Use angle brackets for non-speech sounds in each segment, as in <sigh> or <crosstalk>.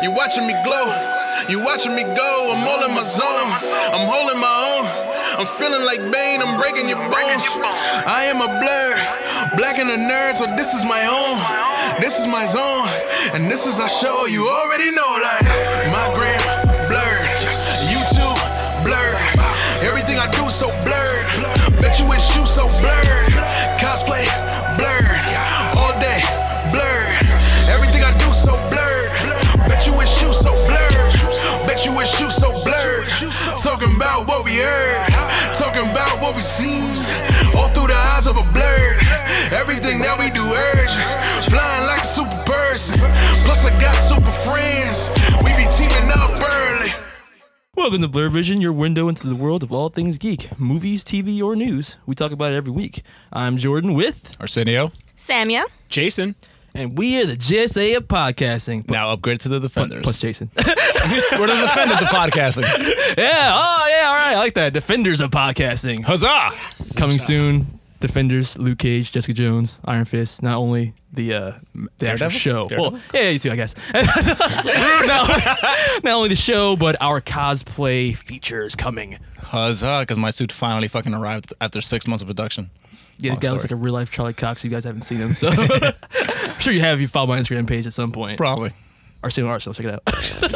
You watching me glow. You watching me go. I'm all in my zone. I'm holding my own. I'm feeling like Bane. I'm breaking your bones. I am a blur. Black and a nerd, so this is my own. This is my zone. And this is our show. You already know, like Everything that we do urge. Flying like a super person. Plus I got super friends. We be teaming up early. Welcome to Blur Vision, your window into the world of all things geek, movies, TV, or news. We talk about it every week. I'm Jordan with, Arsenio. Samia. Jason. and we are the GSA of podcasting. Now upgrade to the defenders. Plus Jason. <laughs> We're the defenders of podcasting. <laughs> yeah, oh yeah, all right, I like that. Defenders of podcasting. Huzzah! Coming soon. Defenders, Luke Cage, Jessica Jones, Iron Fist. Not only the uh, the actual Daredevil? show. Daredevil? Well, yeah, you too, I guess. <laughs> not, not only the show, but our cosplay features coming. Huzzah! Because my suit finally fucking arrived after six months of production. Yeah, this guy looks like a real life Charlie Cox. You guys haven't seen him, so <laughs> I'm sure you have. if You follow my Instagram page at some point. Probably. Arsenal Arsenal, check it out. <laughs>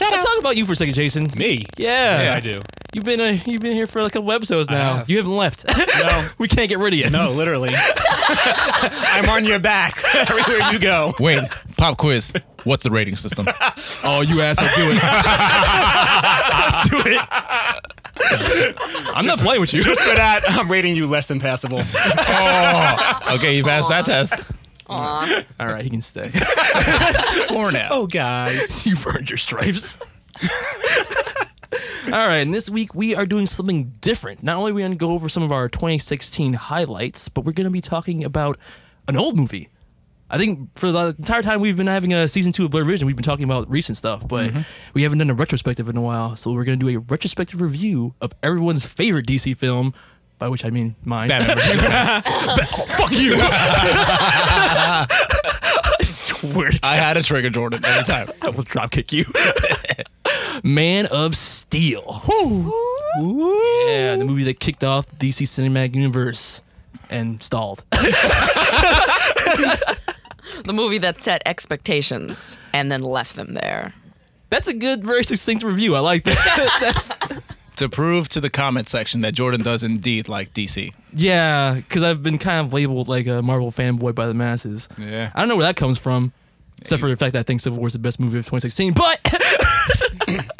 Let's talk about you for a second, Jason. Me. Yeah, Yeah, I do. You've been uh, you've been here for a couple episodes now. have. You haven't left. <laughs> <laughs> No. we can't get rid of you. No, literally. I'm on your back everywhere you go. Wait, pop quiz. What's the rating system? Oh, you asked to do it. do it. I'm not playing with you. Just for that, I'm rating you less than passable. Okay, you passed that test. All right, he can stay. <laughs> Four now. Oh, guys. <laughs> You've earned your stripes. All right, and this week we are doing something different. Not only are we going to go over some of our 2016 highlights, but we're going to be talking about an old movie. I think for the entire time we've been having a season two of Blur Vision, we've been talking about recent stuff, but mm-hmm. we haven't done a retrospective in a while. So we're going to do a retrospective review of everyone's favorite DC film, by which I mean mine. Batman versus Superman. Fuck you! <laughs> I swear to I had a trigger, Jordan, every time. <laughs> I will drop kick you. <laughs> Man of Steel. Yeah, the movie that kicked off the DC Cinematic Universe and stalled. The movie that set expectations and then left them there. That's a good, very succinct review. I like that. That's To prove to the comment section that Jordan does indeed like DC. yeah, because I've been kind of labeled like a Marvel fanboy by the masses. Yeah. I don't know where that comes from, except for the fact that I think Civil War is the best movie of 2016. But <laughs>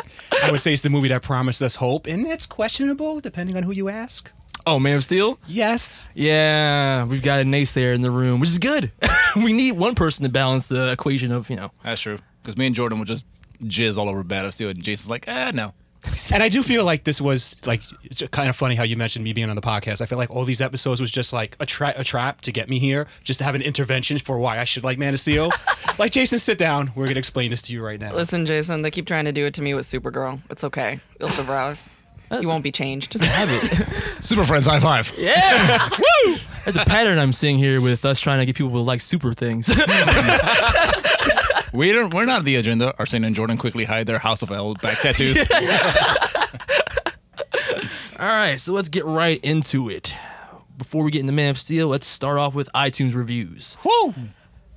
I would say it's the movie that promised us hope, and it's questionable depending on who you ask. oh, Man of Steel. Yes. Yeah, we've got a naysayer in the room, which is good. <laughs> we need one person to balance the equation of you know. That's true. Because me and Jordan would just jizz all over Bad of Steel, and Jason's like, ah, no. <laughs> And I do feel like this was like it's kind of funny how you mentioned me being on the podcast. I feel like all these episodes was just like a, tra- a trap to get me here, just to have an intervention for why I should like Man of Steel. <laughs> like Jason, sit down. We're gonna explain this to you right now. Listen, Jason, they keep trying to do it to me with Supergirl. It's okay. You'll survive. you won't be changed. <laughs> Super Friends, high five. Yeah. Woo! There's a pattern I'm seeing here with us trying to get people to like super things. We don't, we're not the agenda. Arsenio and Jordan quickly hide their House of El back tattoos. <laughs> All right, so let's get right into it. Before we get into Man of Steel, let's start off with iTunes reviews. Woo!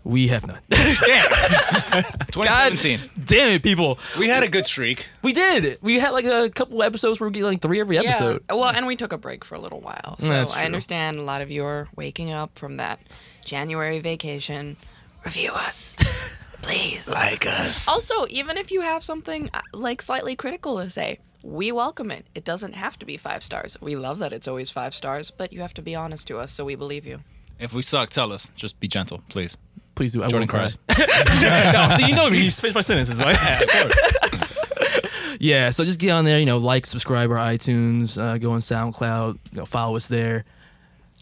We have none. <laughs> 2017. Damn it, people. We had a good streak. We did. We had like a couple episodes where we get like three every episode. Yeah. Well, and we took a break for a little while. So That's I true. understand a lot of you are waking up from that January vacation. Review us. <laughs> Please. Like us. Also, even if you have something uh, like slightly critical to say, we welcome it. It doesn't have to be five stars. We love that it's always five stars, but you have to be honest to us so we believe you. If we suck, tell us. Just be gentle, please. Please do. I Jordan won't cry. cries. <laughs> no, see, you know me. You just finish my sentences. Right? <laughs> of course. <laughs> yeah, so just get on there. You know, like, subscribe our iTunes, uh, go on SoundCloud, you know, follow us there.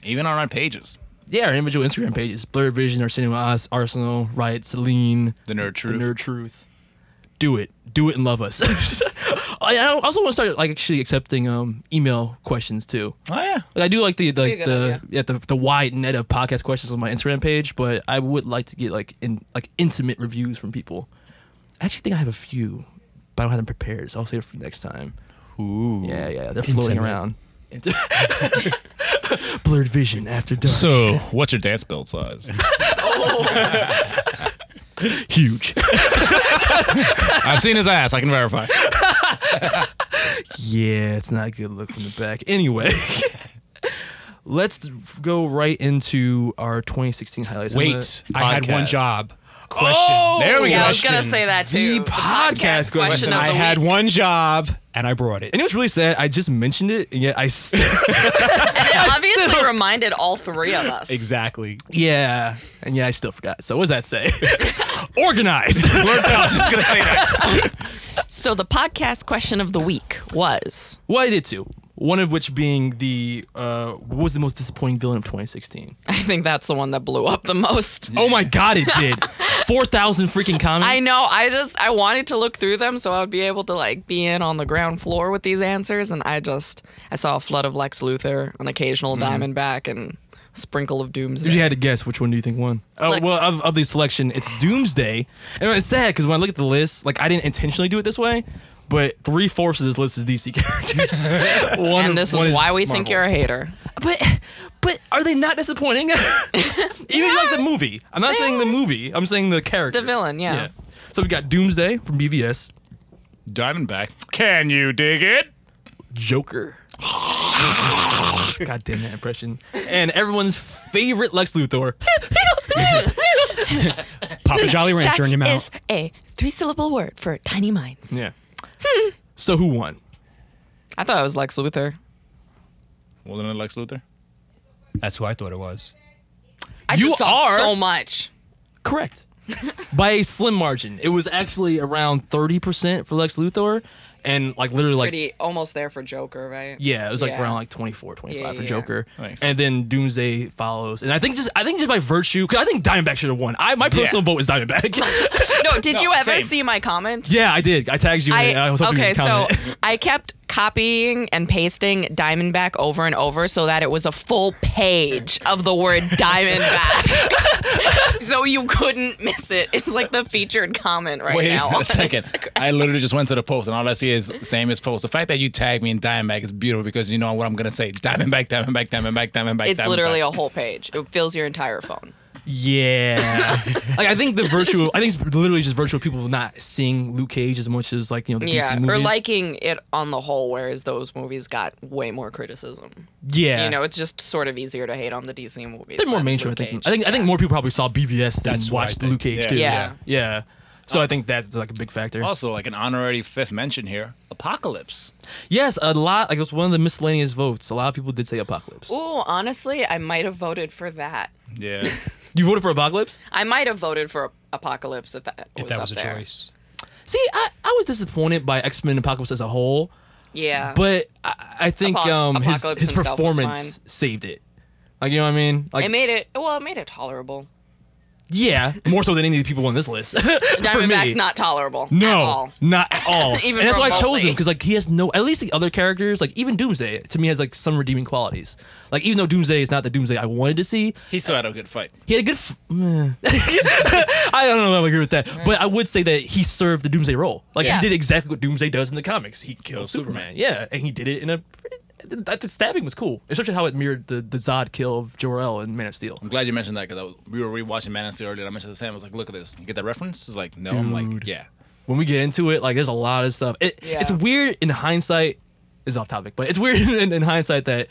Even on our pages. Yeah, our individual Instagram pages: Blurred Vision, Arsenio Us, Arsenal, Riot, Celine, The Nerd Truth. The Nerd Truth. Do it. Do it and love us. <laughs> I I also want to start like actually accepting um, email questions too. Oh, yeah. Like I do like the Be a like good the idea. yeah the, the wide net of podcast questions on my Instagram page, but I would like to get like in like intimate reviews from people. I actually think I have a few, but I don't have them prepared, so I'll save it for next time. Ooh. Yeah, yeah, they're floating Intimate. around. Into- <laughs> Blurred vision after dark. So, what's your dance belt size? <laughs> huge. <laughs> I've seen his ass. I can verify. yeah, it's not a good look from the back. Anyway, let's go right into our 2016 highlights. I'm Wait, I had one Podcast. job. Question. Oh! There we yeah, go. I was gonna say that too. The podcast question. question of I the had week. one job and I brought it. And it was really sad. I just mentioned it, and yet I <laughs> still. And it <laughs> obviously reminded all three of us. Exactly. yeah, and yeah, I still forgot. So what does that say? <laughs> Organized. I was just gonna say that. So the podcast question of the week was well, I did too. One of which being the uh, what was the most disappointing villain of 2016? <laughs> I think that's the one that blew up the most. Oh my god, it did. <laughs> Four thousand freaking comments. I know. I just I wanted to look through them so I would be able to like be in on the ground floor with these answers, and I just I saw a flood of Lex Luthor, an occasional Diamondback, and sprinkle of Doomsday. If you had to guess, which one do you think won? Oh Lex- well, of, of the selection, it's Doomsday, and it's sad because when I look at the list, like I didn't intentionally do it this way, but three fourths of this list is DC <laughs> characters. <laughs> one and of- this one is why we Marvel. think you're a hater. But but are they not disappointing? <laughs> Even if you like the movie, I'm not saying the movie. I'm saying the character, The villain, yeah. So we got Doomsday from BVS, Diamondback. Can you dig it? Joker. God damn that impression. And everyone's favorite Lex Luthor. Pop a Jolly Rancher in your mouth. is a three syllable word for tiny minds. Yeah. <laughs> so who won? I thought it was Lex Luthor. Wasn't it Lex Luthor? That's who I thought it was. I You just saw are- so much. Correct. By a slim margin. It was actually around 30% for Lex Luthor and like literally like Pretty almost there for Joker, right? yeah, it was like Yeah. around like 24, 25 Yeah, for. Joker. Thanks. And then Doomsday follows. And I think just I think just by virtue cuz I think Diamondback should have won. I my personal vote is Diamondback. <laughs> No, did No, you ever same. see my comment? yeah, I did. I tagged you in it. I was hoping okay, you so. <laughs> I kept copying and pasting Diamondback over and over so that it was a full page of the word <laughs> Diamondback. <laughs> so you couldn't miss it. It's like the featured comment right Wait now. on a second. Instagram. I literally just went to the post, and all I see is Samuel's post. The fact that you tagged me in Diamondback is beautiful because you know what I'm gonna say. Diamondback, Diamondback, Diamondback, Diamondback. It's Diamondback. literally a whole page. It fills your entire phone. Yeah. <laughs> like I think the virtual I think it's literally just virtual people not seeing Luke Cage as much as like, you know, the Yeah, DC movies. or liking it on the whole, whereas those movies got way more criticism. yeah. You know, it's just sort of easier to hate on the DC movies. They're more than mainstream. I think. Cage. I think. I think more people probably saw BVS than That's what watched. Luke Cage Yeah. too. Yeah. Yeah. So I think that's like a big factor. Also, like an honorary fifth mention here, Apocalypse. Yes, a lot. Like it was one of the miscellaneous votes. A lot of people did say Apocalypse. Oh, honestly, I might have voted for that. Yeah. <laughs> You voted for Apocalypse? I might have voted for Apocalypse if that was If that up was a there. choice. See, I, I was disappointed by X Men Apocalypse as a whole, Yeah, but I, I think Apo- um his Apocalypse his himself was performance saved it. Like you know what I mean? Like it made it. Well, it made it tolerable. Yeah, <laughs> more so than any of the people on this list. <laughs> For. Diamondback's not tolerable. at No, all. not at all. <laughs> Even and that's why I chose him because like he has no. At least the other characters, like even Doomsday, to me has like some redeeming qualities. Like even though Doomsday is not the Doomsday I wanted to see, He still had a good fight. he had a good. F- meh. I don't know if I agree with that, but I would say that he served the Doomsday role. Like Yeah. he did exactly what Doomsday does in the comics. He killed Superman. Superman. Yeah, and he did it in a. That the stabbing was cool, especially how it mirrored the the Zod kill of Jor-El in Man of Steel. I'm glad you mentioned that because we were rewatching Man of Steel earlier. I mentioned the same. I was like, look at this. You get that reference? It's like, no. I'm like, yeah. when we get into it, like there's a lot of stuff. It, Yeah. It's weird in hindsight. Is off topic, but it's weird <laughs> in, in hindsight that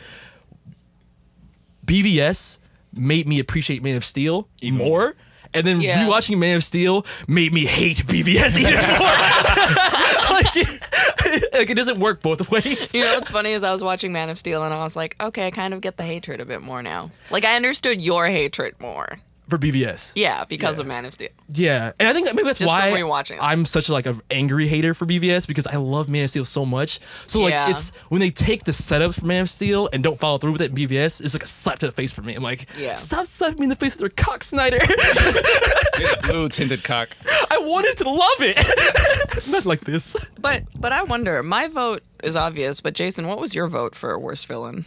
BVS made me appreciate Man of Steel Even more, and then Yeah. rewatching Man of Steel made me hate BVS even <laughs> more. <laughs> like, it, like it doesn't work both ways. You know what's funny is I was watching Man of Steel and I was like, okay, I kind of get the hatred a bit more now. Like I understood your hatred more. For BVS, Yeah, because Yeah. of Man of Steel. Yeah, and I think that maybe that's Just why from rewatching it. I'm such a, like an angry hater for BVS because I love Man of Steel so much. So like Yeah. it's when they take the setups for Man of Steel and don't follow through with it in BVS, it's like a slap to the face for me. I'm like, Yeah. stop slapping me in the face with your cock, Snyder. <laughs> Blue tinted cock. <laughs> I wanted to love it, <laughs> not like this. But but I wonder. My vote is obvious. But Jason, what was your vote for a worst villain?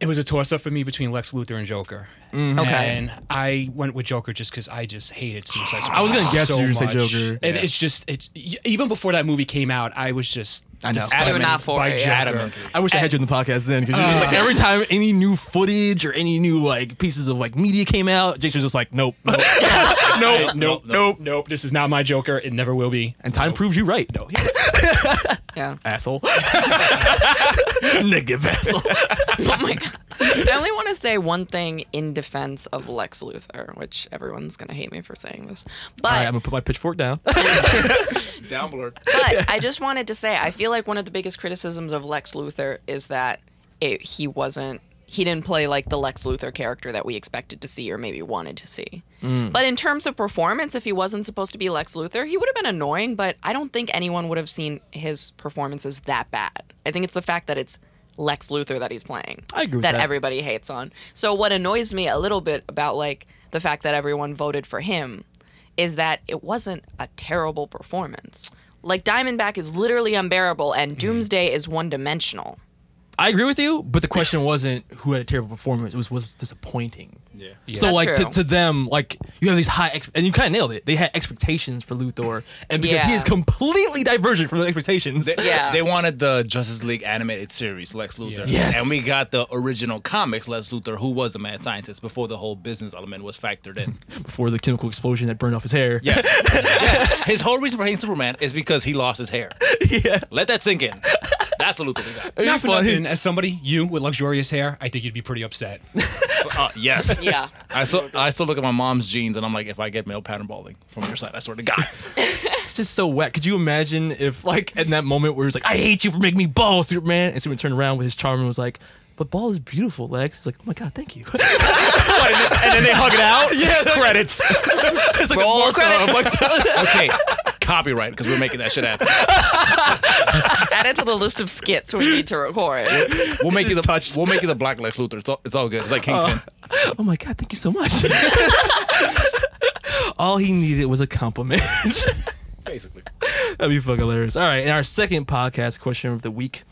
It was a toss up for me between Lex Luthor and Joker. Mm-hmm. Okay. And I went with Joker just because I just hated Suicide Squad. I was gonna guess so you were gonna say much. Joker. And Yeah. it's just it's y- even before that movie came out, I was just I know. disgusted You not for by it, Joker. yeah. Adamant. I wish I had you in the podcast then because just like uh. every time any new footage or any new like pieces of like media came out, Jason was just like, nope, nope, <laughs> nope, Nope, nope, nope, nope. This is not my Joker. It never will be. And time proves you right. No, yes. <laughs> Yeah. asshole. <laughs> Negative asshole. Oh my god. I only want to say one thing in defense of Lex Luthor, which everyone's gonna hate me for saying this. But All right, I'm gonna put my pitchfork down. Down blurred. but I just wanted to say I feel like one of the biggest criticisms of Lex Luthor is that it, he wasn't he didn't play like the Lex Luthor character that we expected to see or maybe wanted to see. Mm. But in terms of performance, if he wasn't supposed to be Lex Luthor, he would have been annoying, but I don't think anyone would have seen his performances that bad. I think it's the fact that it's Lex Luthor that he's playing. I agree that, that everybody hates on. So what annoys me a little bit about like the fact that everyone voted for him is that it wasn't a terrible performance. Like Diamondback is literally unbearable and mm. Doomsday is one dimensional. I agree with you, but the question wasn't who had a terrible performance. It was was disappointing. Yeah. So That's like to, true. to them, like you have these high ex- and you kind of nailed it. They had expectations for Luthor, and because he Yeah. is completely divergent from the expectations. They, Yeah. they wanted the Justice League animated series, Lex Luthor. Yes. And we got the original comics, Lex Luthor, who was a mad scientist before the whole business element was factored in. <laughs> before the chemical explosion that burned off his hair. Yes. <laughs> yes. His whole reason for hating Superman is because he lost his hair. <laughs> yeah. Let that sink in. That's the Luthor we got. Not for nothing. As somebody, you with luxurious hair, I think you'd be pretty upset. <laughs> Uh, yes. <laughs> Yeah. I still, I still look at my mom's genes and I'm like, if I get male pattern balding from your side, I swear to God. <laughs> It's just so wet. Could you imagine if, like, in that moment where he's like, "I hate you for making me bald, Superman," and Superman turned around with his charm and was like, "But ball is beautiful, Lex." He's like, "Oh my god, thank you." and then they hug it out. yeah, credits. it's like Roll a mark credits. Okay. Copyright, because we're making that shit happen. <laughs> Add it to the list of skits we need to record. We'll make you the touched. we'll make you the black Lex Luthor. It's all, it's all good. It's like Kingpin. Uh, oh my god, thank you so much. <laughs> All he needed was a compliment. <laughs> basically. That'd be fucking hilarious. All right, in our second podcast question of the week,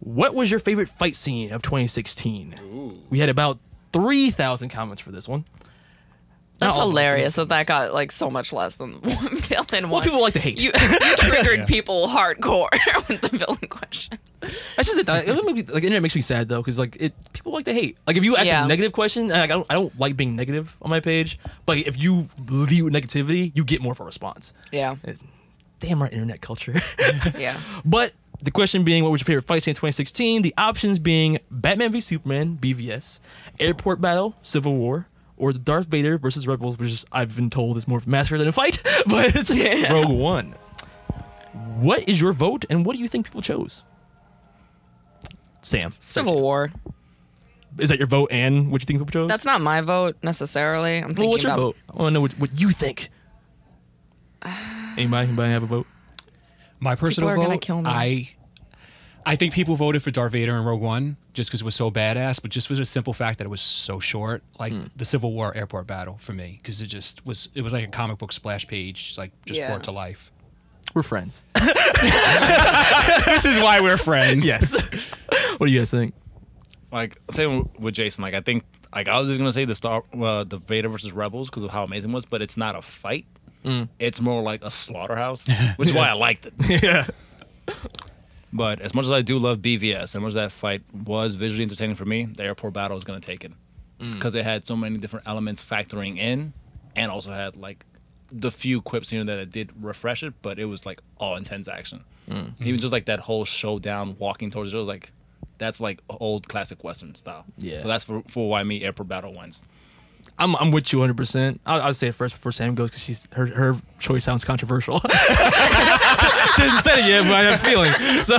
what was your favorite fight scene of 2016? We had about 3,000 comments for this one. That's hilarious that that got like so much less than <laughs> one villain. Well, one. people like to hate. You, <laughs> you triggered <laughs> people hardcore with the villain question. That's just it. That, it maybe, like, internet makes me sad though, because like it, people like to hate. Like if you ask Yeah. a negative question, like, I don't, I don't like being negative on my page. But if you lead with negativity, you get more of a response. Yeah. It's- damn our internet culture. Yeah. But the question being, what was your favorite fight scene in 2016? The options being Batman v Superman, BVS, Airport Battle, Civil War, or the Darth Vader versus Rebels, which is, I've been told is more of a massacre than a fight, <laughs> but it's Yeah. Rogue One. What is your vote, and what do you think people chose? Sam, Civil War. is that your vote, and what you think people chose? That's not my vote necessarily. I'm thinking well, what's your about vote? I want to know what, what you think. Anybody? Anybody have a vote? My personal are vote, gonna kill me. I, I think people voted for Darth Vader and Rogue One just because it was so badass, but just for the simple fact that it was so short, like Hmm. the Civil War airport battle for me, because it just was. It was like a comic book splash page, like just Yeah. brought to life. We're friends. <laughs> <laughs> this is why we're friends. yes. what do you guys think? Like same with Jason. Like I think like I was just gonna say the Star uh, the Vader versus Rebels because of how amazing it was, but it's not a fight. It's more like a slaughterhouse, <laughs> which is why I liked it. yeah. But as much as I do love BVS, and as much as that fight was visually entertaining for me, the airport battle is gonna take it mm. because it had so many different elements factoring in, and also had like the few quips here and there that did refresh it, but it was like all intense action. Mm. Even just like that whole showdown walking towards it was like that's like old classic western style. Yeah. So that's for, for why me airport battle wins. I'm, I'm with you 100. percent I'll, I'll say it first before Sam goes because she's her her choice sounds controversial. <laughs> she hasn't said it yet, but I have a feeling. So,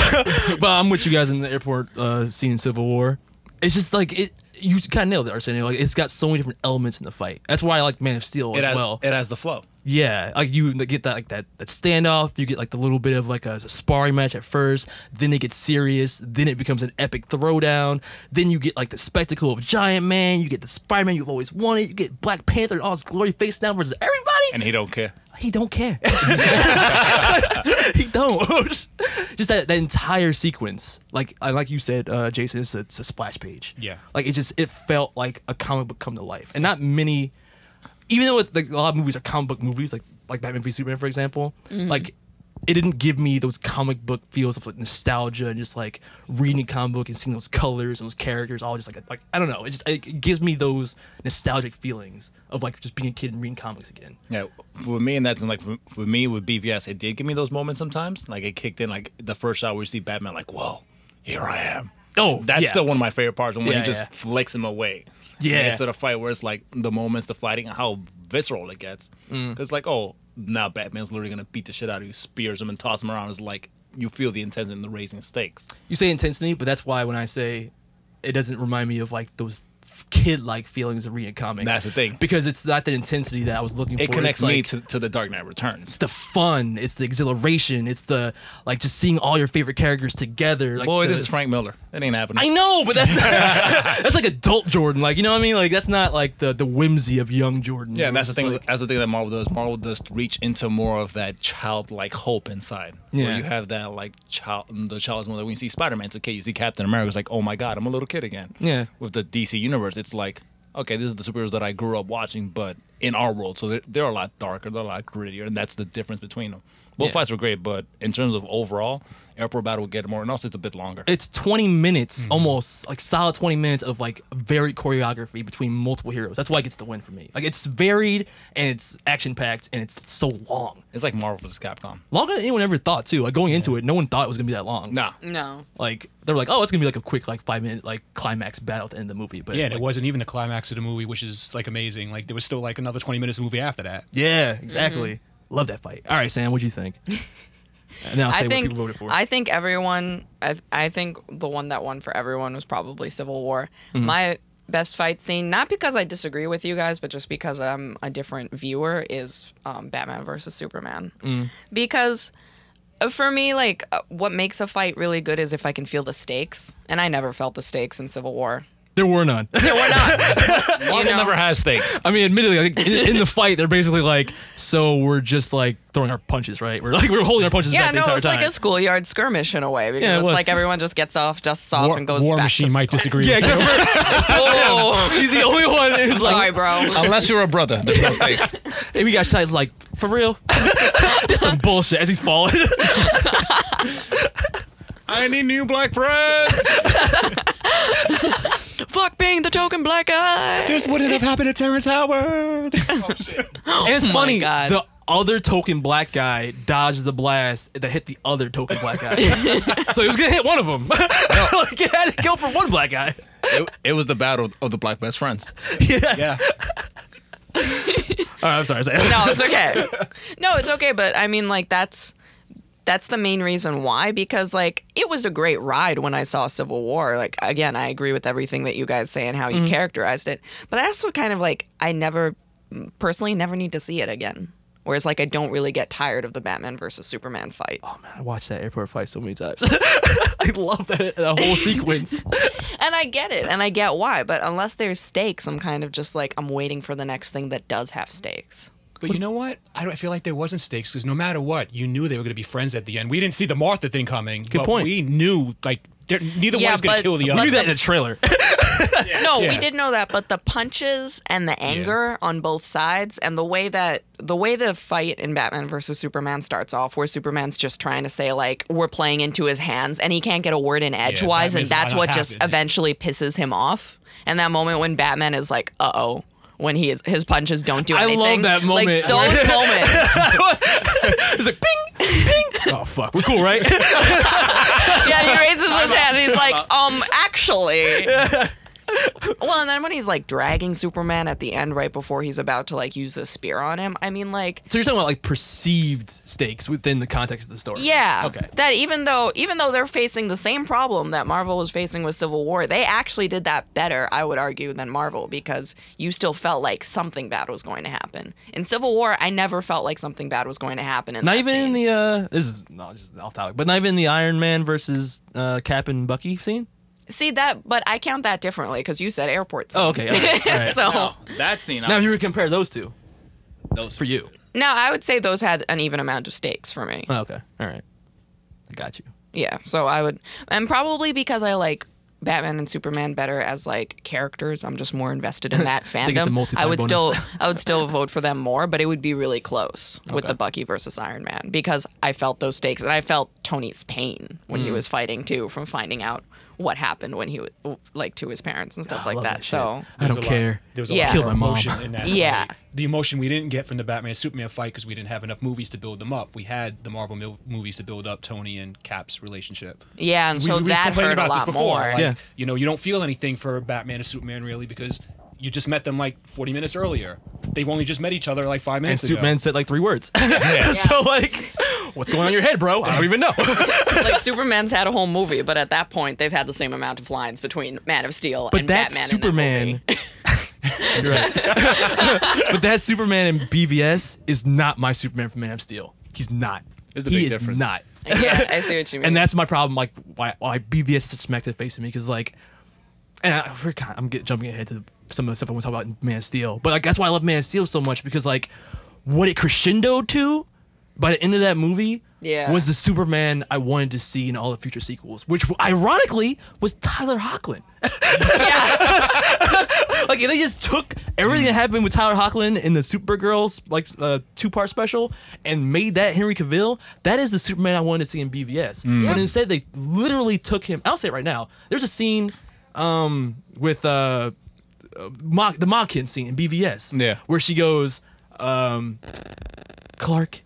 <laughs> but I'm with you guys in the airport uh, scene in Civil War. It's just like it. You kind of nailed it, Arsenio. Like it's got so many different elements in the fight. That's why I like Man of Steel It as has, well. it has the flow. Yeah, like you get that like that that standoff. You get like the little bit of like a, a sparring match at first. Then it gets serious. Then it becomes an epic throwdown. Then you get like the spectacle of Giant Man. You get the Spider Man you've always wanted. You get Black Panther in all his glory face down versus everybody. And he don't care. he don't care. <laughs> he don't. <laughs> just that, that entire sequence, like I like you said, uh, Jason, it's a, it's a splash page. Yeah. like it just it felt like a comic book come to life, and not many. Even though it, like a lot of movies are comic book movies, like like Batman v Superman, for example, mm-hmm. like it didn't give me those comic book feels of like nostalgia and just like reading a comic book and seeing those colors and those characters all just like like I don't know. It just it gives me those nostalgic feelings of like just being a kid and reading comics again. Yeah, for me and that's like for, for me with BVS, it did give me those moments sometimes. Like it kicked in like the first shot where you see Batman, like, whoa, here I am. Oh, That's yeah. still one of my favorite parts when Yeah, he just yeah. flicks him away. Yeah. instead of fight where it's like the moments, the fighting, and how visceral it gets. Mm. It's like, oh, now Batman's literally gonna beat the shit out of you, spears him and toss him around. It's like you feel the intensity and the raising stakes. You say intensity, but that's why when I say it doesn't remind me of like those kid like feelings of reading comic. That's the thing. Because it's not the intensity that I was looking It for. It connects me to, to the Dark Knight Returns. it's the fun, it's the exhilaration, it's the like just seeing all your favorite characters together. Like Boy, the- this is Frank Miller. It ain't happening. I know, but that's <laughs> <laughs> that's like adult Jordan. Like you know what I mean? Like that's not like the the whimsy of young Jordan. Yeah, and that's the thing. like- that's the thing that Marvel does. Marvel does reach into more of that childlike hope inside. Yeah. Where you have that like child, the child's mother. When you see Spider-Man, it's okay. You see Captain America, it's like, oh my god, I'm a little kid again. Yeah. With the DC universe, it's like, okay, this is the superheroes that I grew up watching, but in our world, so they're, they're a lot darker, they're a lot grittier, and that's the difference between them. Both Yeah. fights were great, but in terms of overall, Airport Battle will get more, and also it's a bit longer. it's 20 minutes Mm-hmm. almost like solid 20 minutes of like varied choreography between multiple heroes that's why it gets the win for me like it's varied and it's action packed and it's so long it's like Marvel vs. Capcom. longer than anyone ever thought too like going into it no one thought it was gonna be that long Nah. No. like they were like oh it's gonna be like a quick like five minute like climax battle at the end of the movie but Yeah, and like, it wasn't even the climax of the movie, which is like amazing. Like there was still like another 20 minutes of movie after that. yeah exactly love that fight all right sam what'd you think <laughs> and then i'll say I what think people voted for I think everyone. I, I think the one that won for everyone was probably Civil War. Mm-hmm. My best fight scene, not because I disagree with you guys, but just because I'm a different viewer, is um, Batman versus Superman. Mm. Because uh, for me, like uh, what makes a fight really good is if I can feel the stakes, and I never felt the stakes in Civil War. There were none There were not. <laughs> Marvel know? never has stakes. I mean, admittedly, I think in, in the fight, they're basically like, so we're just like throwing our punches, right? We're like we're holding our punches Yeah, back the no, entire it's time. like a schoolyard skirmish in a way because Yeah, it it's was. like everyone just gets off, dusts off, War, and goes War back Machine to might school. disagree. yeah, with you. except for <laughs> Oh, <laughs> he's the only one who's sorry, like, bro. Unless you're a brother, there's no stakes. and we got shots like for real. this some bullshit as he's falling. I need new black friends. Fuck being the token black guy. This wouldn't have happened to Terrence Howard. <laughs> Oh, <laughs> and it's oh my funny, God. the other token black guy dodged the blast that hit the other token black guy. <laughs> so he was gonna hit one of them. like it had to go for one black guy. it, it was the battle of the black best friends. Yeah. yeah. All right, I'm sorry. No, it's okay. No, it's okay, but I mean, like that's that's the main reason why because like it was a great ride when I saw Civil War. Like again, I agree with everything that you guys say and how you mm-hmm. characterized it, but I also kind of like I never personally never need to see it again. Whereas like I don't really get tired of the Batman versus Superman fight. Oh man, I watched that airport fight so many times. <laughs> I love that, that whole sequence. <laughs> And I get it, and I get why, but unless there's stakes, I'm kind of just like I'm waiting for the next thing that does have stakes. But you know what? I don't I feel like there wasn't stakes because no matter what, you knew they were going to be friends at the end. We didn't see the Martha thing coming. Good point. We knew like they're- neither Yeah, one's going but- to kill the You other. knew that in the trailer. <laughs> No, we Yeah. did know that, but the punches and the anger on both sides, and the way that the way the fight in Batman versus Superman starts off, where Superman's just trying to say like we're playing into his hands, and he can't get a word in edgewise, and Batman's that's not what just happy. eventually pisses him off. And that moment when Batman is like, "Uh oh." When he is, his punches don't do anything. I love that moment <laughs> <laughs> Like those moments. It's like ping, ping. Oh fuck, we're cool, right? <laughs> yeah, he raises his hand. He's like, um, actually. <laughs> Well, and then when he's like dragging Superman at the end, right before he's about to like use the spear on him, I mean, like, so you're talking about like perceived stakes within the context of the story. yeah, Okay. that even though even though they're facing the same problem that Marvel was facing with Civil War, they actually did that better, I would argue, than Marvel because you still felt like something bad was going to happen. In Civil War, I never felt like something bad was going to happen. In Not even scene. in the uh this is not just off topic, but not even in the Iron Man versus uh Cap and Bucky scene. See that, but I count that differently because you said airport. Scene. Oh, okay. All right, all right. <laughs> so. No, that scene. now if you were to compare those two those for you, No, I would say those had an even amount of stakes for me. Oh, okay, all right, I got you. Yeah, so I would, and probably because I like Batman and Superman better as like characters, I'm just more invested in that <laughs> They get the fandom. multiply I would bonus. still, <laughs> I would still vote for them more, but it would be really close with Okay. the Bucky versus Iron Man because I felt those stakes and I felt Tony's pain when Mm. he was fighting too, from finding out what happened when he was like to his parents and stuff I like that. that. So I don't care. Lot, there was a Yeah. lot Kill more my mom. emotion in that. Yeah. movie. The emotion we didn't get from the Batman Superman fight because we didn't have enough movies to build them up. We had the Marvel mil- movies to build up Tony and Cap's relationship. yeah, and We- so we've that complained hurt a about this lot before. more. Like, Yeah. You know, you don't feel anything for Batman and Superman really because you just met them like 40 minutes earlier. They've only just met each other like five And minutes ago. Superman said like three words. <laughs> <laughs> so like, what's going on in your head, bro? I don't even know. <laughs> like Superman's had a whole movie, but at that point they've had the same amount of lines between Man of Steel But and that's Batman. Superman. In that movie. You're right. but that Superman in BVS is not my Superman from Man of Steel. He's not. There's a he big is difference. not. yeah, I see what you mean. And that's my problem. Like why why BVS is such smack the face of me because like, and I, we're kind I'm get, jumping ahead to some of the stuff I want to talk about in Man of Steel. But like that's why I love Man of Steel so much because like what it crescendoed to by the end of that movie Yeah. was the Superman I wanted to see in all the future sequels, which ironically was Tyler Hoechlin. <laughs> like they just took everything that happened with Tyler Hoechlin in the Supergirl like uh, two part special and made that Henry Cavill, that is the Superman I wanted to see in BVS. Yeah. But instead they literally took him. I'll say it right now. There's a scene um, with uh, uh, Ma- the Modkin scene in BVS. Yeah. where she goes, um, Clark,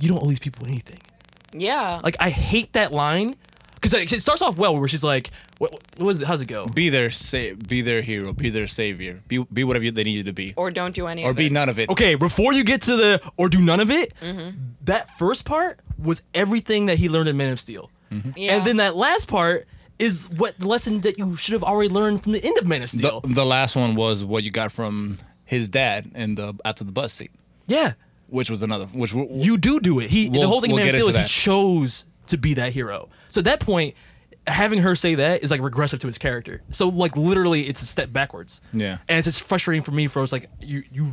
you don't owe these people anything. yeah. Like I hate that line because it starts off well where she's like, what, what was it? How's it go? Be their sa- be their hero, be their savior, be be whatever you- they need you to be, or don't do any or of be it. none of it. Okay, before you get to the or do none of it, Mm-hmm. that first part was everything that he learned in Man of Steel. Yeah. And then that last part is what lesson that you should have already learned from the end of Man of The, Steel. the last one was what you got from his dad in the after the bus seat, yeah. which was another. Which w- You do do it. He the We'll- whole thing we'll in Man of Steel is into he chose to be that hero. So at that point, having her say that is like regressive to his character. So like literally, it's a step backwards. Yeah. and it's just frustrating for me. For it's like you you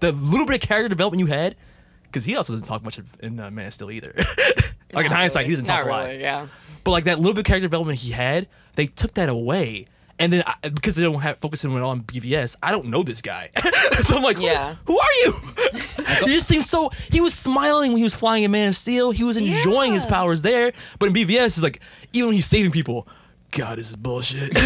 the little bit of character development you had, because he also doesn't talk much in uh, Man of Steel either. <laughs> like in hindsight, really. he doesn't Not talk a lot. really, Yeah. But like that little bit of character development he had, they took that away. And then I, because they don't have focusing it all on BVS, I don't know this guy. <laughs> so I'm like, Yeah. who are you? <laughs> he just seems so. He was smiling when he was flying in Man of Steel. He was enjoying his powers there. But in BVS, it's like even when he's saving people, God, this is bullshit. <laughs>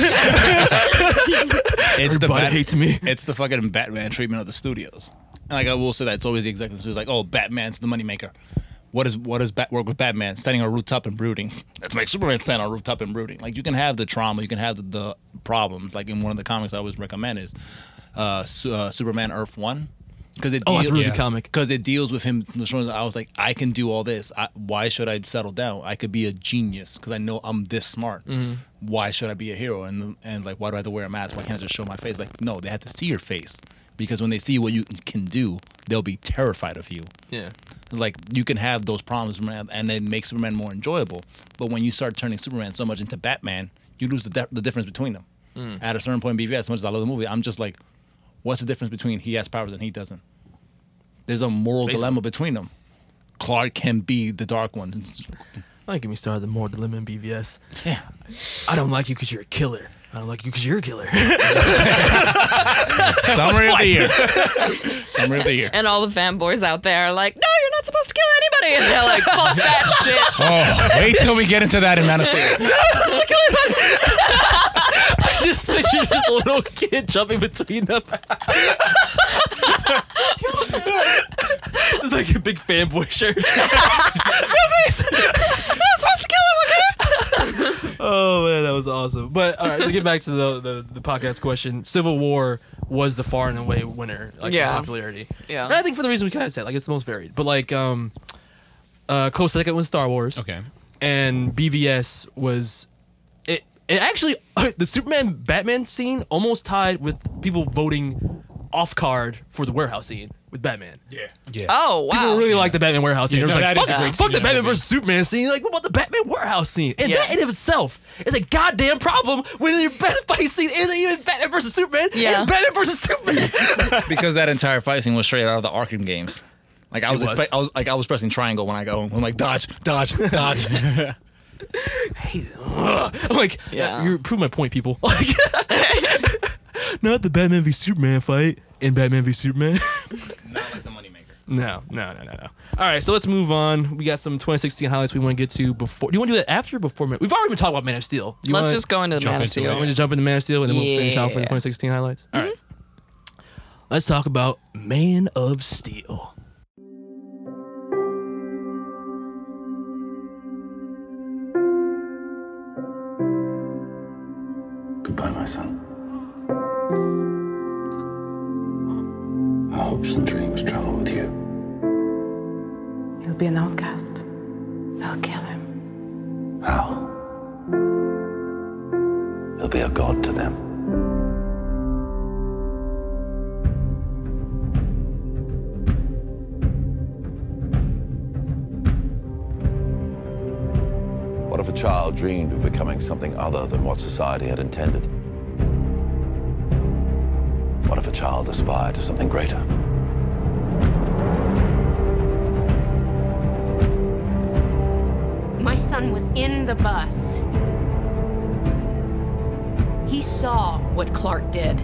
it's Everybody hates me. It's the fucking Batman treatment of the studios. And like I will say that it's always the executives who's like, oh, Batman's the moneymaker. What is what does Bat work with Batman? Standing on a rooftop and brooding. Let's make Superman stand on a rooftop and brooding. Like you can have the trauma, you can have the, the problems. Like in one of the comics I always recommend is uh, Su- uh, Superman Earth One. Because it Oh, it's a really Yeah. good comic. because it deals with him showing that I was like, I can do all this. I, why should I settle down? I could be a genius because I know I'm this smart. Mm-hmm. Why should I be a hero? And and like, why do I have to wear a mask? Why can't I just show my face? Like, no, they have to see your face because when they see what you can do, they'll be terrified of you. Yeah. Like you can have those problems, and it makes Superman more enjoyable. But when you start turning Superman so much into Batman, you lose the, di- the difference between them. Mm. At a certain point in BVS, as much as I love the movie, I'm just like, what's the difference between he has powers and he doesn't? There's a moral Basically. dilemma between them. Clark can be the Dark One. Don't get me started. The moral dilemma in BVS. Yeah. I don't like you because you're a killer. I don't like you because you're a killer. <laughs> Summary of the year. Summary of the year. And all the fanboys out there are like, no, you're not supposed to kill anybody. And they're like, fuck that <laughs> shit. Oh, wait till we get into that in Man of Steel. just picture just a little kid jumping between them. It's like a big fanboy shirt. <laughs> No, You're not supposed to kill him, okay? Oh man, that was awesome. But all right, to get back to the, the the podcast question, Civil War was the far and away winner, like in Yeah. popularity. Yeah. And I think for the reason we kind of said, like it's the most varied. But like, um, uh, close second was Star Wars. Okay. and BVS was it. It actually <laughs> the Superman Batman scene almost tied with people voting off card for the warehouse scene with Batman. Yeah. Yeah. Oh, wow. People really like the Batman warehouse scene. Yeah, They was no, like, that is fuck, a great fuck scene the in that Batman movie. versus Superman scene. Like, what about the Batman warehouse scene? And Yeah. that in of itself is a goddamn problem when your Batman fight scene isn't even Batman versus Superman. Yeah. It's Batman versus Superman. <laughs> Because that entire fight scene was straight out of the Arkham games. Like I was, was. expect, I was like I was pressing triangle when I go. I'm like dodge, dodge, <laughs> dodge. Hey, ugh. <laughs> like, Yeah. you prove my point, people. Like, not the Batman v Superman fight in Batman v Superman. <laughs> Not like the moneymaker. no, no, no, no, no. All right, so let's move on. We got some 2016 highlights we want to get to before. Do you want to do that after or before? Man? We've already been talking about Man of Steel. You Let's wanna- just go into jump Man of into Steel. it? Want to jump into Man of Steel and then we'll finish off with the Yeah. 2016 highlights? All right. Mm-hmm. Let's talk about Man of Steel. Goodbye, my son. Hopes and dreams travel with you. He'll be an outcast. I'll kill him. How? He'll be a god to them. What if a child dreamed of becoming something other than what society had intended? What if a child aspired to something greater? Son was in the bus. He saw what Clark did.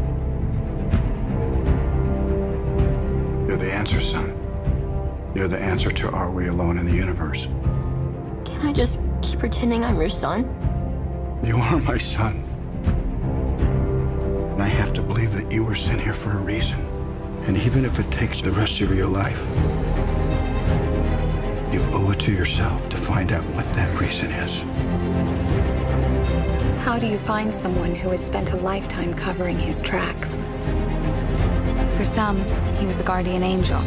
You're the answer, son. You're the answer to are we alone in the universe? Can I just keep pretending I'm your son? You are my son. And I have to believe that you were sent here for a reason. And even if it takes the rest of your life, you owe it to yourself to find out what that reason is. How do you find someone who has spent a lifetime covering his tracks? For some, he was a guardian angel.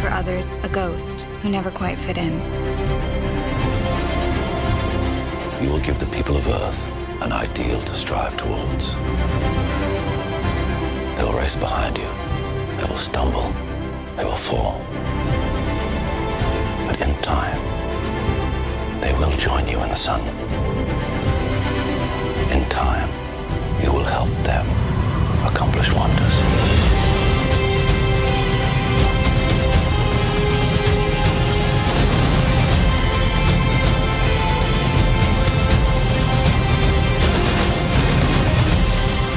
For others, a ghost who never quite fit in. You will give the people of Earth an ideal to strive towards. They will race behind you. They will stumble. They will fall. But in time, they will join you in the sun. In time, you will help them accomplish wonders.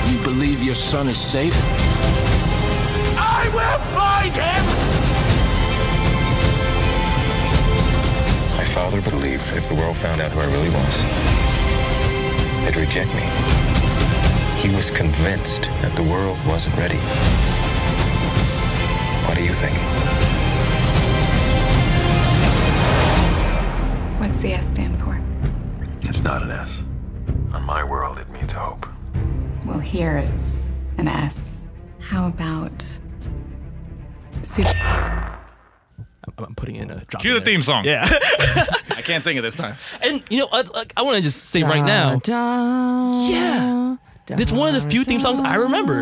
You believe your son is safe? I will find him! Father believed that if the world found out who I really was, they'd reject me. He was convinced that the world wasn't ready. What do you think? What's the S stand for? It's not an S. On my world, it means hope. Well, here it's an S. How about super? I'm, I'm putting in a drop. Cue in the there. theme song. Yeah. <laughs> I can't sing it this time. <laughs> and, you know, I, I want to just say right now. Yeah. It's one of the few theme songs I remember.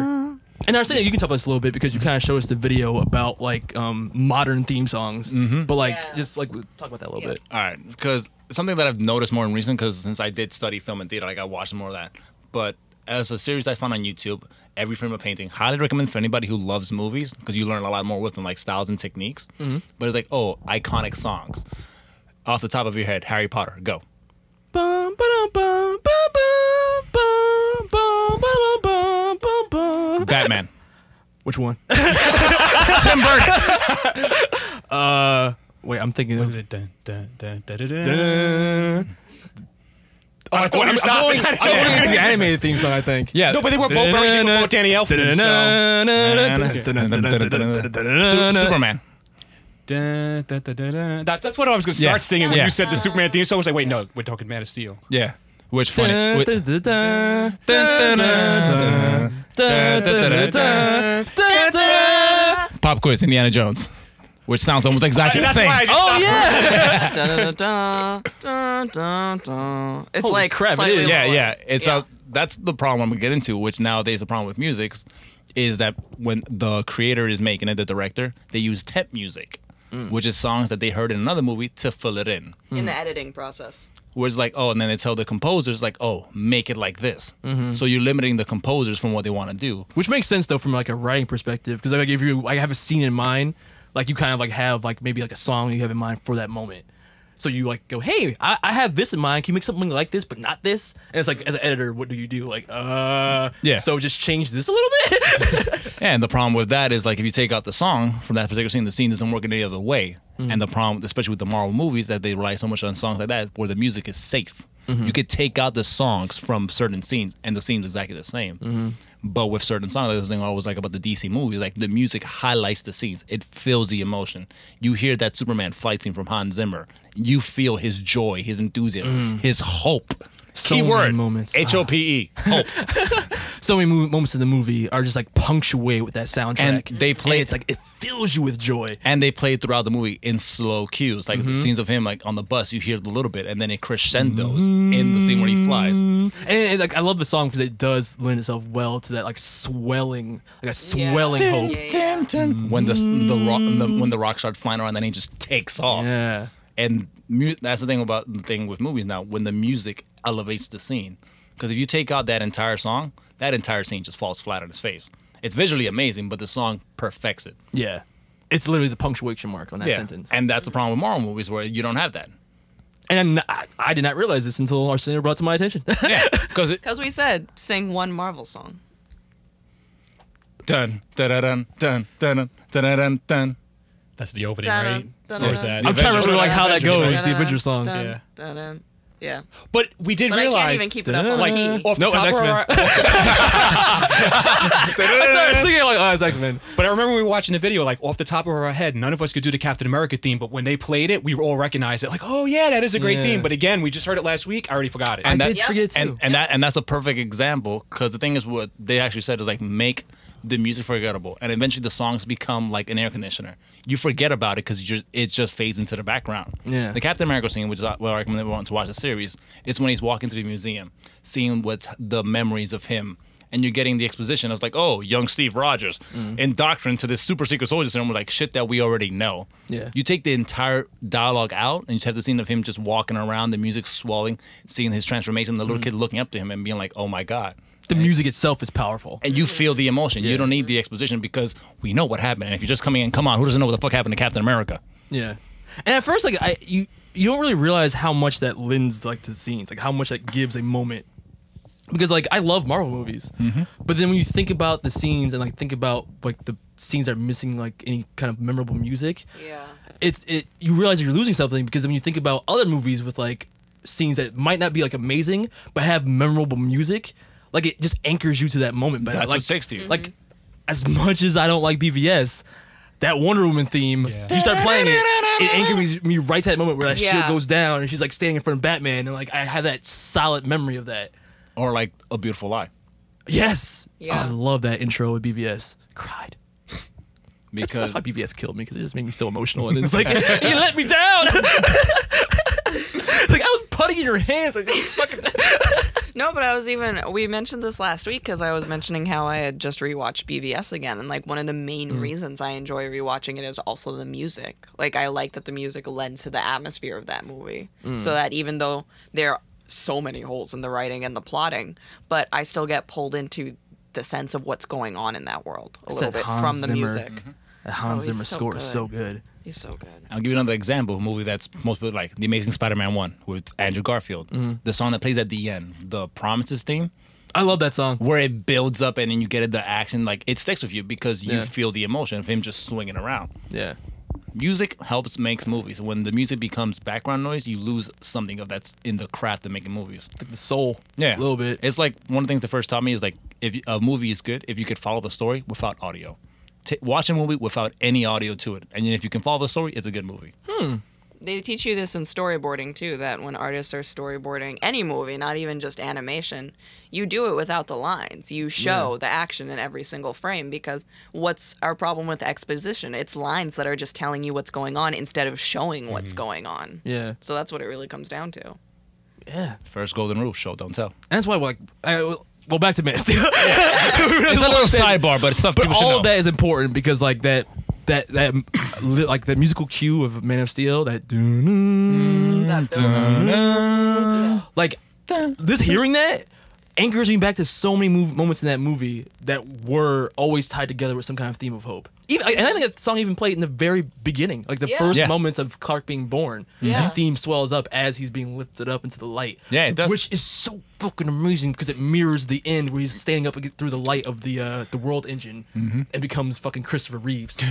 And I was saying you can talk about this a little bit because you kind of showed us the video about like um, modern theme songs. But like, Yeah. just like talk about that a little bit. All right, because something that I've noticed more in recent, because since I did study film and theater, like I watched more of that. But as a series I found on YouTube, Every Frame a Painting, highly recommend for anybody who loves movies because you learn a lot more with them, like styles and techniques. But it's like, oh, iconic songs. Off the top of your head, Harry Potter, go. Batman. Which one? Tim Burton. Uh, wait, I'm thinking. Was of- it dun, dun, dun, dun, dun, dun? Dun. Oh, I thought you were I'm stopping. going, I'm going with the animated theme song, I think. Yeah. No, but they were both very doing both Danny Elfman. So. Superman. Dun, dun, dun. That, that's what I was going to start Yeah. singing when Yeah. you said the Superman theme song. I was like, wait, no, we're talking Man of Steel. Yeah. Which funny. Dun, Which, dun, dun, dun, dun, dun, dun, dun, dun, dun, dun. pop quiz, Indiana Jones. Which sounds almost exactly the That's same. why I just Oh yeah. Da, da, da, da, da, da. It's Holy like crap, it slightly is. yeah, lower. yeah. It's Yeah. uh that's the problem we get into, which nowadays the problem with music is that when the creator is making it, the director, they use temp music, which is songs that they heard in another movie to fill it in. in the editing process. Where it's like, oh, and then they tell the composers like, oh, make it like this. Mhm. So you're limiting the composers from what they want to do. Which makes sense though from like a writing perspective because like if you like have a scene in mind, like you kind of like have like maybe like a song you have in mind for that moment. So you like go, hey, I, I have this in mind. Can you make something like this but not this? And it's like as an editor, what do you do? Like, uh, Yeah. So just change this a little bit. <laughs> And the problem with that is like if you take out the song from that particular scene, the scene doesn't work any other way. Mhm. And the problem, especially with the Marvel movies, that they rely so much on songs like that, where the music is safe. Mhm. You could take out the songs from certain scenes, and the scene's exactly the same. Mhm. But with certain songs, that's the thing I always like about the DC movies. Like the music highlights the scenes; it fills the emotion. You hear that Superman fight scene from Hans Zimmer. You feel his joy, his enthusiasm, Mm. his hope. So Key many word: moments. H O P E. Hope. <laughs> so many mo- moments in the movie are just like punctuate with that soundtrack, And they play- it's like it fills you with joy. and they play throughout the movie in slow cues, like the Mhm. scenes of him like on the bus. You hear it a little bit, and then it crescendos in the scene where he flies. And, and, like I love the song because it does lend itself well to that like swelling, like a swelling hope. When the the rock the, when the rock starts flying around, then he just takes off. Yeah. And mu- that's the thing about the thing with movies now. When the music elevates the scene. Because if you take out that entire song, that entire scene just falls flat on its face. It's visually amazing, but the song perfects it. Yeah. It's literally the punctuation mark on that yeah. sentence. And that's the problem with Marvel movies where you don't have that. And I, I did not realize this until Arsenio brought to my attention. <laughs> yeah. Because we said, sing one Marvel song. Dun, dun, dun, dun, dun, dun, dun, dun. That's the opening, dun, right? Dun, dun, or is that? I'm trying to remember like how that goes, the Avengers song. Yeah dun, dun. Yeah. But we did But I can't even keep it up on like key. off the No, it's top of X-Men. our, <laughs> I started singing like, oh, it's X Men. But I remember we were watching the video, like off the top of our head, none of us could do the Captain America theme. But when they played it, we all recognized it. Like, oh yeah, that is a great Yeah. theme. But again, we just heard it last week. I already forgot it. and I that, did forget too. And, and that and that's a perfect example because the thing is what they actually said is like make the music forgettable and eventually the songs become like an air conditioner you forget about it because it just fades into the background Yeah. the captain america scene which is what i recommend everyone to watch the series is when he's walking through the museum seeing what's the memories of him and you're getting the exposition. I was like, oh, young Steve Rogers, Mm. indoctrined to this super secret soldier syndrome, like shit that we already know. Yeah. You take the entire dialogue out and you just have the scene of him just walking around, the music swelling, seeing his transformation, the Mm. little kid looking up to him and being like, oh my God. The music itself is powerful. And you feel the emotion. You don't need the exposition because we know what happened. And if you're just coming in, come on, who doesn't know what the fuck happened to Captain America? Yeah. And at first, like I, you, you don't really realize how much that lends like to scenes, like how much that gives a moment. Because like I love Marvel movies, mm-hmm. but then when you think about the scenes and like think about like the scenes that are missing like any kind of memorable music, Yeah. it's it you realize you're losing something because when you think about other movies with like scenes that might not be like amazing but have memorable music, like it just anchors you to that moment. But That's like, what sticks to you. Like as much as I don't like BVS, that Wonder Woman theme, you start playing it, it anchors me, me right to that moment where that shield Yeah. goes down and she's like standing in front of Batman and like I have that solid memory of that. Or like A Beautiful Lie. Yes. Yeah. I love that intro with BVS. Cried. <laughs> Because That's why BVS killed me because it just made me so emotional. And it's like, <laughs> <laughs> you let me down. like, I putting in your hands. Like, <laughs> fucking. No, but I was even we mentioned this last week because I was mentioning how I had just rewatched BVS again, and like one of the main Mm. reasons I enjoy rewatching it is also the music. Like I like that the music lends to the atmosphere of that movie, Mm. so that even though there are so many holes in the writing and the plotting, but I still get pulled into the sense of what's going on in that world a little bit Hans from the Zimmer- music. That Hans Oh, Zimmer so score is so good. He's so good. I'll give you another example a movie that's most people like The Amazing Spider Man 1 with Andrew Garfield. Mm-hmm. The song that plays at the end, the Promises theme, I love that song. where it builds up and then you get it, the action, like it sticks with you because you Yeah. feel the emotion of him just swinging around. Yeah. Music helps makes movies. When the music becomes background noise, you lose something of that's in the craft of making movies. Like the soul. Yeah, A little bit. It's like one of the things that first taught me is like if a movie is good if you could follow the story without audio. T- watch a movie without any audio to it, and if you can follow the story, it's a good movie. Hmm. They teach you this in storyboarding too that when artists are storyboarding any movie, not even just animation, you do it without the lines. You show the action in every single frame because what's our problem with exposition? It's lines that are just telling you what's going on instead of showing mm-hmm. what's going on. Yeah. So that's what it really comes down to. Yeah. First golden rule: show, don't tell. And that's why, like, I, well, back to Man of Steel. It's a little sidebar, but it's stuff But people should all know. of that is important because, like, that that that li- like the musical cue of Man of Steel, that doo mm, That build-up. like this hearing that anchors me back to so many mov- moments in that movie that were always tied together with some kind of theme of hope. Even and I think that song even played in the very beginning, like the Yeah. first Yeah. moments of Clark being born. Yeah. That theme swells up as he's being lifted up into the light. Yeah, it does. Which is so fucking amazing because it mirrors the end where he's standing up ag- through the light of the uh, the world engine Mm-hmm. and becomes fucking Christopher Reeves. <laughs> <laughs>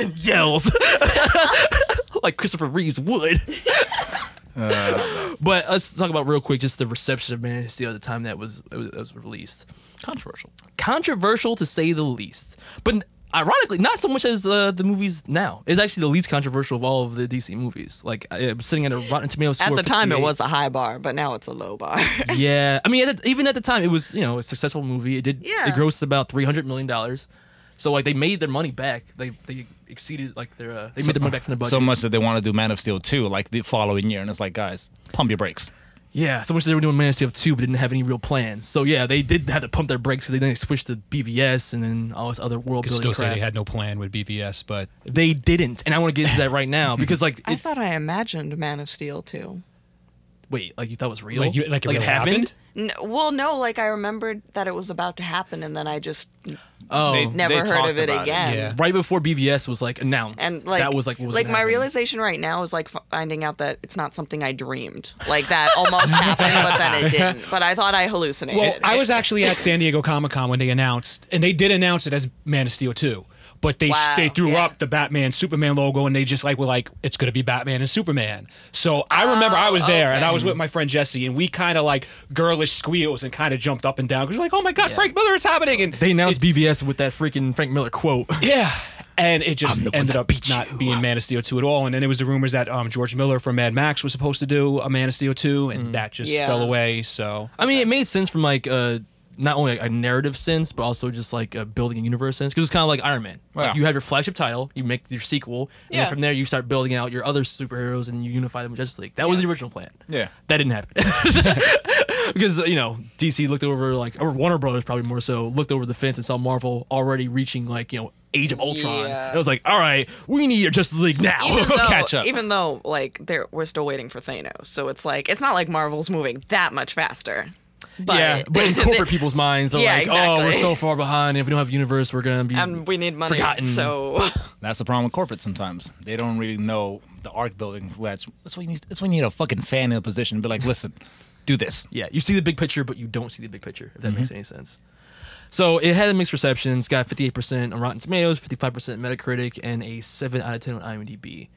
and yells <laughs> like Christopher Reeves would. but let's talk about real quick just the reception of Man of Steel at the time that was it was, it was released. Controversial. Controversial to say the least, but ironically, not so much as uh, the movies now. It's actually the least controversial of all of the DC movies. Like I was sitting at a Rotten Tomatoes At the time, it was a high bar, but now it's a low bar. <laughs> yeah, I mean, at the, even at the time, it was you know a successful movie. It did. Yeah. It grossed about three hundred million dollars. So like they made their money back. They they exceeded like their uh, they made their money back from their budget. So much that they want to do Man of Steel 2 like the following year. And it's like, guys, pump your brakes. Yeah, so much they were doing Man of Steel 2, but didn't have any real plans. So yeah, they did have to pump their brakes because they then switched to BVS and then all this other world Could building still say they had no plan with BVS, but They didn't, and I want to get into that right now <laughs> because like, I it, thought I imagined Man of Steel too. Wait, like you thought it was real? Like you- like it really happened? N- well, no, like I remembered that it was about to happen, and then I just Oh, They- never they heard of it about it. again. Yeah. right before BVS was like announced, And like that was like what was like my happen. realization right now is like finding out that it's not something I dreamed. Like that almost happened, but then it didn't. <laughs> But I thought I hallucinated. Well, I was actually at San Diego Comic Con when they announced, and they did announce it as Man of Steel 2. But they Wow, they threw yeah. up the Batman Superman logo, and they just like were like, it's gonna be Batman and Superman. So I remember I was there, and I was with my friend Jesse, and we kind of like girlish squeals and kind of jumped up and down because we're like, oh my god, Frank Miller is happening, and They announced BVS with that freaking Frank Miller quote. yeah. And it just I'm the one ended up not you. being Man of Steel 2 at all. And then there was the rumors that um, George Miller from Mad Max was supposed to do a Man of Steel 2, and that just Yeah. fell away. So I mean, it made sense from like uh, not only a narrative sense, but also just like a building a universe sense. Because it's kind of like Iron Man. Like, you have your flagship title, you make your sequel, and Yeah. then from there you start building out your other superheroes and you unify them with Justice League. That was the original plan. Yeah. That didn't happen. <laughs> because you know DC looked over like or Warner Brothers probably more so looked over the fence and saw Marvel already reaching like you know Age of Ultron. Yeah. And it was like, all right, we need a Justice League now. even <laughs> though, Catch up. even though like they're, we're still waiting for Thanos, so it's like it's not like Marvel's moving that much faster. But, yeah, but in <laughs> corporate people's minds, they're Yeah, like, "Oh, we're so far behind. If we don't have universe, we're gonna be and we need money, forgotten." so <laughs> That's the problem with corporate sometimes. They don't really know the arc building. That's, that's, why you need, that's why you need a fucking fan in a position be like, listen, do this. Yeah, you see the big picture, but you don't see the big picture. If that makes any sense. So it had a mixed reception. It's got 58% on Rotten Tomatoes, 55% Metacritic, and a 7 out of 10 on IMDb.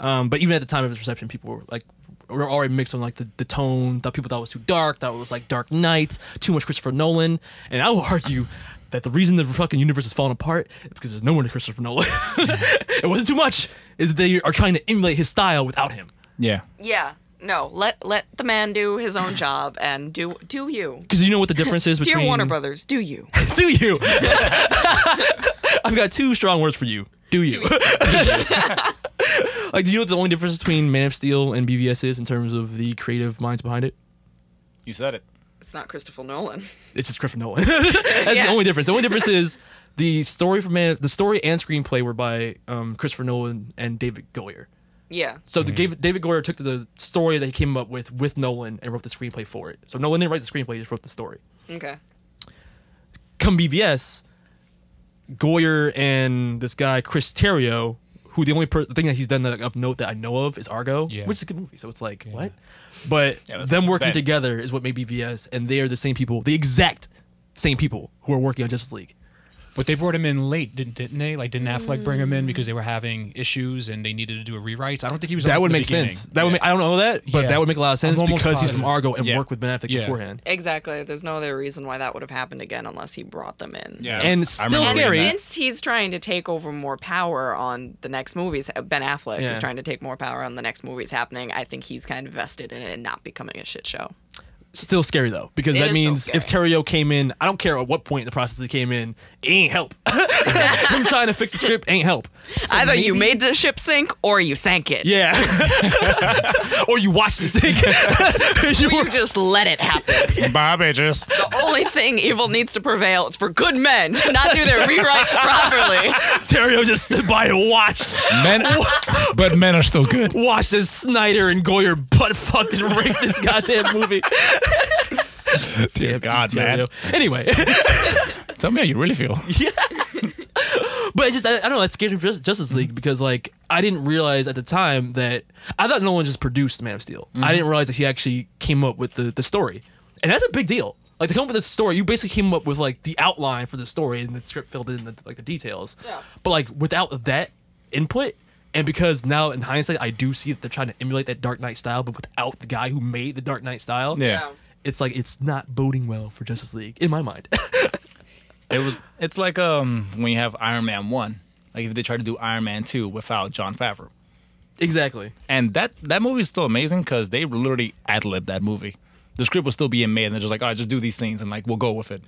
Um, but even at the time of its reception, people were like, were already mixed on like the, the tone. Thought people thought it was too dark. Thought it was like Dark Knight, too much Christopher Nolan. And I will argue that the reason the fucking universe is falling apart is because there's no one to Christopher Nolan. <laughs> it wasn't too much. Is that they are trying to emulate his style without him. Yeah. yeah, no, let let the man do his own <laughs> job and do do you, Because you know what the difference is <laughs> between dear Warner Brothers, do you? Do you? I've got two strong words for you. Do you? Like, do you know what the only difference between Man of Steel and BVS is in terms of the creative minds behind it? You said it. It's not Christopher Nolan. It's just Christopher Nolan. <laughs> That's Yeah. the only difference. The only difference is the story for Man, the story and screenplay were by um, Christopher Nolan and David Goyer. Yeah, So the David, David Goyer took the story that he came up with with Nolan and wrote the screenplay for it. So Nolan didn't write the screenplay; he just wrote the story. okay. come BVS, Goyer and this guy Chris Terrio, who the only per- the thing that he's done that of note that I know of is Argo, Yeah. which is a good movie. So it's like what? But Yeah, them working bad. together is what made BVS, and they are the same people, the exact same people who are working on Justice League. But they brought him in late, didn't, didn't they? Like, didn't Affleck bring him Mm. in because they were having issues and they needed to do a rewrite? I don't think he was. That would make beginning. sense. That would make, I don't know that, but Yeah. that would make a lot of sense I'm almost because he's from. Argo and Yeah. worked with Ben Affleck Yeah. beforehand. Exactly. There's no other reason why that would have happened again unless he brought them in. Yeah. And still scary. reading Since he's trying to take over more power on the next movies, Ben Affleck Yeah. is trying to take more power on the next movies happening. I think he's kind of vested in it and not becoming a shit show. Still scary though, because It that is still means if Terrio came in, I don't care at what point in the process he came in, it ain't help. <laughs> Him trying to fix the script ain't help. Either you made the ship sink or you sank it. Yeah. <laughs> or you watched this <laughs> thing. Or you just let it happen. Bye, bitches. The only thing evil needs to prevail is for good men to not do their rewrites properly. Terrio just stood by and watched. Men, but men are still good. Watched as Snyder and Goyer butt fucked and raped this goddamn movie. Dear God, man. Anyway. <laughs> Tell me how you really feel. <laughs> yeah. But it just I, I don't know. That scared me for Jus- Justice League mm-hmm. because like I didn't realize at the time that I thought Nolan just produced Man of Steel. I mm-hmm. didn't realize that he actually came up with the the story, and that's a big deal. Like to come up with this story, you basically came up with like the outline for the story, and the script filled in the, like the details. Yeah. But like without that input, and because now in hindsight I do see that they're trying to emulate that Dark Knight style, but without the guy who made the Dark Knight style, Yeah. It's like it's not boding well for Justice League in my mind. <laughs> It was. It's like um when you have Iron Man one, like if they try to do Iron Man two without Jon Favreau, exactly. and that that movie is still amazing because they literally ad libbed that movie. The script was still being made, and they're just like, all right, just do these scenes, and like we'll go with it.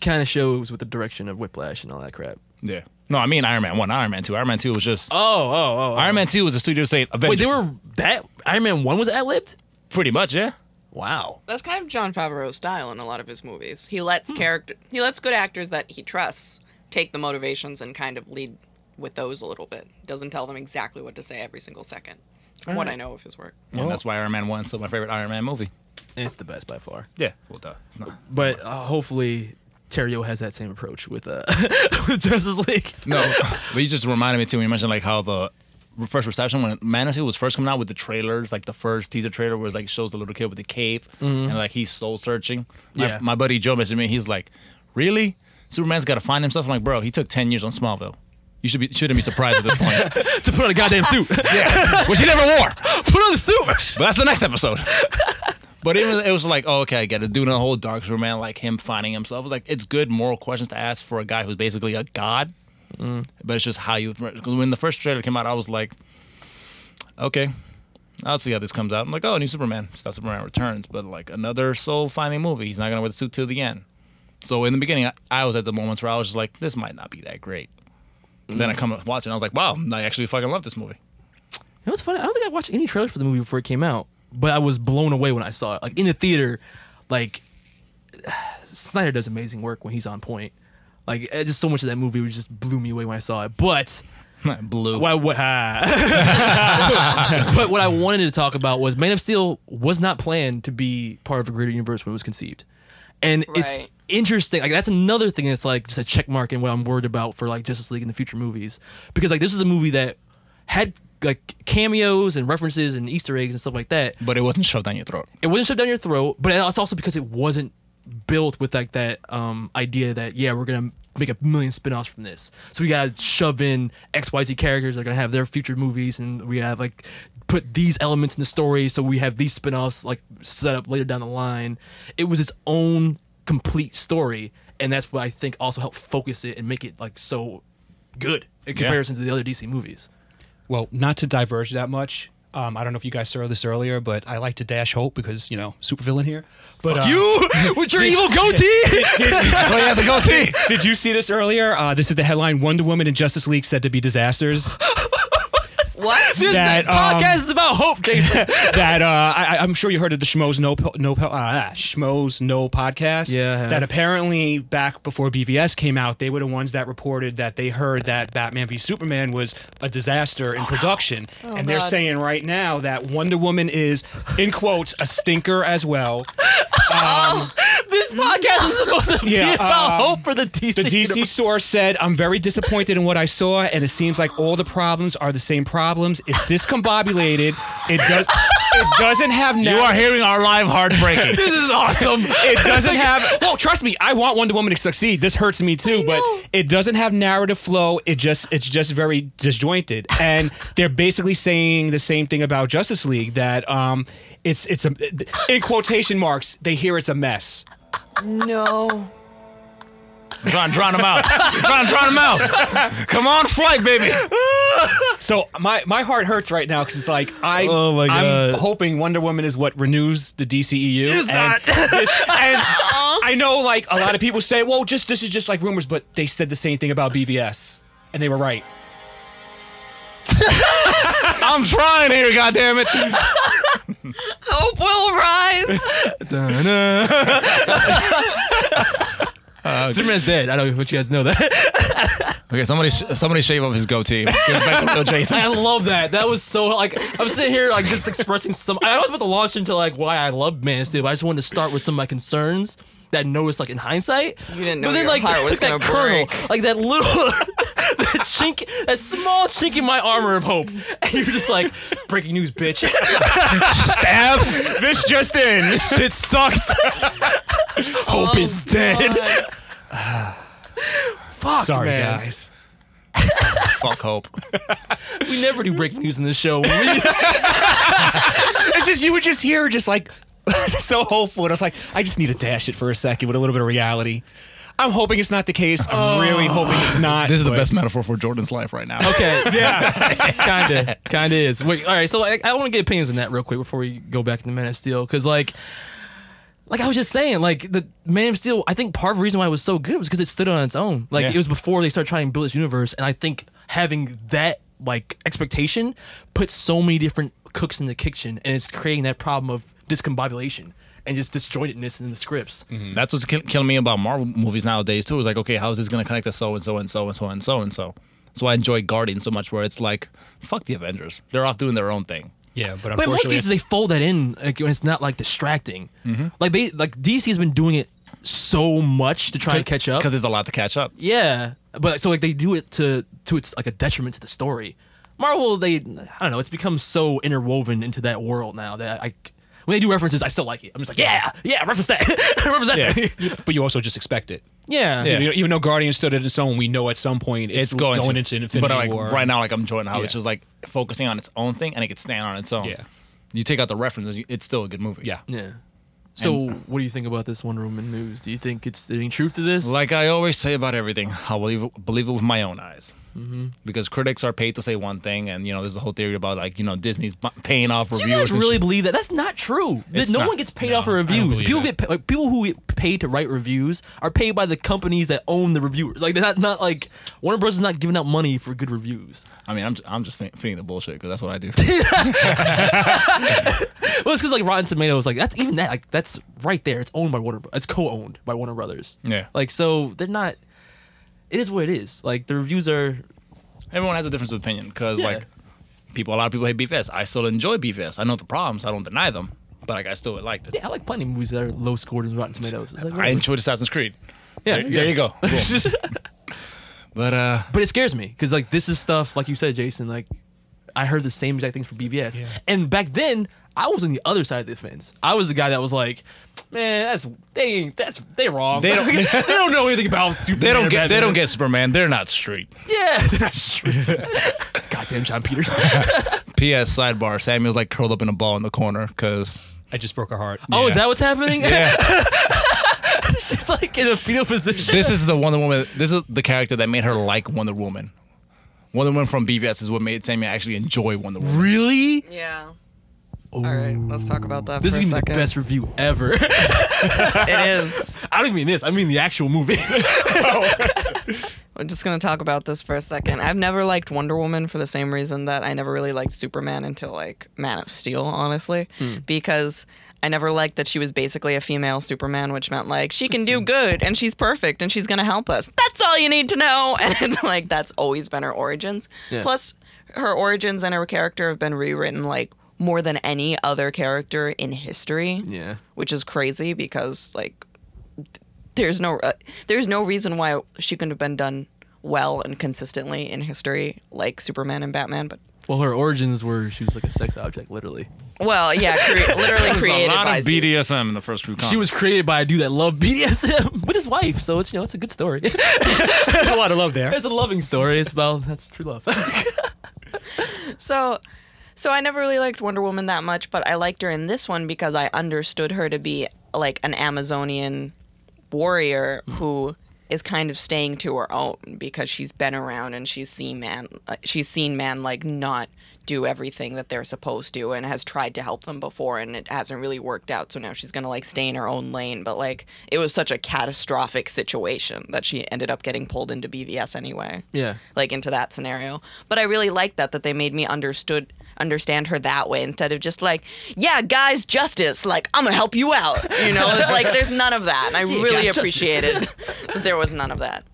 Kind of shows with the direction of Whiplash and all that crap. Yeah. No, I mean Iron Man one, Iron Man two. Iron Man two was just Oh, oh, oh. Iron Man two was the studio saying Avengers. Wait, they were that Iron Man one was ad libbed. pretty much, yeah. Wow. That's kind of Jon Favreau's style in a lot of his movies. He lets character he lets good actors that he trusts take the motivations and kind of lead with those a little bit. Doesn't tell them exactly what to say every single second. From what I know of his work. And that's why Iron Man one's still my favorite Iron Man movie. It's the best by far. Yeah. Well, duh. It's not. But uh, hopefully, Terrio has that same approach with uh <laughs> with Justice League. No, but you just reminded me too when you mentioned like how the first reception when Man of Steel was first coming out with the trailers, like the first teaser trailer was like shows the little kid with the cape mm-hmm. and like he's soul searching. My, Yeah. my buddy Joe messaged me. He's like, "Really? Superman's got to find himself." I'm like, "Bro, he took ten years on Smallville. You should be shouldn't be surprised at this point." <laughs> to put on a goddamn suit. yeah, <laughs> which he never wore. put on the suit. But that's the next episode. <laughs> But it was, it was like, oh, okay, I get it. Doing a whole Dark Superman, like him finding himself. It was like, it's good moral questions to ask for a guy who's basically a god. Mm. But it's just how you. When the first trailer came out, I was like, okay, I'll see how this comes out. I'm like, oh, new Superman. It's not Superman Returns, but like another soul finding movie. He's not going to wear the suit till the end. So in the beginning, I, I was at the moments where I was just like, this might not be that great. Mm. Then I come up watching, I was like, wow, I actually fucking love this movie. It was funny. I don't think I watched any trailers for the movie before it came out, but I was blown away when I saw it. Like in the theater, like <sighs> Snyder does amazing work when he's on point. Like eh, just so much of that movie just blew me away when I saw it. But <laughs> Blue. what, what, <laughs> ah. but what I wanted to talk about was Man of Steel was not planned to be part of a greater universe when it was conceived, and it's interesting. Like that's another thing that's like just a check mark in what I'm worried about for like Justice League in the future movies, because like this is a movie that had like cameos and references and Easter eggs and stuff like that. But it wasn't shoved down your throat. It wasn't shoved down your throat, but it's also because it wasn't built with like that um, idea that yeah we're gonna make a million spin-offs from this. So we gotta shove in X Y Z characters that are gonna have their future movies, and we have like put these elements in the story, so we have these spin-offs like set up later down the line. It was its own complete story, and that's what I think also helped focus it and make it like so good in Yeah. comparison to the other DC movies. Well, not to diverge that much. Um, I don't know if you guys saw this earlier, but I like to dash hope because you know supervillain here. But Fuck uh, you <laughs> with your evil goatee. <laughs> That's why he has a goatee. Did you see this earlier? Uh, this is the headline: Wonder Woman and Justice League said to be disasters. <laughs> What? this That, um, podcast is about hope, Jason. <laughs> that uh, I, I'm sure you heard of the Schmoes Know No Po- uh, Schmoes Know podcast. Yeah, I have. That apparently back before BVS came out, they were the ones that reported that they heard that Batman v Superman was a disaster in production, and they're saying right now that Wonder Woman is, in quotes, a stinker as well. <laughs> this podcast is supposed to be Yeah, about um, hope for the DC. Store. The DC universe. source said, I'm very disappointed in what I saw, and it seems like all the problems are the same problems. It's discombobulated. It does it doesn't have You are hearing our live heartbreaking. <laughs> This is awesome. it doesn't <laughs> have well trust me i want wonder woman to succeed this hurts me too but it doesn't have narrative flow it just it's just very disjointed and they're basically saying the same thing about justice league that um it's it's a in quotation marks they hear it's a mess No. Drawn, drawn him out. Drawn, drawn him out. Come on, flight, baby. so my my heart hurts right now because it's like i Oh my i'm God. hoping wonder woman is what renews the dceu It's and, not. this- and i know like a lot of people say well just this is just like rumors but they said the same thing about bvs and they were right <laughs> I'm trying here, goddammit. Hope will rise. Uh, <laughs> Superman's dead. I don't know what you guys know that. <laughs> Okay, somebody sh- somebody shave off his goatee. Give it back to Bill <laughs> Jason. I love that. That was so like I'm sitting here like just expressing some. I was about to launch into like why I love Man of Steel. But I just wanted to start with some of my concerns that I noticed like in hindsight. You didn't know but then your like heart it's was like that gonna kernel, break. like that little <laughs> that chink, that small chink in my armor of hope, and you're just like breaking news, bitch. Stab. <laughs> this just in. Shit sucks. hope oh is dead. <sighs> Fuck, Sorry, man. guys. <laughs> Fuck hope. We never do breaking news in this show. We- It's just you were just here, just like <laughs> so hopeful. And I was like, I just need to dash it for a second with a little bit of reality. I'm hoping it's not the case. I'm really oh. hoping it's not. This is the but- best metaphor for Jordan's life right now. Okay, <laughs> yeah, kinda, kinda is. Wait, all right. So I, I want to get opinions on that real quick before we go back to Man of Steel, because like, like I was just saying, like the Man of Steel. I think part of the reason why it was so good was because it stood on its own. Like Yeah. it was before they started trying to build this universe, and I think having that like expectation puts so many different cooks in the kitchen, and it's creating that problem of discombobulation and just disjointedness in the scripts. Mm-hmm. That's what's kill- killing me about Marvel movies nowadays too. Is like, okay, how is this gonna connect to so and so and so and so and so and so? So I enjoy Guardians so much, where it's like, fuck the Avengers. They're off doing their own thing. Yeah, but But in most cases, they fold that in like when it's not like distracting. Mm-hmm. Like they like DC has been doing it so much to try and catch up. because there's a lot to catch up. Yeah, but so like they do it to to its like a detriment to the story. Marvel, they I don't know, it's become so interwoven into that world now that I when they do references, I still like it. I'm just like, yeah, yeah, reference that, <laughs> reference that. yeah. <laughs> but you also just expect it. Yeah. Even, even though Guardians stood at its own, we know at some point it's, It's, going, to, into Infinity But like War. right now, like I'm enjoying how it's Yeah. just like focusing on its own thing and it can stand on its own. Yeah. You take out the references, you- it's still a good movie. Yeah. Yeah. So, what do you think about this Wonder Woman news? Do you think it's any truth to this? Like I always say about everything, I believe believe it with my own eyes. Mhm. Because critics are paid to say one thing, and you know there's a whole theory about like you know Disney's paying off Do you guys really believe that? That's not true. It's no not. one gets paid No, off for reviews. People that. get like people who get paid to write reviews are paid by the companies that own the reviewers. Like they're not not like Warner Bros is not giving out money for good reviews. I mean, I'm I'm just feeding the bullshit because that's what I do. <laughs> <laughs> Well, it's because like Rotten Tomatoes, like that's even that, like that's right there. It's owned by Warner. It's co-owned by Warner Brothers. Yeah. Like so, they're not. It is what it is. Like the reviews are. Everyone has a difference of opinion because Yeah. like people, a lot of people hate BVS. I still enjoy BVS. I know the problems. I don't deny them, but like I still liked it. Yeah, I like plenty of movies that are low scored in Rotten Tomatoes. Like, I enjoyed Assassin's Creed. Yeah, there, there you go. <laughs> But uh, But it scares me because like this is stuff like you said, Jason. Like I heard the same exact things for BVS, yeah. and back then I was on the other side of the fence. I was the guy that was like, "Man, that's they that's they wrong. They <laughs> don't- they don't know anything about Superman. they don't or get they don't get Superman. They're not straight. Yeah, they're not <laughs> straight. Goddamn Jon Peters. <laughs> P.S. Sidebar: Samuel's like curled up in a ball in the corner because I just broke her heart. Oh, is that what's happening? Yeah. She's like in a fetal position. this is the Wonder Woman. This is the character that made her like Wonder Woman. Wonder Woman from BVS is what made Samuel actually enjoy Wonder Woman. really. Yeah. All right, let's talk about that This for is a gonna be the best review ever. <laughs> it is. <laughs> I don't even mean this. I mean the actual movie. <laughs> We're just gonna talk about this for a second. I've never liked Wonder Woman for the same reason that I never really liked Superman until like Man of Steel, honestly, Hmm. because I never liked that she was basically a female Superman, which meant like she can do good and she's perfect and she's gonna help us. That's all you need to know. And it's like that's always been her origins. Yeah. Plus, her origins and her character have been rewritten like more than any other character in history yeah. which is crazy because like there's no uh, there's no reason why she couldn't have been done well and consistently in history like Superman and Batman but Well, her origins were she was like a sex object, literally. well yeah cre- <laughs> literally There's created a lot by of Su- BDSM in the first few. Comics. She was created by a dude that loved BDSM <laughs> with his wife, so it's you know it's a good story. <laughs> There's a lot of love there. it's a loving story. It's well, that's true love. so so I never really liked Wonder Woman that much but I liked her in this one because I understood her to be like an Amazonian warrior who is kind of staying to her own because she's been around and she's seen man she's seen man like not do everything that they're supposed to and has tried to help them before and it hasn't really worked out so now she's going to like stay in her own lane but like it was such a catastrophic situation that she ended up getting pulled into BVS anyway yeah. like into that scenario. But I really liked that that they made me understood understand her that way instead of just like, yeah, guys, justice. Like I'm gonna help you out. You know, it's like there's none of that. And I <laughs> Yeah, really guys, appreciated <laughs> that there was none of that.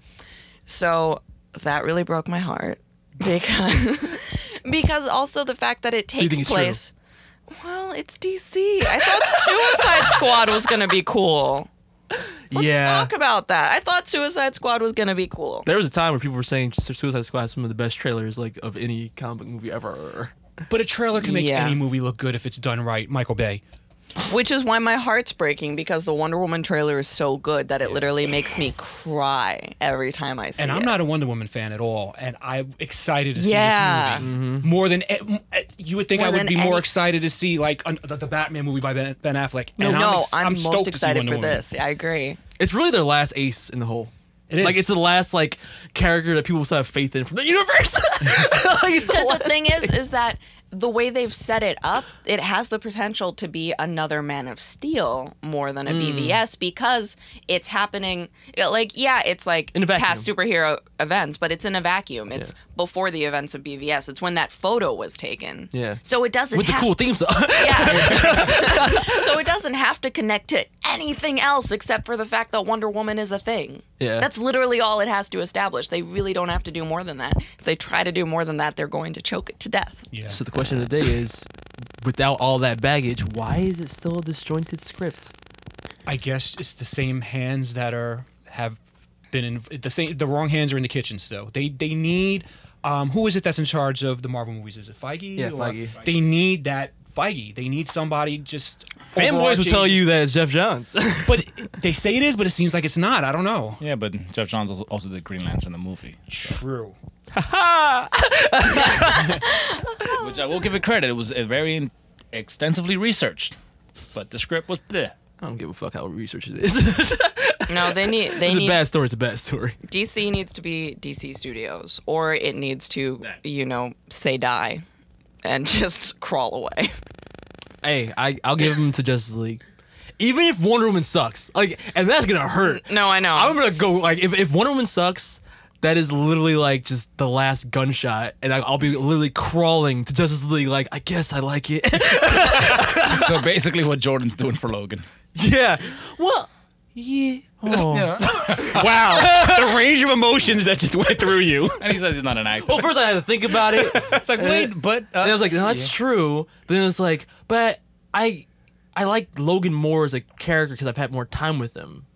So that really broke my heart because <laughs> because also the fact that it takes true? place. Well, it's DC. I thought Suicide Squad was gonna be cool. Let's yeah. talk about that. I thought Suicide Squad was gonna be cool. There was a time where people were saying Suicide Squad has some of the best trailers like of any comic movie ever. But a trailer can make Yeah. any movie look good if it's done right. Michael Bay. Which is why my heart's breaking because the Wonder Woman trailer is so good that it literally makes me cry every time I see it. And I'm not a Wonder Woman fan at all, and I'm excited to see Yeah. this movie mm-hmm. more than e- m- e- you would think. More I would than be more any- excited to see like un- the, the Batman movie by Ben, ben Affleck. no, and no, ex- I'm, stoked most to see excited Wonder for Woman. this. I agree. It's really their last ace in the hole. It is. Like it's the last like character that people still have faith in from the universe. <laughs> Like, it's the Because the last thing is, is that the way they've set it up, it has the potential to be another Man of Steel more than a Mm. BVS because it's happening. Like, yeah, it's like In a past superhero events, but it's in a vacuum. It's before the events of BVS. It's when that photo was taken. Yeah. So it doesn't with the have cool theme song. <laughs> <laughs> Yeah. so it doesn't have to connect to anything else except for the fact that Wonder Woman is a thing. Yeah. That's literally all it has to establish. They really don't have to do more than that. If they try to do more than that, they're going to choke it to death. Yeah. So the question of the day is, without all that baggage, why is it still a disjointed script? I guess it's the same hands that are have been in the same. The wrong hands are in the kitchen still. They they need. Um, who is it that's in charge of the Marvel movies? Is it Feige? Yeah, or- Feige. They need that Feige. They need somebody just. Fanboys will tell you that it's Geoff Johns. <laughs> but they say it is, but it seems like it's not. I don't know. Yeah, but Geoff Johns also, also did Green Lantern in the movie, True. <laughs> which I will give it credit. It was uh, very extensively researched, but the script was bleh. I don't give a fuck how researched it is. <laughs> No, they need they it's a bad story. It's a bad story. DC needs to be DC Studios or it needs to, you know, say die and <laughs> just crawl away. Hey, I I'll give them to Justice League. Even if Wonder Woman sucks, like, and that's gonna hurt. No, I know. I'm gonna go like if, if Wonder Woman sucks, that is literally like just the last gunshot, and I, I'll be literally crawling to Justice League. Like, I guess I like it. <laughs> so basically, what Jordan's doing for Logan. yeah. Well, yeah. Oh. <laughs> Wow. <laughs> the range of emotions that just went through you. And he says he's not an actor. Well, first I had to think about it. <laughs> it's like, wait, but uh, and I was like, no, that's true. But then it's like, but I, I like Logan more as a character because I've had more time with him.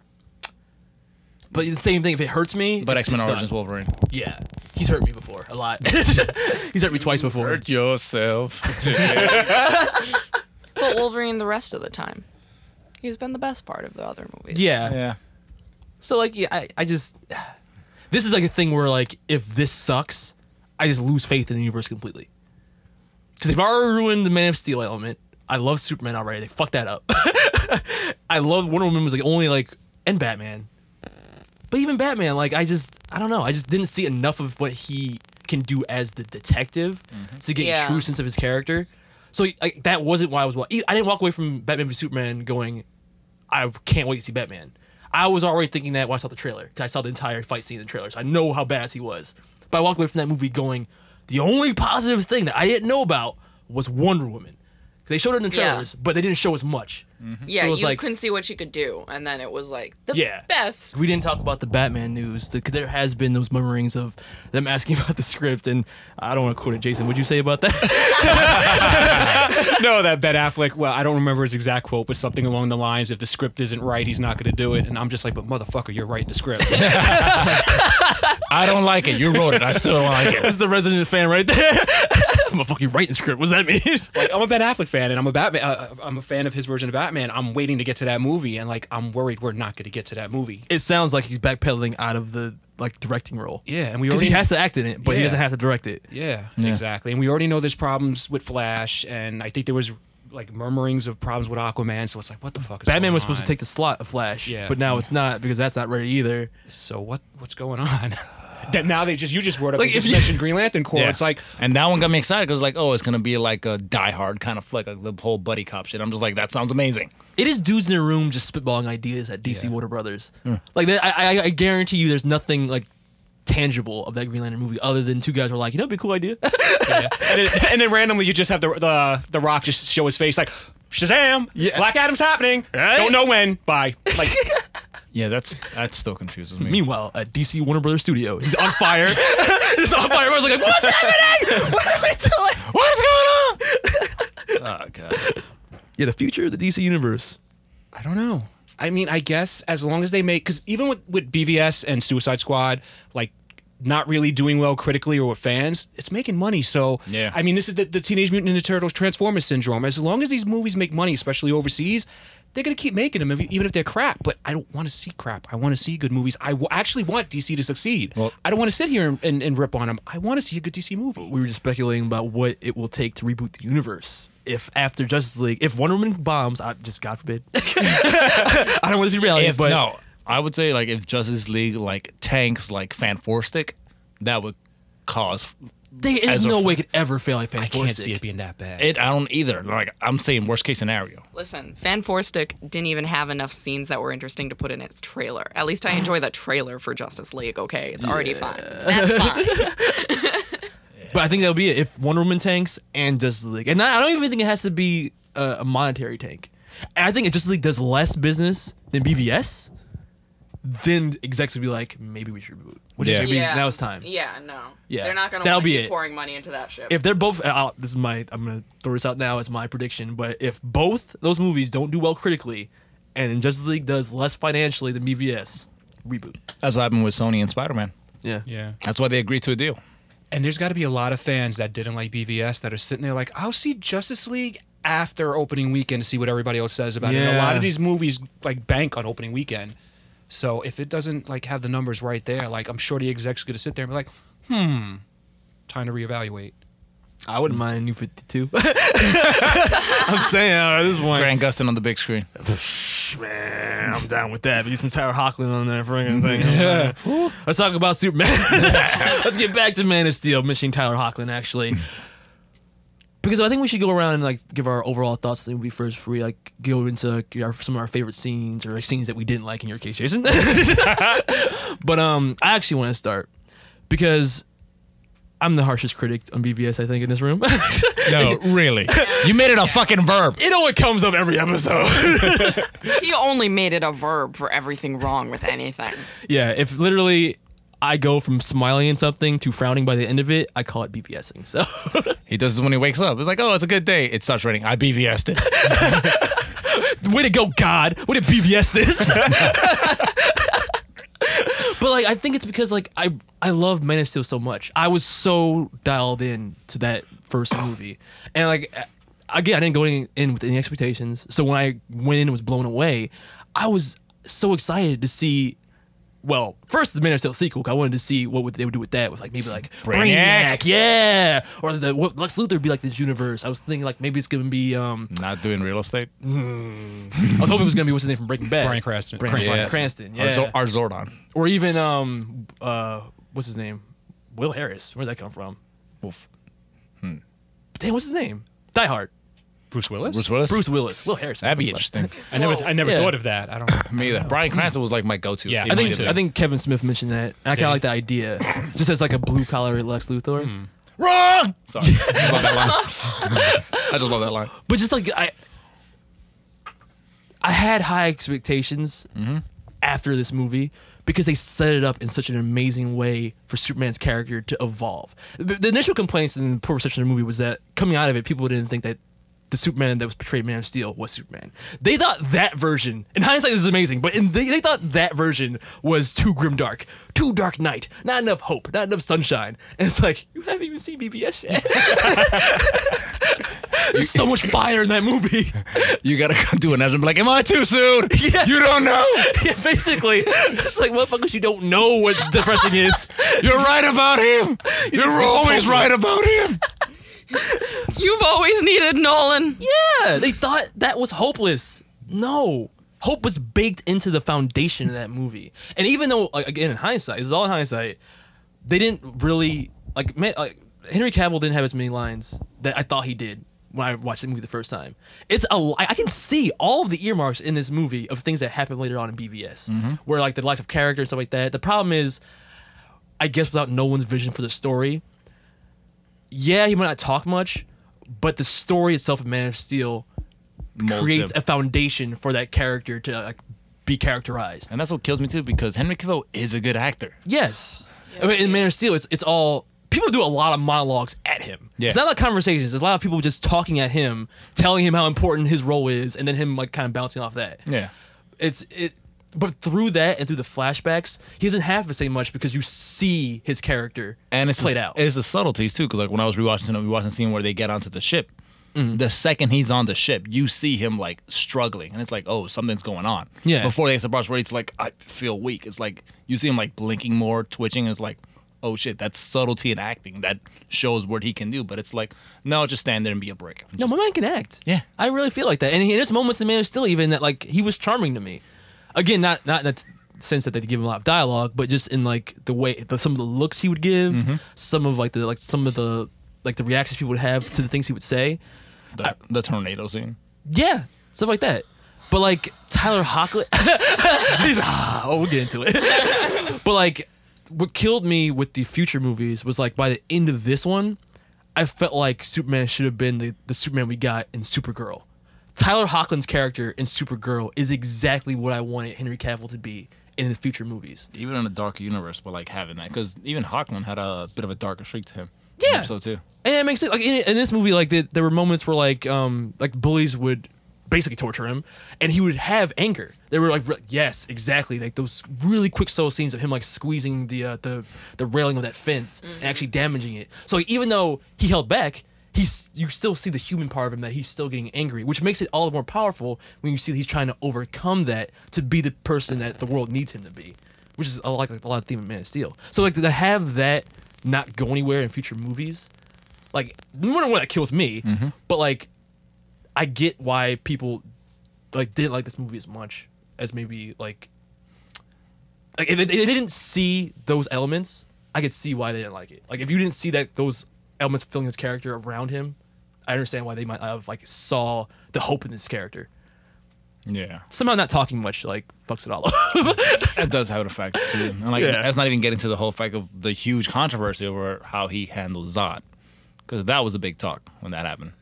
But the same thing, if it hurts me, but X Men it's Origins done. Wolverine. Yeah, he's hurt me before a lot. he's hurt me twice before. Hurt yourself. But Wolverine the rest of the time. He's been the best part of the other movies. Yeah. yeah. So like, yeah, I, I just, <sighs> this is like a thing where like, if this sucks, I just lose faith in the universe completely. Because they've already ruined the Man of Steel element. I love Superman already. They fucked that up. <laughs> I love Wonder Woman was like only like and Batman. But even Batman, like I just I don't know. I just didn't see enough of what he can do as the detective mm-hmm. to get Yeah. a true sense of his character. So like that wasn't why I was. I didn't walk away from Batman v Superman going, I can't wait to see Batman. I was already thinking that when I saw the trailer because I saw the entire fight scene in the trailer, so I know how badass he was. But I walked away from that movie going, the only positive thing that I didn't know about was Wonder Woman. 'Cause They showed it in the Yeah. trailers, but they didn't show as much. Yeah, So it was you like- couldn't see what she could do, and then it was like the Yeah. best. We didn't talk about the Batman news. The, 'cause there has been those murmurings of them asking <laughs> about the script, and I don't want to quote it. Jason, what'd you say about that? <laughs> no, that Ben Affleck. Well, I don't remember his exact quote, but something along the lines: "If the script isn't right, he's not going to do it." And I'm just like, "But motherfucker, you're writing the script." <laughs> I don't like it. You wrote it. I still don't like it. That's the resident fan right there. I'm a fucking writing script. What's that mean? <laughs> like I'm a Ben <laughs> Affleck fan, and I'm a Batman. Uh, I'm a fan of his version of Batman. I'm waiting to get to that movie, and like I'm worried we're not going to get to that movie. It sounds like he's backpedaling out of the like directing role. Yeah, and we because he has to act in it, but he doesn't have to direct it. Yeah, Yeah. exactly. And we already know there's problems with Flash, and I think there was like murmurings of problems with Aquaman. So it's like, what the fuck is Batman going was supposed to take the slot of Flash, Yeah. but now it's not because that's not ready either. So what what's going on? <laughs> that now they just you just wrote up Like, like if if you- mentioned Green Lantern Corps. Yeah. It's like and that one got me excited because like, oh, it's gonna be like a Die Hard kind of flick, like the whole buddy cop shit. I'm just like, that sounds amazing. It is dudes in a room just spitballing ideas at DC Warner Brothers. Like I, I, I guarantee you, there's nothing like tangible of that Green Lantern movie, other than two guys were like, you know, it'd be a cool idea. <laughs> and, then, and then randomly you just have the the the Rock just show his face like Shazam, Black Adam's happening. Don't know when. Bye. Like <laughs> Yeah, that's that still confuses me. Meanwhile, at DC Warner Brothers Studios, he's on fire. <laughs> he's on fire. Everyone's like, what's <laughs> happening? What are we doing? What's going on? Oh god. Yeah, the future of the DC universe. I don't know. I mean, I guess as long as they make because even with with BVS and Suicide Squad, like not really doing well critically or with fans, it's making money. So Yeah. I mean, this is the, the Teenage Mutant Ninja Turtles Transformers syndrome. As long as these movies make money, especially overseas. They're gonna keep making them, even if they're crap. But I don't want to see crap. I want to see good movies. I w- actually want DC to succeed. I don't want to sit here and, and, and rip on them. I want to see a good DC movie. We were just speculating about what it will take to reboot the universe. If after Justice League, if Wonder Woman bombs, I just God forbid. <laughs> I don't want to be reality, If, but no, I would say like if Justice League like tanks like Fan Stick, that would cause. there's as a no f- way it could ever fail like I can't see it being that bad. It I don't either. Like I'm saying worst case scenario. Listen, Fan Stick didn't even have enough scenes that were interesting to put in its trailer. At least I enjoy the trailer for Justice League. Okay, it's already fine. That's fine. <laughs> <laughs> But I think that'll be it. If Wonder Woman tanks and Justice League, and I I don't even think it has to be a, a monetary tank. And I think if Justice League does less business than BVS, then execs would be like, maybe we should reboot. Which is Yeah. maybe Yeah. now it's time. Yeah, no. Yeah, They're not gonna that'll want to be keep it. pouring money into that ship. If they're both, uh, this is my, I'm gonna throw this out now as my prediction. But if both those movies don't do well critically, and Justice League does less financially than BVS, reboot. That's what happened with Sony and Spider Man. Yeah. yeah. That's why they agreed to a deal. And there's got to be a lot of fans that didn't like BVS that are sitting there like, I'll see Justice League after opening weekend to see what everybody else says about it. And a lot of these movies like bank on opening weekend. So if it doesn't like have the numbers right there, like I'm sure the execs are gonna sit there and be like, hmm, time to reevaluate. I wouldn't mind a new 52. <laughs> I'm saying at this point, Grant Gustin on the big screen. man, I'm down with that. Be some Tyler Hoechlin on that friggin' thing. <laughs> Let's talk about Superman. <laughs> Let's get back to Man of Steel, mentioning Tyler Hoechlin actually. Because I think we should go around and like give our overall thoughts on the movie first before we like go into like, our, some of our favorite scenes or like scenes that we didn't like in your case, Jason. <laughs> but um, I actually want to start because I'm the harshest critic on BVS, I think in this room. <laughs> No, <laughs> really. You made it a fucking verb. it always comes up every episode. he only made it a verb for everything wrong with anything. Yeah, if literally I go from smiling at something to frowning by the end of it, I call it BVSing. So <laughs> He does this when he wakes up. It's like, oh, it's a good day. It starts raining. I BVS'd it. <laughs> way to go, God! Way to BVS this. <laughs> but like, I think it's because like I I love Man of Steel so much. I was so dialed in to that first movie, and like again, I didn't go in, in with any expectations. So when I went in and was blown away, I was so excited to see. Well, first the Man of Steel sequel. 'cause I wanted to see what would they would do with that, with like maybe like Brainiac. Brainiac, yeah, or the what Lex Luthor would be like this universe. I was thinking like maybe it's gonna be um Not doing real estate. <laughs> I was hoping it was gonna be what's his name from Breaking Bad. Bryan Cranston. Bryan Cranston. Bryan Cranston. Our, Yeah. Zor- our Zordon. or even um uh what's his name? Will Harris. Where'd that come from? Wolf. Damn, what's his name? Die Hard. Bruce Willis. Bruce Willis. Bruce Willis. Will Harrison. That'd be interesting. I never, I never Yeah. thought of that. I don't. <laughs> Me either. Brian hmm. Cranston was like my go-to. Yeah, He I might think have I think Kevin Smith mentioned that. I kind of like the idea, just as like a blue collar Lex Luthor. Hmm. wrong. Sorry, <laughs> I just love that line. <laughs> I just love that line. But just like I, I had high expectations mm-hmm. after this movie because they set it up in such an amazing way for Superman's character to evolve. The, the initial complaints and poor reception of the movie was that coming out of it, people didn't think that the Superman that was portrayed Man of Steel was Superman. They thought that version, in hindsight, this is amazing, but in they, they thought that version was too grim dark, too Dark Knight, not enough hope, not enough sunshine. And it's like, you haven't even seen BVS yet. <laughs> There's so much fire in that movie. You gotta come to an end and be like, "Am I too soon? Yeah. You don't know. <laughs> yeah, basically. It's like, motherfuckers, you don't know what depressing is. You're right about him. You're always right about him." You've always needed Nolan. Yeah, they thought that was hopeless. No. Hope was baked into the foundation of that movie. And even though, like, again, in hindsight, this is all in hindsight, they didn't really, like, man, like, Henry Cavill didn't have as many lines that I thought he did when I watched the movie the first time. It's a, I I can see all of the earmarks in this movie of things that happen later on in BVS, mm-hmm. where, like, the life of character and stuff like that. The problem is, I guess without Nolan's vision for the story. Yeah, he might not talk much, but the story itself of Man of Steel Molds creates him. a foundation for that character to like be characterized. And that's what kills me too, because Henry Cavill is a good actor. Yes. I mean, in Man of Steel, it's it's all people do a lot of monologues at him. Yeah. It's not like conversations. There's a lot of people just talking at him, telling him how important his role is, and then him like kind of bouncing off that. Yeah. It's it, but through that and through the flashbacks, he doesn't have to say much because you see his character and it's played the, out. It's the subtleties too, because like when I was rewatching, we watching the scene where they get onto the ship. Mm-hmm. The second he's on the ship, you see him like struggling, and it's like, oh, something's going on. Yeah. Before they get to the part where it's like, I feel weak. It's like you see him like blinking more, twitching. And it's like, oh shit, that's subtlety in acting that shows what he can do. But it's like, no, just stand there and be a brick. No, my man can act. Yeah. I really feel like that. And he, there's moments in Man of Steel even that like he was charming to me. Again, not not in that sense that they give him a lot of dialogue, but just in like the way the, some of the looks he would give, Mm-hmm. some of like the like some of the like the reactions people would have to the things he would say. The, the tornado scene. Yeah, stuff like that. But like Tyler Hoechlin, <laughs> he's ah, oh, we'll get into it. <laughs> but like, what killed me with the future movies was like by the end of this one, I felt like Superman should have been the, the Superman we got in Supergirl. Tyler Hoechlin's character in Supergirl is exactly what I wanted Henry Cavill to be in the future movies. Even in a darker universe, but like having that, because even Hawkman had a bit of a darker streak to him. Yeah. So too. And it makes it like in, in this movie, like the, there were moments where like um like bullies would basically torture him, and he would have anger. They were like, re- yes, exactly, like those really quick slow scenes of him like squeezing the uh, the the railing of that fence and actually damaging it. So like, even though he held back, he's you still see the human part of him that he's still getting angry, which makes it all the more powerful when you see that he's trying to overcome that to be the person that the world needs him to be, which is a lot like a lot of theme of Man of Steel. So like to have that not go anywhere in future movies like number one that kills me mm-hmm. but like i get why people like didn't like this movie as much as maybe like like if they, they didn't see those elements i could see why they didn't like it like if you didn't see that those elements filling his character around him i understand why they might have like saw the hope in this character Yeah. somehow not talking much like fucks it all up <laughs> That does have an effect too. And like Yeah. that's not even getting to the whole fact of the huge controversy over how he handled Zod, because that was a big talk when that happened.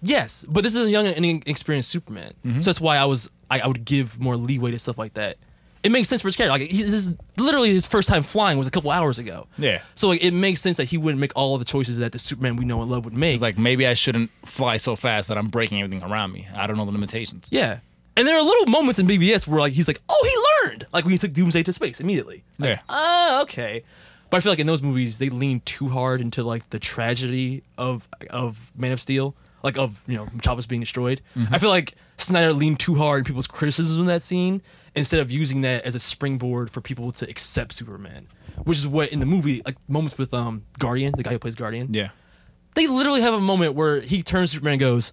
Yes, but this is a young and inexperienced Superman, Mm-hmm. so that's why I was I, I would give more leeway to stuff like that. It makes sense for his character. Like he, this is literally his first time flying was a couple hours ago. Yeah. So like it makes sense that he wouldn't make all the choices that the Superman we know and love would make. It's like maybe I shouldn't fly so fast that I'm breaking everything around me. I don't know the limitations. yeah, and there are little moments in BVS where like he's like, oh, he learned. Like when he took Doomsday to space immediately. Like, Yeah. Oh, okay. But I feel like in those movies they lean too hard into like the tragedy of of Man of Steel, like of you know Metropolis being destroyed. Mm-hmm. I feel like Snyder leaned too hard in people's criticisms of that scene instead of using that as a springboard for people to accept Superman, which is what in the movie like moments with um Guardian, the guy who plays Guardian. Yeah. They literally have a moment where he turns to Superman and goes,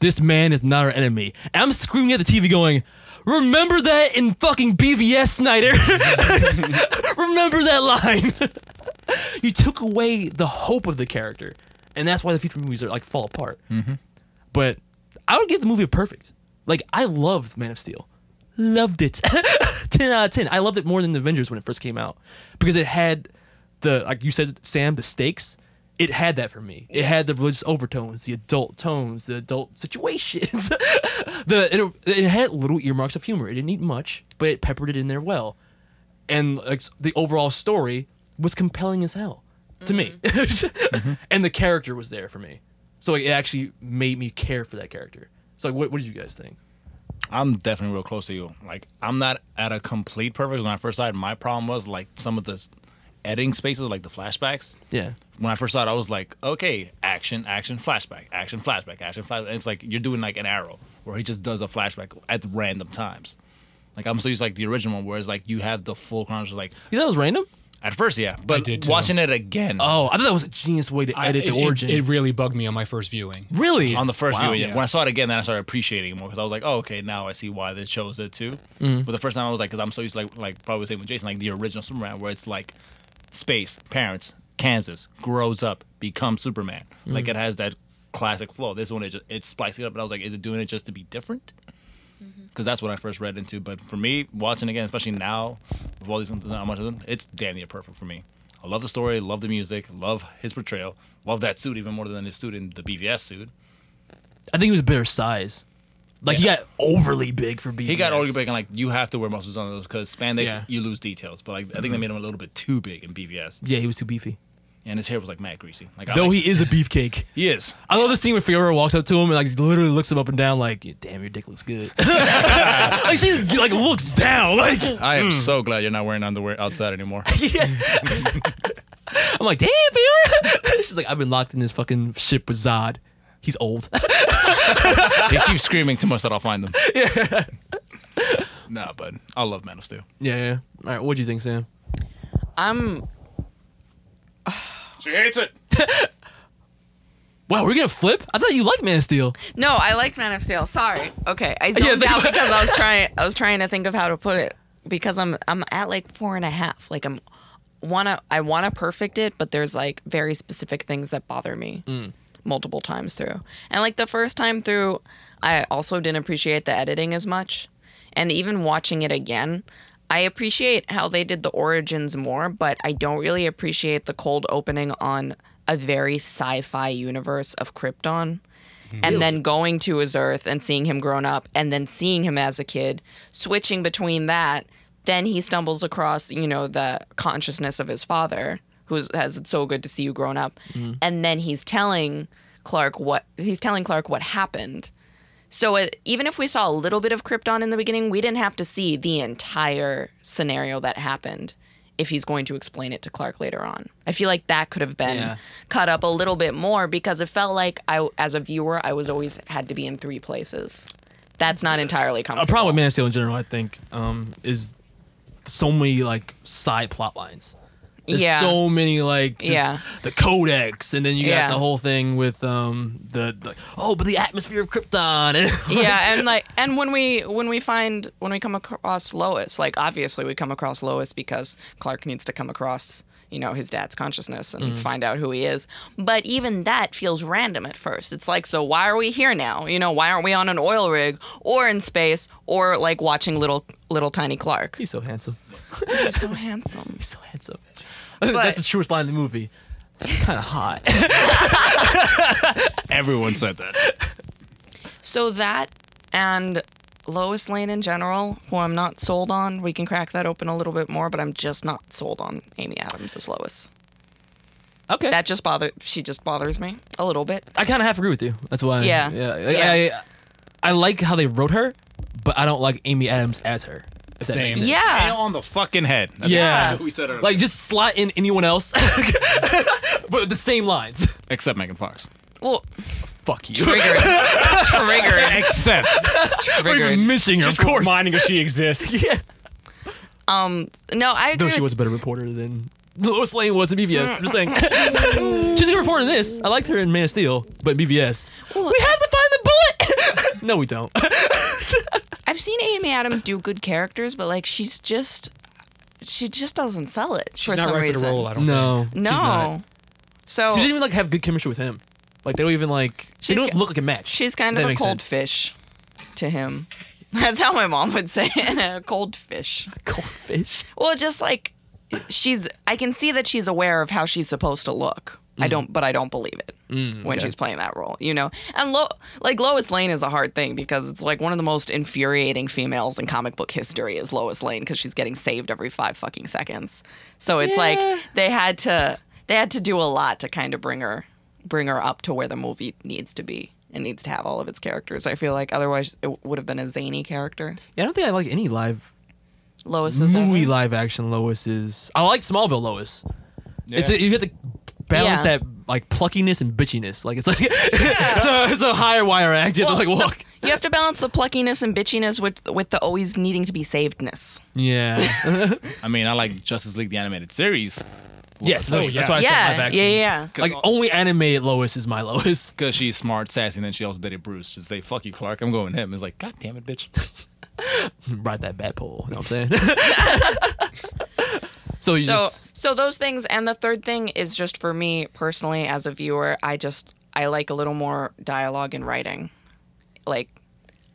This man is not our enemy. And I'm screaming at the TV going, Remember that in fucking BVS, Snyder. <laughs> Remember that line. <laughs> you took away the hope of the character. And that's why the future movies are like fall apart. Mm-hmm. But I would give the movie a perfect. Like I loved Man of Steel. Loved it. <laughs> 10 out of 10. I loved it more than the Avengers when it first came out. Because it had the like you said, Sam, the stakes. It had that for me. It had the religious overtones, the adult tones, the adult <laughs> situations. <laughs> the it, it had little earmarks of humor. It didn't need much, but it peppered it in there well. And like the overall story was compelling as hell to me. Mm-hmm. Mm-hmm. and the character was there for me. So like, it actually made me care for that character. So like, what, what did you guys think? I'm definitely real close to you. Like I'm not at a complete perfect. When I first started, my problem was like some of the editing spaces, like the flashbacks. Yeah. When I first saw it, I was like, okay, action, action, flashback, action, flashback, action, flashback. And it's like you're doing like an arrow where he just does a flashback at random times. Like I'm so used to like the original one, whereas like you have the full chronology. Like You thought it was random? At first, yeah, but did, too. watching it again. Oh, I thought that was a genius way to I- edit it, the it- origin. It, really bugged me on my first viewing. really? on the first Wow. viewing. Yeah. When I saw it again, then I started appreciating it more because I was like, oh, okay, now I see why they chose it too. Mm-hmm. But the first time I was like, because I'm so used to like, like probably the same with Jason, like the original Superman, where it's like space, parents, Kansas, grows up, becomes Superman. Like Mm-hmm. it has that classic flow. This one, it just, it's spicing it up, but I was like, is it doing it just to be different? Because that's what I first read into. But for me, watching again, especially now, with all these how much of them, it's damn near perfect for me. I love the story, love the music, love his portrayal, love that suit even more than his suit in the BVS suit. I think he was a better size. Like he got overly big for BVS. He got overly big and like you have to wear muscles on those because spandex Yeah. you lose details. But like I think they mm-hmm. made him a little bit too big in BVS, Yeah, he was too beefy. And his hair was like mad greasy. Like I Though like- he is a beefcake. <laughs> he is. I love the scene where Faora walks up to him and like literally looks him up and down like, "Damn, your dick looks good." <laughs> like she like looks down. Like <laughs> I am mm. so glad you're not wearing underwear outside anymore. I'm like, "Damn, Faora." She's like, "I've been locked in this fucking ship with Zod. He's old." he keeps screaming too much that I'll find them. Yeah. nah, but I love Man of Steel. yeah, yeah. All right, what do you think, Sam? I'm She hates it. <laughs> Wow, we're gonna flip. I thought you liked Man of Steel. No, I liked Man of Steel. Sorry. Okay, I zoned Yeah, out about- because I was <laughs> trying. I was trying to think of how to put it because I'm I'm at like four and a half. Like I'm wanna I wanna perfect it, but there's like very specific things that bother me mm. multiple times through. And like the first time through, I also didn't appreciate the editing as much, and even watching it again. I appreciate how they did the origins more, but I don't really appreciate the cold opening on a very sci-fi universe of Krypton and then going to his Earth and seeing him grown up, and then seeing him as a kid, switching between that. Then he stumbles across, you know, the consciousness of his father, who has it's so good to see you grown up, mm-hmm. and then he's telling Clark what he's telling Clark what happened. So it, even if we saw a little bit of Krypton in the beginning, we didn't have to see the entire scenario that happened. If he's going to explain it to Clark later on, I feel like that could have been Yeah. cut up a little bit more because it felt like I, as a viewer, I was always had to be in three places. That's not entirely comfortable. A problem with Man of Steel in general, I think, um, is so many like side plot lines. There's Yeah. so many like just Yeah. the codex, and then you got Yeah. the whole thing with um the, the oh, but the atmosphere of Krypton. And <laughs> yeah, and like, and when we when we find when we come across Lois, like obviously we come across Lois because Clark needs to come across you know his dad's consciousness and Mhm. find out who he is. But even that feels random at first. It's like, so why are we here now? You know, why aren't we on an oil rig or in space or like watching little little tiny Clark? He's so handsome. He's so handsome. <laughs> He's so handsome. But- <laughs> That's the truest line in the movie. He's kind of hot. <laughs> Everyone said that. So that and Lois Lane in general, who I'm not sold on, we can crack that open a little bit more, but I'm just not sold on Amy Adams as Lois. Okay. That just bothers. she just bothers me a little bit. I kind of half agree with you. That's why. Yeah. yeah. Yeah. I, I like how they wrote her, but I don't like Amy Adams as her. If that makes sense. Yeah. Nail on the fucking head. That's yeah. what we said earlier. Like just slot in anyone else, <laughs> but the same lines. Except Megan Fox. Well, Fuck you. triggered. <laughs> triggered. Except. Not Triggered. even mentioning her, Just of course. reminding her she exists. <laughs> yeah. Um no, I agree. Though she was a better reporter than Lois Lane was in BVS. I'm just saying. She's a good reporter in this. I liked her in Man of Steel, but in BVS. we have to find the bullet! no, we don't. I've seen Amy Adams do good characters, but like she's just she just doesn't sell it She's for not some right reason. for the role. I don't. no. think. no. She's not. So She didn't even like have good chemistry with him. Like they don't even like they don't ki- look like a match. She's kind That of a makes cold sense. fish to him. <laughs> That's how my mom would say it. <laughs> A cold fish. A cold fish. Well, just like she's I can see that she's aware of how she's supposed to look. I mm. don't but I don't believe it mm, when okay. she's playing that role, you know. And Lo, like Lois Lane is a hard thing because it's like one of the most infuriating females in comic book history is Lois Lane because she's getting saved every 5 fucking seconds. So it's like they had to they had to do a lot to kind of bring her bring her up to where the movie needs to be. It needs to have all of its characters. I feel like otherwise it would have been a zany character. Yeah, I don't think I like any live Lois is movie live action Lois is. I like Smallville Lois. It's a, you get the balance Yeah. that like pluckiness and bitchiness. Like it's like it's, <laughs> a, it's a higher wire act. You have to like walk. You have to balance the pluckiness and bitchiness with with the always needing to be savedness. Yeah. <laughs> I mean, I like Justice League the animated series yes. Oh, That's, yeah. that's why I said Yeah, live action. yeah, yeah. Like only animated Lois is my Lois. <laughs> because she's smart, sassy, and then she also dated Bruce. Just say "fuck you, Clark." I'm going with him. It's like, God damn it, bitch. Ride that bat pole. You know what I'm saying? So you So just so those things and the third thing is just for me personally as a viewer, I just I like a little more dialogue and writing. Like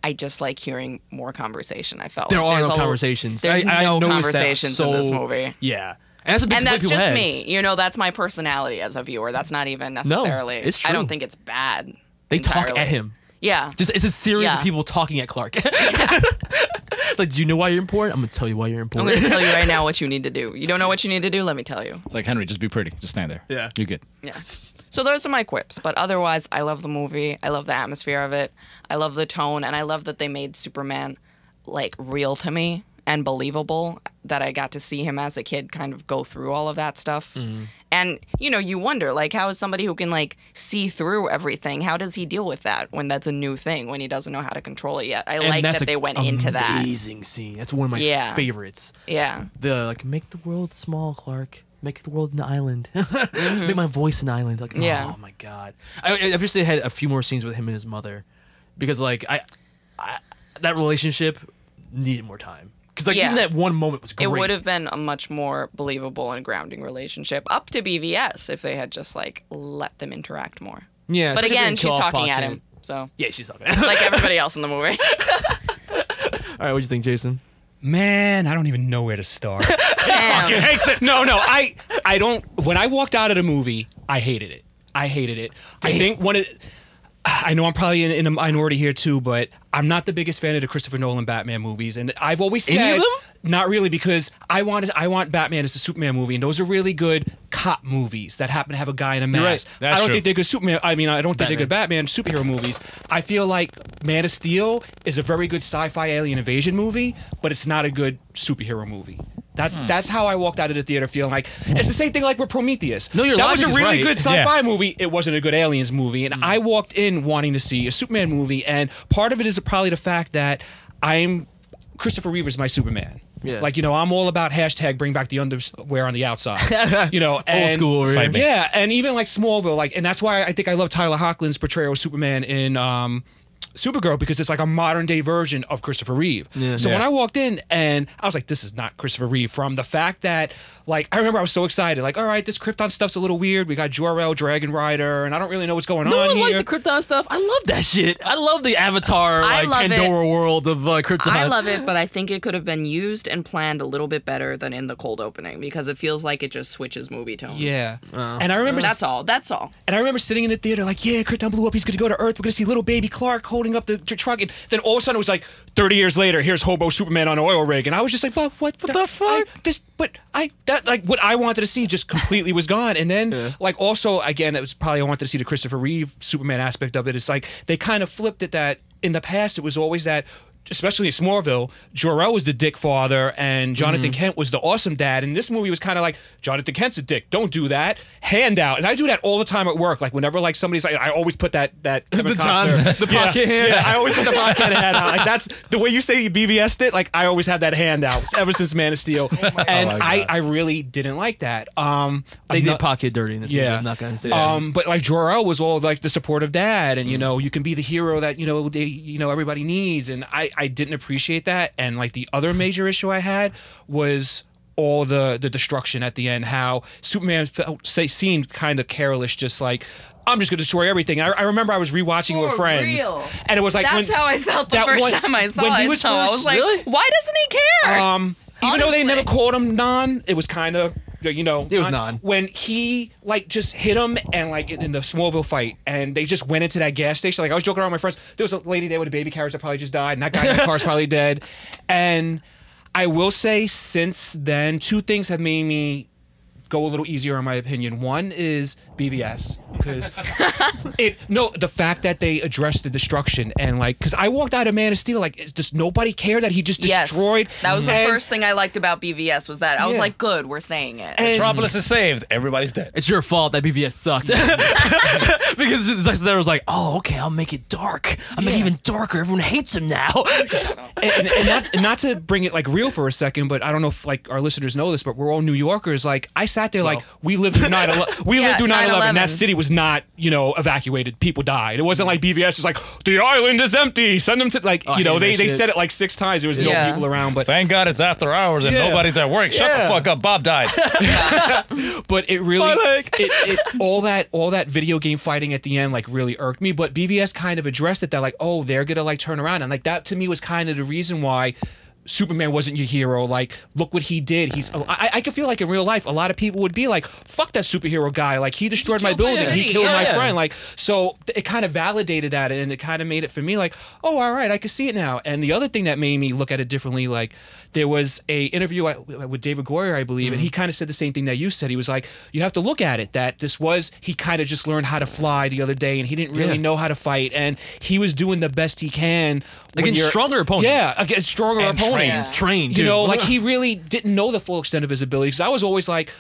I just like hearing more conversation. I felt there are there's no conversations. There's I, I no that conversations so, in this movie. Yeah. And that's and that's just had. me. You know, that's my personality as a viewer. That's not even necessarily. No, it's true. I don't think it's bad. They talk at him. Yeah. Just it's a series Yeah. of people talking at Clark. <laughs> like, do you know why you're important? I'm gonna tell you why you're important. I'm important. going to tell you right now <laughs> what you need to do. You don't know what you need to do? Let me tell you. It's like Henry, just be pretty. Just stand there. Yeah. You're good. Yeah. So those are my quips, but otherwise, I love the movie. I love the atmosphere of it. I love the tone, and I love that they made Superman like real to me and believable. That I got to see him as a kid, kind of go through all of that stuff. And you know, you wonder like, how is somebody who can like see through everything? How does he deal with that when that's a new thing when he doesn't know how to control it yet? I And like that they went into that. Amazing scene. That's one of my Yeah. favorites. Yeah. The like, make the world small, Clark. Make the world an island. <laughs> Make my voice an island. Like, Mm-hmm. Yeah. oh my god. I, I wish they had a few more scenes with him and his mother, because like I, I that relationship needed more time. Because like Yeah. even that one moment was great. It would have been a much more believable and grounding relationship up to BVS if they had just like let them interact more. Yeah, But especially if they again, she's talking at Pac-Man. him. So Yeah, she's talking. like <laughs> everybody else in the movie. All right, what do you think, Jason? Man, I don't even know where to start. <laughs> Damn. fucking hates it. No, no, I, I don't. When I walked out of the movie, I hated it. I hated it. I think one of, I know I'm probably in, in a minority here too, but I'm not the biggest fan of the Christopher Nolan Batman movies, and I've always said Any of them? not really because I wanted I want Batman as a Superman movie, and those are really good cop movies that happen to have a guy in a right. mask. That's I don't true. think they're good Superman. I mean, I don't think they're good Batman superhero movies. I feel like Man of Steel is a very good sci-fi alien invasion movie, but it's not a good superhero movie. That's Hmm. that's how I walked out of the theater feeling like it's the same thing like with Prometheus. No, your that was a really right. good sci-fi Yeah. movie. It wasn't a good aliens movie, and I walked in wanting to see a Superman movie, and part of it is probably the fact that I'm Christopher Reeve is my Superman. Yeah. Like you know, I'm all about hashtag bring back the underwear on the outside. <laughs> you know, and, school here. me. Yeah, and even like Smallville, like, and that's why I think I love Tyler Hoechlin's portrayal of Superman in um, Supergirl because it's like a modern day version of Christopher Reeve. Yeah. So when I walked in and I was like, this is not Christopher Reeve from the fact that like I remember I was so excited, like, all right, this Krypton stuff's a little weird. We got Jor-El, Dragon Rider, and I don't really know what's going No on one here. liked the Krypton stuff. I love that shit. I love the Avatar, I like love it. Pandora world of uh, Krypton. I love it, but I think it could have been used and planned a little bit better than in the cold opening because it feels like it just switches movie tones. yeah, and I remember That's all. That's all. And I remember sitting in the theater like, yeah, Krypton blew up. He's going to go to Earth. We're going to see little baby Clark holding up the tr- truck. And then all of a sudden it was like, 30 years later, here's hobo Superman on an oil rig. And I was just like, but what, the, fuck? I, this, but I, that, like, what I wanted to see just completely was gone. And then, like, also, again, it was probably I wanted to see the Christopher Reeve Superman aspect of it. It's like they kind of flipped it that in the past, it was always that. Especially in Smallville, Jor-El was the dick father and Jonathan Kent was the awesome dad. And this movie was kind of like Jonathan Kent's a dick. Don't do that. Handout. And I do that all the time at work. Like whenever like somebody's like, I always put that that <laughs> Kevin The John- Costner- <laughs> the Yeah, pocket hand. Yeah, I always put the pocket hand out. Like that's the way you say you BVS'd it. Like I always have that hand out <laughs> ever since Man of Steel. and my I I really didn't like that. Um, They I'm did not- pocket dirty in this movie. yeah, I'm not gonna say that. Um, but like Jor-El was all like the supportive dad, Mm. and you know you can be the hero that you know they you know everybody needs, and I I didn't appreciate that. And like the other major issue I had was all the the destruction at the end. How Superman felt say seemed kind of careless, just like. I'm just gonna destroy everything. I, I remember I was rewatching it with friends, real. and it was like That's when- how I felt the first one- time I saw when it. he was so I was like, Really? why doesn't he care? um, even though they never called him non, it was kind of you know It was non. when he like just hit him and like in in the Smallville fight and they just went into that gas station. Like I was joking around with my friends. There was a lady there with a baby carriage that probably just died, and that guy in the car is <laughs> probably dead. And I will say, since then, two things have made me go a little easier in my opinion. One is BVS because it no the fact that they addressed the destruction and like because I walked out of Man of Steel like is just nobody care that he just yes. destroyed. That was the And- first thing I liked about BVS was that I was Yeah. like, good, we're saying it. And- Metropolis is saved. Everybody's dead. it's your fault that BVS sucked. <laughs> because Zack Snyder was like, oh, okay, I'll make it dark. I'll make it even darker. Everyone hates him now. <laughs> and, and, and not, and not to bring it like real for a second, but I don't know if like our listeners know this, but we're all New Yorkers. Like I sat there like we lived through 9 we Yeah, lived through 9 11. 9/11. That city was not, you know, evacuated. People died. It wasn't like BVS was like, the island is empty. Send them to like, Oh, you know, they, they shit. said it like six times. There was no Yeah. people around, but Thank God it's after hours and Yeah. nobody's at work. Shut Yeah. the fuck up. Bob died. <laughs> but it really My it, it all that all that video game fighting at the end like really irked me but BVS kind of addressed it that like oh they're gonna like turn around and like that to me was kind of the reason why Superman wasn't your hero. Like, look what he did. He's. I, I could feel like in real life, a lot of people would be like, "Fuck that superhero guy! Like, he destroyed my building. He killed Yeah, my yeah. friend." Like, so it kind of validated that, and it kind of made it for me like, "Oh, all right, I can see it now." And the other thing that made me look at it differently, like, there was a interview uh, with David Goyer, I believe, and he mm-hmm. kind of said the same thing that you said. He was like, "You have to look at it that this was he kind of just learned how to fly the other day, and he didn't really Yeah. know how to fight, and he was doing the best he can Against stronger opponents. Yeah, against stronger And opponents. trained. Trained, You know, like he really didn't know the full extent of his abilities. I was always like.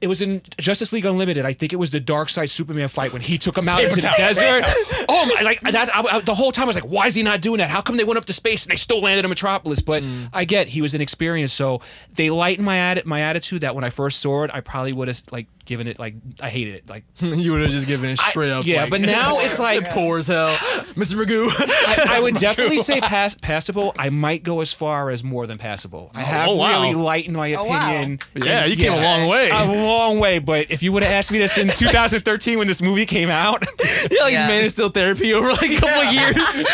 It was in Justice League Unlimited. I think it was the Darkseid Superman fight when he took him out into the desert. <laughs> Oh my! Like that. I, I- the whole time I was like, "Why is he not doing that? How come they went up to space and they still landed in Metropolis?" But I get he was inexperienced, so they lightened my atti- my attitude that when I first saw it, I probably would have like given it like I hated it. Like <laughs> you would have just given it straight up. yeah, like- but now it's <laughs> like poor as hell, <gasps> Mr. Magoo. I, I would <laughs> definitely say pass, passable. I might go as far as more than passable. I oh, have oh, wow. really lightened my opinion. Oh, wow. opinion. Yeah, you came a long way. A long way, but if you would have asked me this in 2013 when this movie came out, yeah, like man is still therapy over like a couple of years.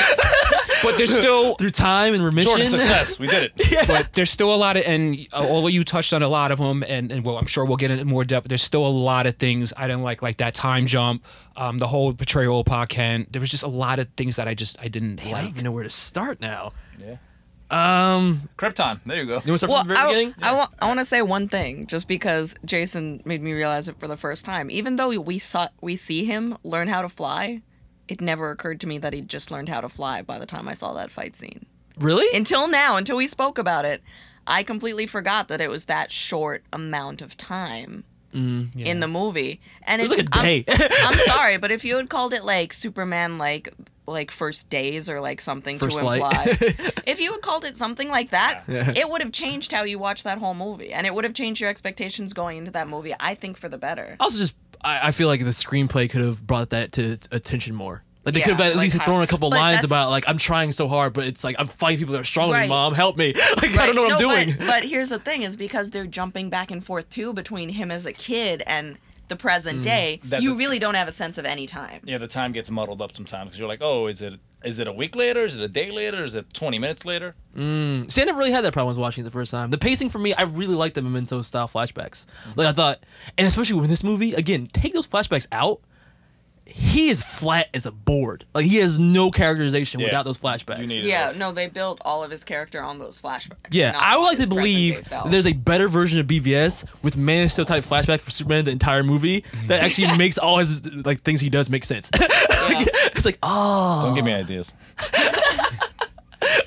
But there's still <laughs> through time and remission. Jordan, success. We did it. <laughs> but there's still a lot of, and uh, all of you touched on a lot of them, and, and well, I'm sure we'll get into more depth. There's still a lot of things I didn't like, like that time jump, um, the whole portrayal of Pa Kent. There was just a lot of things that I just I didn't I don't like. even know where to start now. Yeah. Um, Krypton. There you go. You want to start Well, from the very I, beginning? I, want, I want to say one thing, just because Jason made me realize it for the first time. Even though we saw we see him learn how to fly, it never occurred to me that he'd just learned how to fly by the time I saw that fight scene. Really? Until now, until we spoke about it, I completely forgot that it was that short amount of time Mm, in the movie. And It was if- like a day. I'm, <laughs> I'm sorry, but if you had called it like Superman, like like first days or like something First to Light. imply, <laughs> if you had called it something like that, Yeah. it would have changed how you watch that whole movie, and it would have changed your expectations going into that movie. I think for the better. Also, just I, I feel like the screenplay could have brought that to attention more. Like they Yeah, could have at like least how- thrown a couple lines about like I'm trying so hard, but it's like I'm fighting people that are stronger than Right. me. Mom, help me! <laughs> Like I don't know what No, I'm doing. But, <laughs> but here's the thing: is because they're jumping back and forth too between him as a kid and the present Mm. day. That- you really don't have a sense of any time. Yeah, the time gets muddled up sometimes because you're like, oh, is it is it a week later? Is it a day later? Is it 20 minutes later? Mm. See, I never really had that problem when I was watching it the first time. The pacing for me, I really like the memento style flashbacks. Like I thought, and especially with this movie, again, take those flashbacks out. He is flat as a board. Like he has no characterization Yeah. without those flashbacks. Yeah, no, they built all of his character on those flashbacks. Yeah, I would like to believe present-day self. that there's a better version of BVS with Man of Steel type flashback for Superman the entire movie that <laughs> actually makes all his like things he does make sense. <laughs> <laughs> it's like, oh, Don't give me ah. ideas.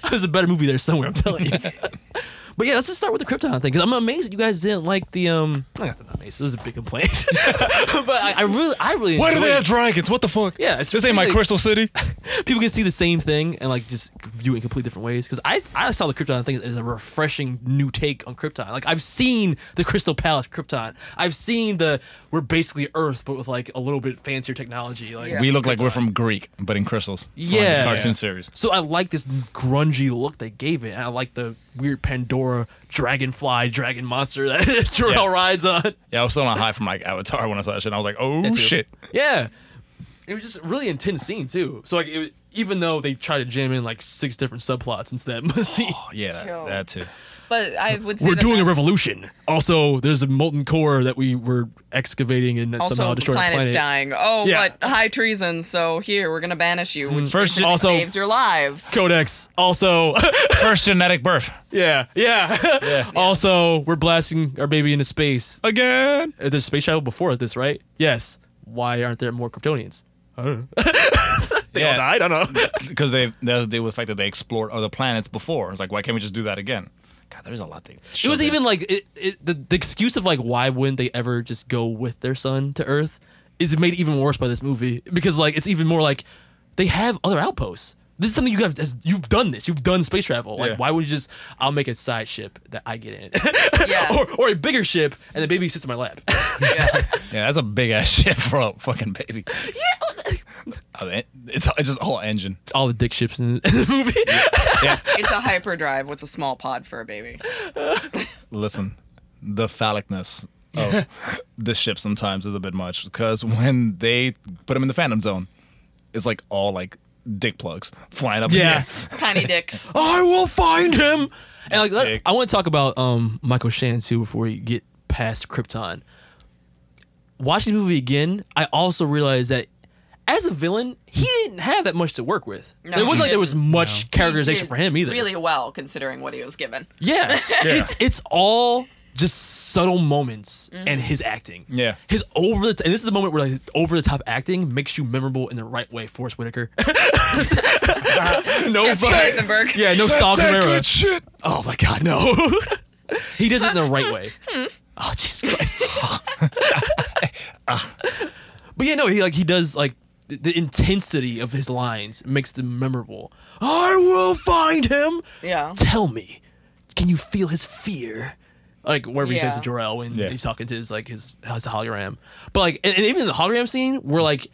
<laughs> there's a better movie there somewhere. I'm telling you. <laughs> But yeah, let's just start with the Krypton thing because I'm amazed that you guys didn't like the um. I guess I'm not amazed. This is a big complaint, <laughs> but I, I really, I really. Why do they have dragons? What the fuck? Yeah, it's this ain't my really- Crystal City. <laughs> people can see the same thing and like just view it in completely different ways. Because I I saw the Krypton thing as a refreshing new take on Krypton. Like I've seen the Crystal Palace Krypton. I've seen the we're basically Earth but with like a little bit fancier technology. Like We look like we're from Greek, but in crystals. from, like, the yeah, cartoon series. So I like this grungy look they gave it. And I like the weird Pandora dragonfly dragon monster that <laughs> Jor-El Yeah. rides on. Yeah, I was still on high from like Avatar when I saw that shit. And I was like, oh shit. Yeah. It was just a really intense scene too. So like, it, even though they try to jam in like six different subplots into that <laughs> scene, Oh, yeah, that, that too. But I would say we're that doing a revolution. Also, there's a molten core that we were excavating and that somehow Also, the destroyed planet's planet. dying. Oh, Yeah. but high treason. So here we're gonna banish you, which First- also- saves your lives. Codex. Also, <laughs> First genetic birth. yeah, yeah. <laughs> Also, we're blasting our baby into space again. Uh, There's space travel before this, right? Yes. Why aren't there more Kryptonians? I don't know. <laughs> they all died. I don't know. Because they that was with the fact that they explored other planets before. It's like, why can't we just do that again? God, there's a lot. They It was even like it, it, the, the excuse of like why wouldn't they ever just go with their son to Earth is made even worse by this movie because like it's even more like they have other outposts. This is something you guys you've done this. You've done space travel. Like Yeah. why would you just I'll make a side ship that I get in, <laughs> Yeah. or or a bigger ship and the baby sits in my lap. <laughs> Yeah, that's a big ass <laughs> ship for a fucking baby. Yeah, oh, it's it's just a whole engine. All the dick ships in the movie. Yeah, it's a hyperdrive with a small pod for a baby. listen, the phallicness of the ship sometimes is a bit much because when they put him in the Phantom Zone, it's like all like dick plugs flying up. in Yeah. the air. <laughs> Tiny dicks. <laughs> I will find him. And like, let- I want to talk about um, Michael Shannon too before we get past Krypton. Watching the movie again, I also realized that as a villain, he didn't have that much to work with. No, it wasn't he like there was didn't. much characterization He for him either. Really well considering what he was given. Yeah. It's it's all just subtle moments Mm-hmm. and his acting. Yeah. His over the and this is the moment where like over the top acting makes you memorable in the right way. Forest Whitaker. <laughs> <laughs> no Jesse fucking- Eisenberg. Yeah, no That's Saul that Guerrero. good shit. Oh my god, no. <laughs> he does it in the right way. Oh Jesus Christ. but yeah, no, he like he does like the, the intensity of his lines makes them memorable. I will find him. Yeah. Tell me, can you feel his fear? Like wherever he says to Jor-El when Yeah. he's talking to his like his his hologram. But like and, and even in the hologram scene where like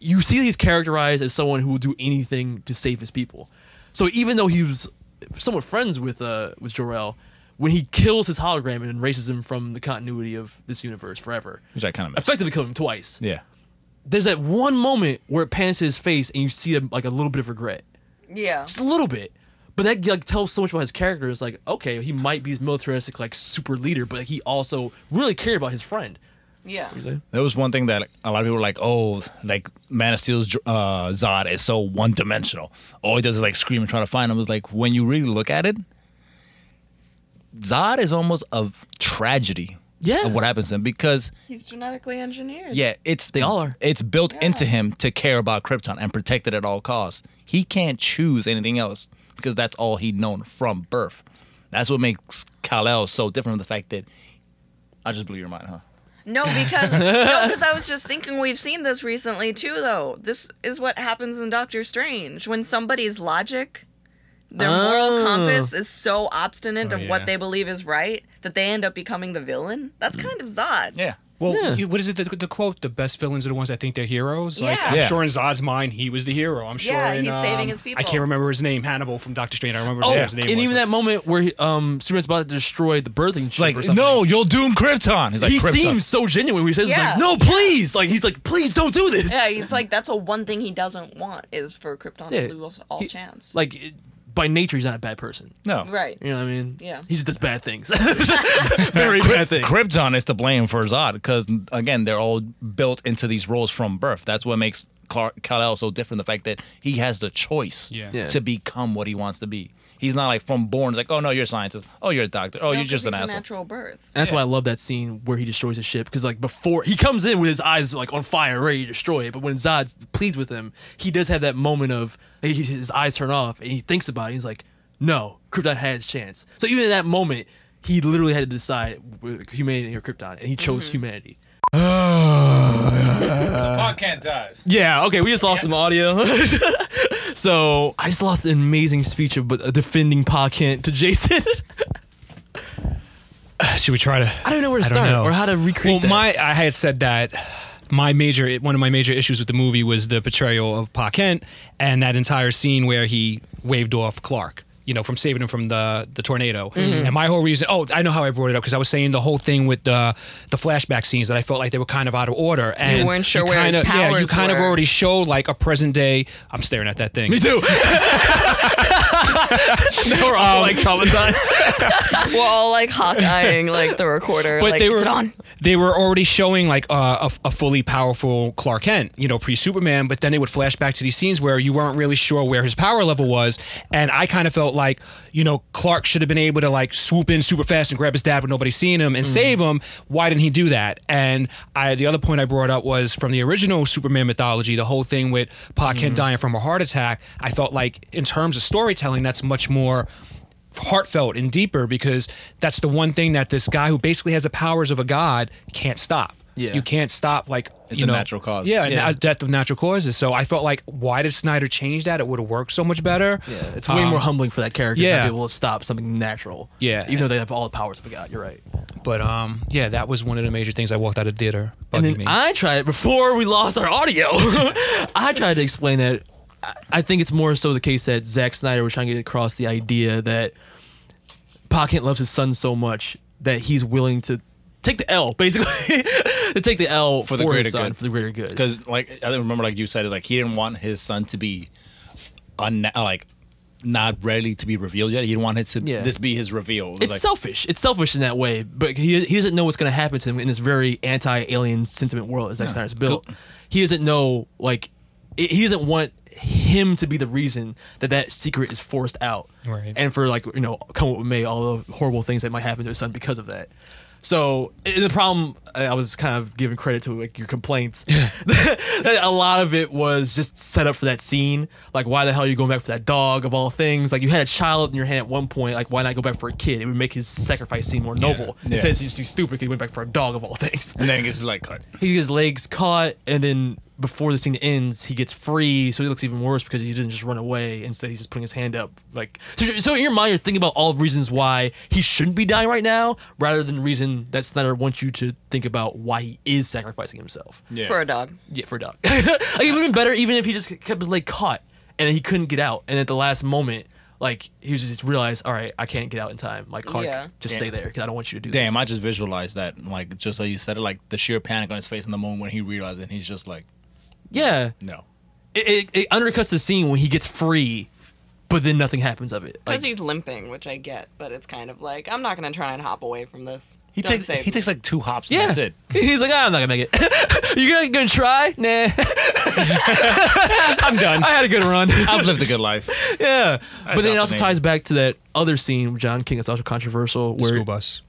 you see he's characterized as someone who will do anything to save his people. So even though he was somewhat friends with uh with Jor-El, when he kills his hologram and erases him from the continuity of this universe forever, Which I kind of missed. effectively killed him twice. Yeah. There's that one moment where it pans to his face and you see a, like a little bit of regret, Yeah. just a little bit. But that like tells so much about his character. It's like okay, he might be his militaristic like super leader, but he also really cared about his friend. Yeah. that was one thing that a lot of people were like, oh, like Man of Steel's uh, Zod is so one dimensional. All he does is like scream and try to find him. It was like, when you really look at it, Zod is almost a tragedy Yeah. of what happens to him because, He's genetically engineered. yeah, it's They all are. It's built into him to care about Krypton and protect it at all costs. He can't choose anything else because that's all he'd known from birth. That's what makes Kal-El so different from the fact that I just blew your mind, huh? No, because <laughs> no, because I was just thinking we've seen this recently too. Though this is what happens in Doctor Strange when somebody's logic, their moral Oh. compass is so obstinate Oh, of yeah. what they believe is right that they end up becoming the villain. That's mm. kind of Zod. Yeah. Well, Yeah. you- what is it? The, the quote: "The best villains are the ones that think they're heroes." Like, Yeah. I'm Yeah. sure in Zod's mind, he was the hero. I'm sure. Yeah, in, he's saving um, his people. I can't remember his name. Hannibal from Doctor Strange. I remember Oh, what his name and was. even that moment where he, um, Superman's about to destroy the birthing It's ship like, or something. no, you'll doom Krypton. He's like, he Krypton. seems so genuine when he says Yeah. like, "No, please!" Like he's like, "Please don't do this." Yeah, it's like that's a one thing he doesn't want is for Krypton Yeah. to lose all He- chance. Like it- by nature, he's not a bad person. No. right. You know what I mean? Yeah. He just does bad things. <laughs> <laughs> Very bad things. Krypton is to blame for Zod because again, they're all built into these roles from birth. That's what makes Clark Kal-El so different. The fact that he has the choice Yeah. Yeah. to become what he wants to be. He's not like from born. It's like, oh no, you're a scientist. Oh, you're a doctor. Oh, No, you're 'cause just an he's a asshole. natural birth. That's why I love that scene where he destroys his ship because like before he comes in with his eyes like on fire, ready to destroy it. But when Zod pleads with him, he does have that moment of he, his eyes turn off and he thinks about it. He's like, "No, Krypton had its chance." So even in that moment, he literally had to decide w- humanity or Krypton, and he chose mm-hmm. humanity. <sighs> Podcast dies. Yeah, okay, we just lost some audio. <laughs> so I just lost an amazing speech of a uh, defending Pa Kent to Jason. <sighs> Should we try to? I don't know where to I don't start know. or how to recreate Well, that. my I had said that my major one of my major issues with the movie was the portrayal of Pa Kent and that entire scene where he waved off Clark. You know, from saving him from the the tornado. Mm-hmm. And my whole reason, oh, I know how I brought it up because I was saying the whole thing with the the flashback scenes that I felt like they were kind of out of order. And weren't sure where his kinda, Yeah, you powers kind of already showed like a present day. I'm staring at that thing. Me too. <laughs> now we're all like um, traumatized. <laughs> We're all like hawk-eyeing like the recorder. but like, they were on? they were already showing like uh, a, a fully powerful Clark Kent, you know, pre Superman. But then they would flash back to these scenes where you weren't really sure where his power level was, and I kind of felt like you know Clark should have been able to like swoop in super fast and grab his dad with nobody seeing him and mm-hmm. save him. Why didn't he do that? And I the other point I brought up was from the original Superman mythology, the whole thing with Pa Kent mm-hmm. dying from a heart attack. I felt like in terms of storytelling, that's much more heartfelt and deeper because that's the one thing that this guy who basically has the powers of a god can't stop. Yeah. You can't stop like It's you a know, natural cause. Yeah, Yeah. a death of natural causes. So I felt like why did Snyder change that? It would have worked so much better. Yeah, it's way Um, more humbling for that character yeah. to be able to stop something natural. Yeah. even though they have all the powers of a god. You're right. But um, yeah, that was one of the major things I walked out of the theater. And then me. I tried before we lost our audio. <laughs> I tried to explain that. I- think it's more so the case that Zack Snyder was trying to get across the idea that Pa Kent loves his son so much that he's willing to take the L, basically, <laughs> to take the L for the greater son, good. for the greater good. Because like I remember, like you said, like he didn't want his son to be, un- like, not ready to be revealed yet. He didn't want it to Yeah. this be his reveal. It It's like, selfish. It's selfish in that way, but he, he doesn't know what's going to happen to him in this very anti-alien sentiment world as Zack Yeah. Snyder's built. He doesn't know like he doesn't want him to be the reason that that secret is forced out, Right. and for like you know come what may all the horrible things that might happen to his son because of that. So the problem, I was kind of giving credit to like your complaints. <laughs> that <laughs> a lot of it was just set up for that scene. Like, why the hell are you going back for that dog of all things? Like, you had a child in your hand at one point. Like, why not go back for a kid? It would make his sacrifice seem more noble. Yeah. Instead, he's, he's stupid because he went back for a dog of all <laughs> things. and then he gets his leg cut. He gets his legs caught, and then before the scene ends, he gets free. So he looks even worse because he didn't just run away. Instead, he's just putting his hand up. Like, so, so in your mind, you're thinking about all the reasons why he shouldn't be dying right now, rather than the reason that Snyder wants you to think about why he is sacrificing himself. Yeah. For a dog. Yeah, for a dog. <laughs> like, it would been better even if he just kept his leg caught and then he couldn't get out. And at the last moment, like he was just realized, all right, I can't get out in time. Like Clark, Yeah. just Damn. stay there because I don't want you to do this. Damn, this. I just visualized that, like just so you said it, like the sheer panic on his face in the moment when he realized it. And he's just like, yeah, no. it, it, it undercuts the scene when he gets free, but then nothing happens of it. Because Like, he's limping, which I get, but it's kind of like I'm not gonna try and hop away from this. He Don't takes he me. takes like two hops. And yeah, that's it. <laughs> He's like, ah, I'm not gonna make it. <laughs> you gonna, gonna try? Nah, <laughs> I'm done. I had a good run. I've lived a good life. yeah, but then it also the ties back to that other scene with John King. It's also controversial. The where school bus.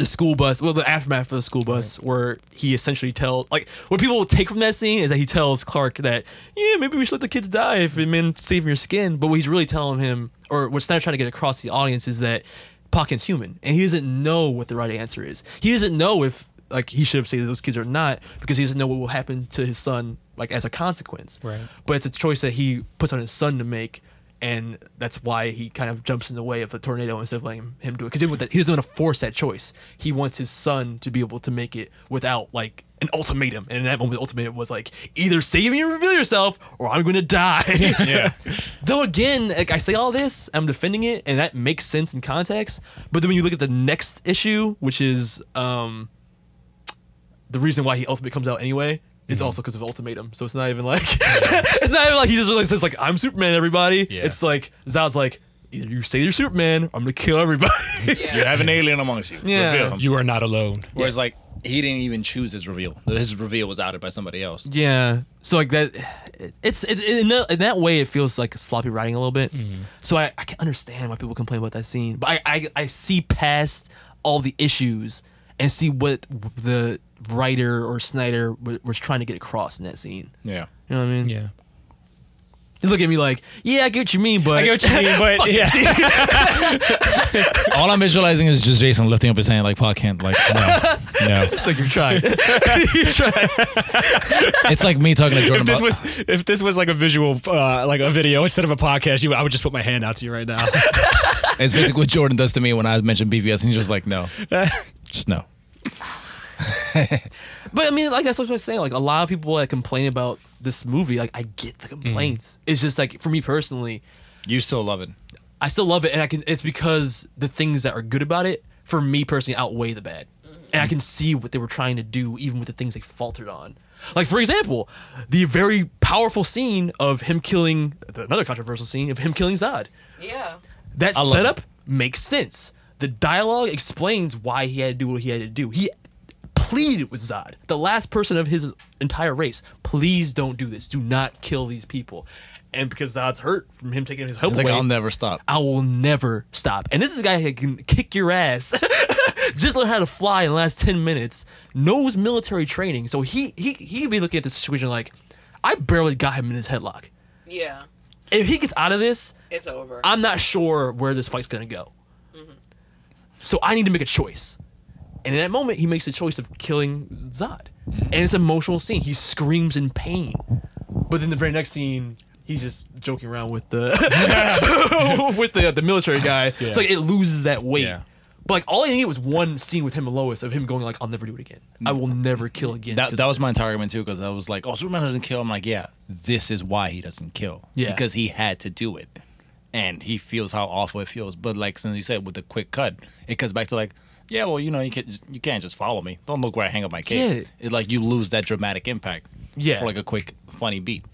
The school bus, well, the aftermath of the school bus, where he essentially tells, like, what people will take from that scene is that he tells Clark that, yeah, maybe we should let the kids die if it meant saving your skin. But what he's really telling him, or what Snyder trying to get across to the audience, is that Pa Kent's human, and he doesn't know what the right answer is. He doesn't know if, like, he should have saved those kids or not, because he doesn't know what will happen to his son, like, as a consequence. Right. But it's a choice that he puts on his son to make. And that's why he kind of jumps in the way of the tornado instead of letting him do it. Because he doesn't want to force that choice. He wants his son to be able to make it without like an ultimatum. And in that moment, the ultimatum was like either save me and reveal yourself, or I'm going to die. <laughs> Yeah. <laughs> Though again, like I say all this, I'm defending it, and that makes sense in context. But then when you look at the next issue, which is um, the reason why he ultimately comes out anyway, is hmm. also because of ultimatum. So it's not even like <laughs> it's not even like he just really says like I'm Superman, everybody. Yeah. It's like Zod's like either you say you're Superman, I'm gonna kill everybody. <laughs> You have an alien amongst you. Yeah. Reveal him. You are not alone. Whereas like he didn't even choose his reveal. His reveal was outed by somebody else. Yeah. So like that, it's it, in, that, in that way it feels like sloppy writing a little bit. Hmm. So I, I can understand why people complain about that scene, but I, I I see past all the issues and see what the writer or Snyder wa- was trying to get across in that scene. Yeah. You know what I mean? Yeah. You look at me like, yeah, I get what you mean, but I get what you mean, but <laughs> yeah. <laughs> All I'm visualizing is just Jason lifting up his hand like Pa Kent, like no, no. <laughs> it's like you're trying. you're trying. It's like me talking to Jordan If this about was if this was like a visual uh, like a video instead of a podcast, you I would just put my hand out to you right now. it's basically what Jordan does to me when I mention BVS, and he's just like, no, just no. <laughs> But I mean, like that's what I was saying. Like a lot of people that complain about this movie, like I get the mm-hmm. complaints. It's just like for me personally, You still love it. I still love it, and I can. It's because the things that are good about it, for me personally, outweigh the bad, and I mm-hmm. can see what they were trying to do, even with the things they faltered on. Like for example, the very powerful scene of him killing another controversial scene of him killing Zod. Yeah. That I setup makes sense. The dialogue explains why he had to do what he had to do. He pleaded with Zod, the last person of his entire race. Please don't do this. Do not kill these people. And because Zod's hurt from him taking his help He's like, away, I'll never stop. I will never stop. And this is a guy who can kick your ass. <laughs> Just learned how to fly in the last 10 minutes, knows military training. So he he he could be looking at the situation like, I barely got him in his headlock. Yeah. If he gets out of this, It's over. I'm not sure where this fight's gonna go. Mm-hmm. So I need to make a choice. And in that moment, he makes the choice of killing Zod. And it's an emotional scene. He screams in pain. But then the very next scene, he's just joking around with the <laughs> <laughs> with the uh, the military guy. Yeah. So like, it loses that weight. Yeah. But like all I needed was one scene with him and Lois of him going like, "I'll never do it again. I will never kill again." That, that was my entire argument too, because I was like, "Oh, Superman doesn't kill." I'm like, "Yeah, this is why he doesn't kill. Yeah. because he had to do it, and he feels how awful it feels." But like since you said, with the quick cut, it cuts back to like, Yeah, well, you know, you can't you can't just follow me. Don't look where I hang up my cape. It like you lose that dramatic impact. Yeah. For like a quick funny beat.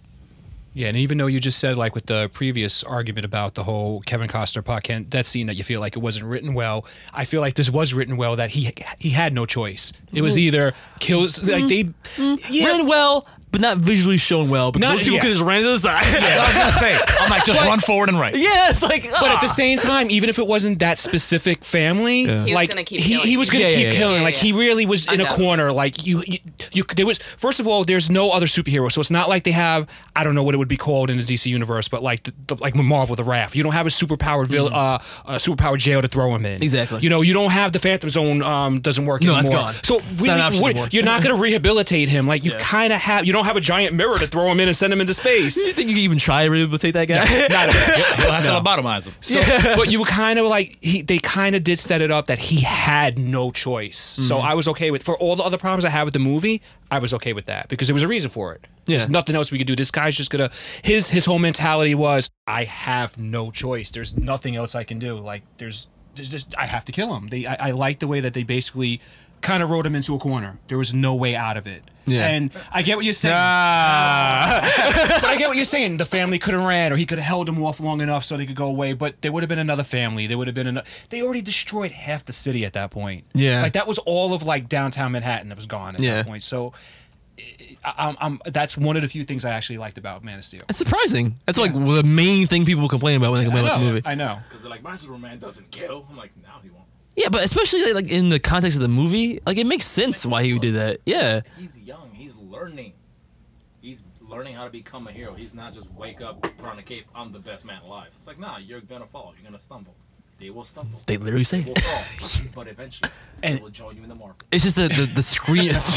Yeah, and even though you just said like with the previous argument about the whole Kevin Costner podcast, that scene that you feel like it wasn't written well, I feel like this was written well. That he he had no choice. It was Mm. either kills like they ran well, but not visually shown well because Not- those people yeah. could just ran to the side. Yeah, I was gonna say, I'm like, just But- run forward and right. Yeah, it's like, But at the ah. same time, even if it wasn't that specific family, He was like gonna keep he, killing he was gonna Yeah, keep yeah, yeah. killing. Yeah, like yeah. he really was in a Undoubtedly. corner. Like you, you, you, there was first of all, there's no other superhero, so it's not like they have. I don't know what it would be called in the DC universe, but like the, the, like Marvel, the Raft. You don't have a superpowered villain, uh, a superpowered jail to throw him in. Mm-hmm. Exactly. You know, you don't have the Phantom Zone. Um, doesn't work No, anymore. that's gone. So It's really, not an option what- anymore. you're not gonna rehabilitate him. Like you Yeah. kind of have. You don't have a giant mirror to throw him in and send him into space. <laughs> You think you can even try to rehabilitate that guy? <laughs> Not You'll have to No. lobotomize him. So, <laughs> but you were kind of like he. They kind of did set it up that he had no choice. So Mm-hmm. I was okay with for all the other problems I had with the movie. I was okay with that because there was a reason for it. Yeah. There's nothing else we could do. This guy's just gonna. His his whole mentality was, I have no choice. There's nothing else I can do. Like there's, there's just I have to kill him. They I, I like the way that they basically kind of wrote him into a corner. There was no way out of it. Yeah. And I get what you're saying. <laughs> but I get what you're saying. The family could have ran, or he could have held him off long enough so they could go away. But there would have been another family. There would have been another. They already destroyed half the city at that point. Yeah. like that was all of like downtown Manhattan that was gone at Yeah. that point. So, I, I'm, I'm, that's one of the few things I actually liked about Man of Steel. It's surprising. That's like the main thing people complain about when they complain I about the movie. I know. Because they're like, my Superman doesn't kill. I'm like, now he won't. Yeah, but especially like in the context of the movie, like it makes sense why he did that. Yeah. He's young. He's learning. He's learning how to become a hero. He's not just wake up, put on a cape, I'm the best man alive. It's like, nah, you're gonna fall. You're gonna stumble. They will stumble. They literally say They will it. fall. <laughs> but eventually, And- they will join you in the mark. It's just the the, the screen. <laughs>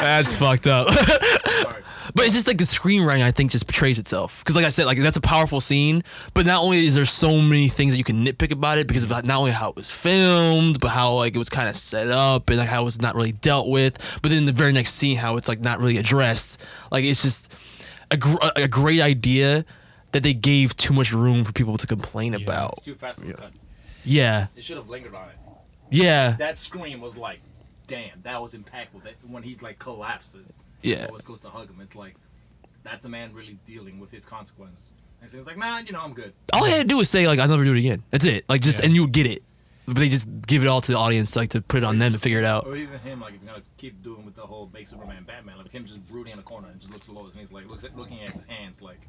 That's fucked up. Sorry. But it's just like the screenwriting, I think, just portrays itself. Because, like I said, like that's a powerful scene. But not only is there so many things that you can nitpick about it, because of not only how it was filmed, but how like it was kind of set up and like how it was not really dealt with. But then the very next scene, how it's like not really addressed. Like it's just a gr- a great idea that they gave too much room for people to complain about. It's too fast of a cut. Yeah, They should have lingered on it. yeah, That scream was like, damn, that was impactful. That when he like collapses, Yeah. always goes to hug him. It's like, that's a man really dealing with his consequences. And so he's like, nah, you know, I'm good. all they had to do was say like I'll never do it again. That's it. Like just and you get it. But they just give it all to the audience, like to put it on them to figure it out. Or even him, like if you're gonna keep doing with the whole make Superman Batman, like him just brooding in a corner and just looks at Lois and he's like looks at looking at his hands like,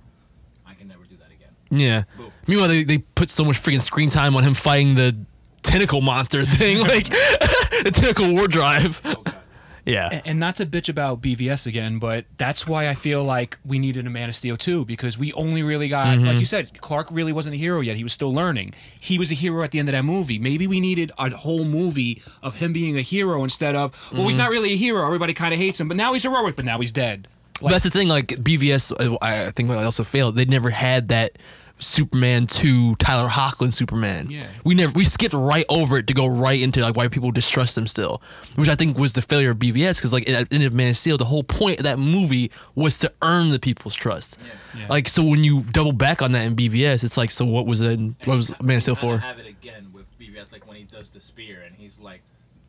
I can never do that again. Yeah. Boom. Meanwhile, they, they put so much freaking screen time on him fighting the tentacle monster thing, <laughs> like <laughs> the tentacle war drive. Oh god. Yeah. And, and not to bitch about BVS again, but that's why I feel like we needed a Man of Steel too, because we only really got, Mm-hmm. like you said, Clark really wasn't a hero yet. He was still learning. He was a hero at the end of that movie. Maybe we needed a whole movie of him being a hero instead of, well, Mm-hmm. he's not really a hero. Everybody kind of hates him, but now he's heroic, but now he's dead. But that's the thing, like BVS, uh, I think I also failed. They never had that Superman 2 Tyler Hoechlin Superman. Yeah. We never we skipped right over it to go right into like why people distrust him still, which I think was the failure of BVS because like at the end of Man of Steel, the whole point of that movie was to earn the people's trust. Yeah. Like so when you double back on that in BVS, it's like so what was it? What was Man of Steel for? Have it again with BVS, like when he does the spear and he's like,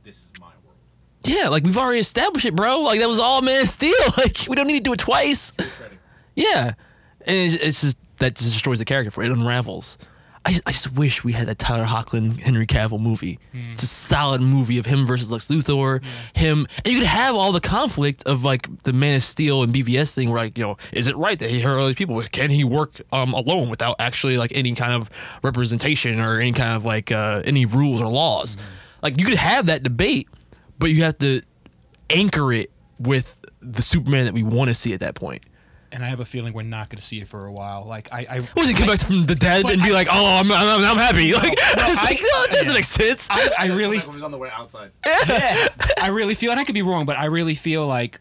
"This is my world." Yeah, like we've already established it, bro. Like that was all Man of Steel. <laughs> Like we don't need to do it twice. Yeah, and it's, it's just that just destroys the character for it. It unravels. I, I just wish we had that Tyler Hoechlin Henry Cavill movie. Just a solid movie of him versus Lex Luthor. Him, and you could have all the conflict of like the Man of Steel and BVS thing, where like you know, is it right that he hurt all these people? Can he work um alone without actually like any kind of representation or any kind of like uh, any rules or laws? Like you could have that debate, but you have to anchor it with the Superman that we want to see at that point. And I have a feeling we're not going to see it for a while. Like, I. I Was he come back from the dead and be I- like, "Oh, I'm, I'm, I'm happy"? Like, it's I- like, no, it doesn't yeah. make sense. I, I really Like when he's on the way outside. <laughs> yeah, I really feel, and I could be wrong, but I really feel like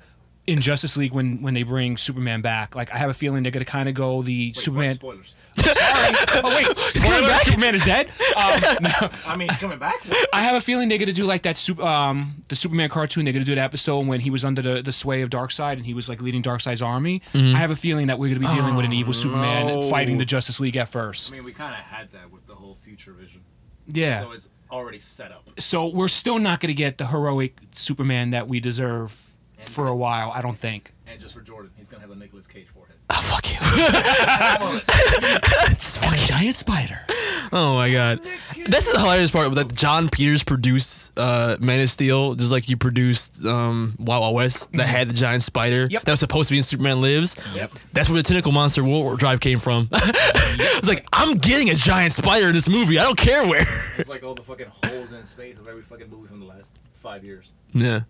in Justice League when when they bring Superman back, like I have a feeling they're gonna kind of go the Wait, Superman. Spoilers. Sorry. Oh wait, <laughs> spoiler! Superman is dead. Um, <laughs> no, I mean, coming back. I have a feeling they're gonna do like that. Sup- um, the Superman cartoon. They're gonna do that episode when he was under the, the sway of Darkseid and he was like leading Darkseid's army. Mm-hmm. I have a feeling that we're gonna be dealing with an Oh, evil Superman fighting the Justice League at first. I mean, we kind of had that with the whole future vision. Yeah. So it's already set up. So we're still not going to get the heroic Superman that we deserve for a while. I don't think. And just for Jordan, he's gonna have a Nicolas Cage forehead. Oh fuck you! <laughs> and a giant spider. Oh my god, this is the hilarious part that Jon Peters produced uh, Man of Steel, just like you produced um, Wild Wild West that had the giant spider Yep. that was supposed to be in Superman Lives. Yep. That's where the tentacle monster War Drive came from. <laughs> it's like I'm getting a giant spider in this movie. I don't care where. It's like all the fucking holes in space of every fucking movie from the last five years. Yeah.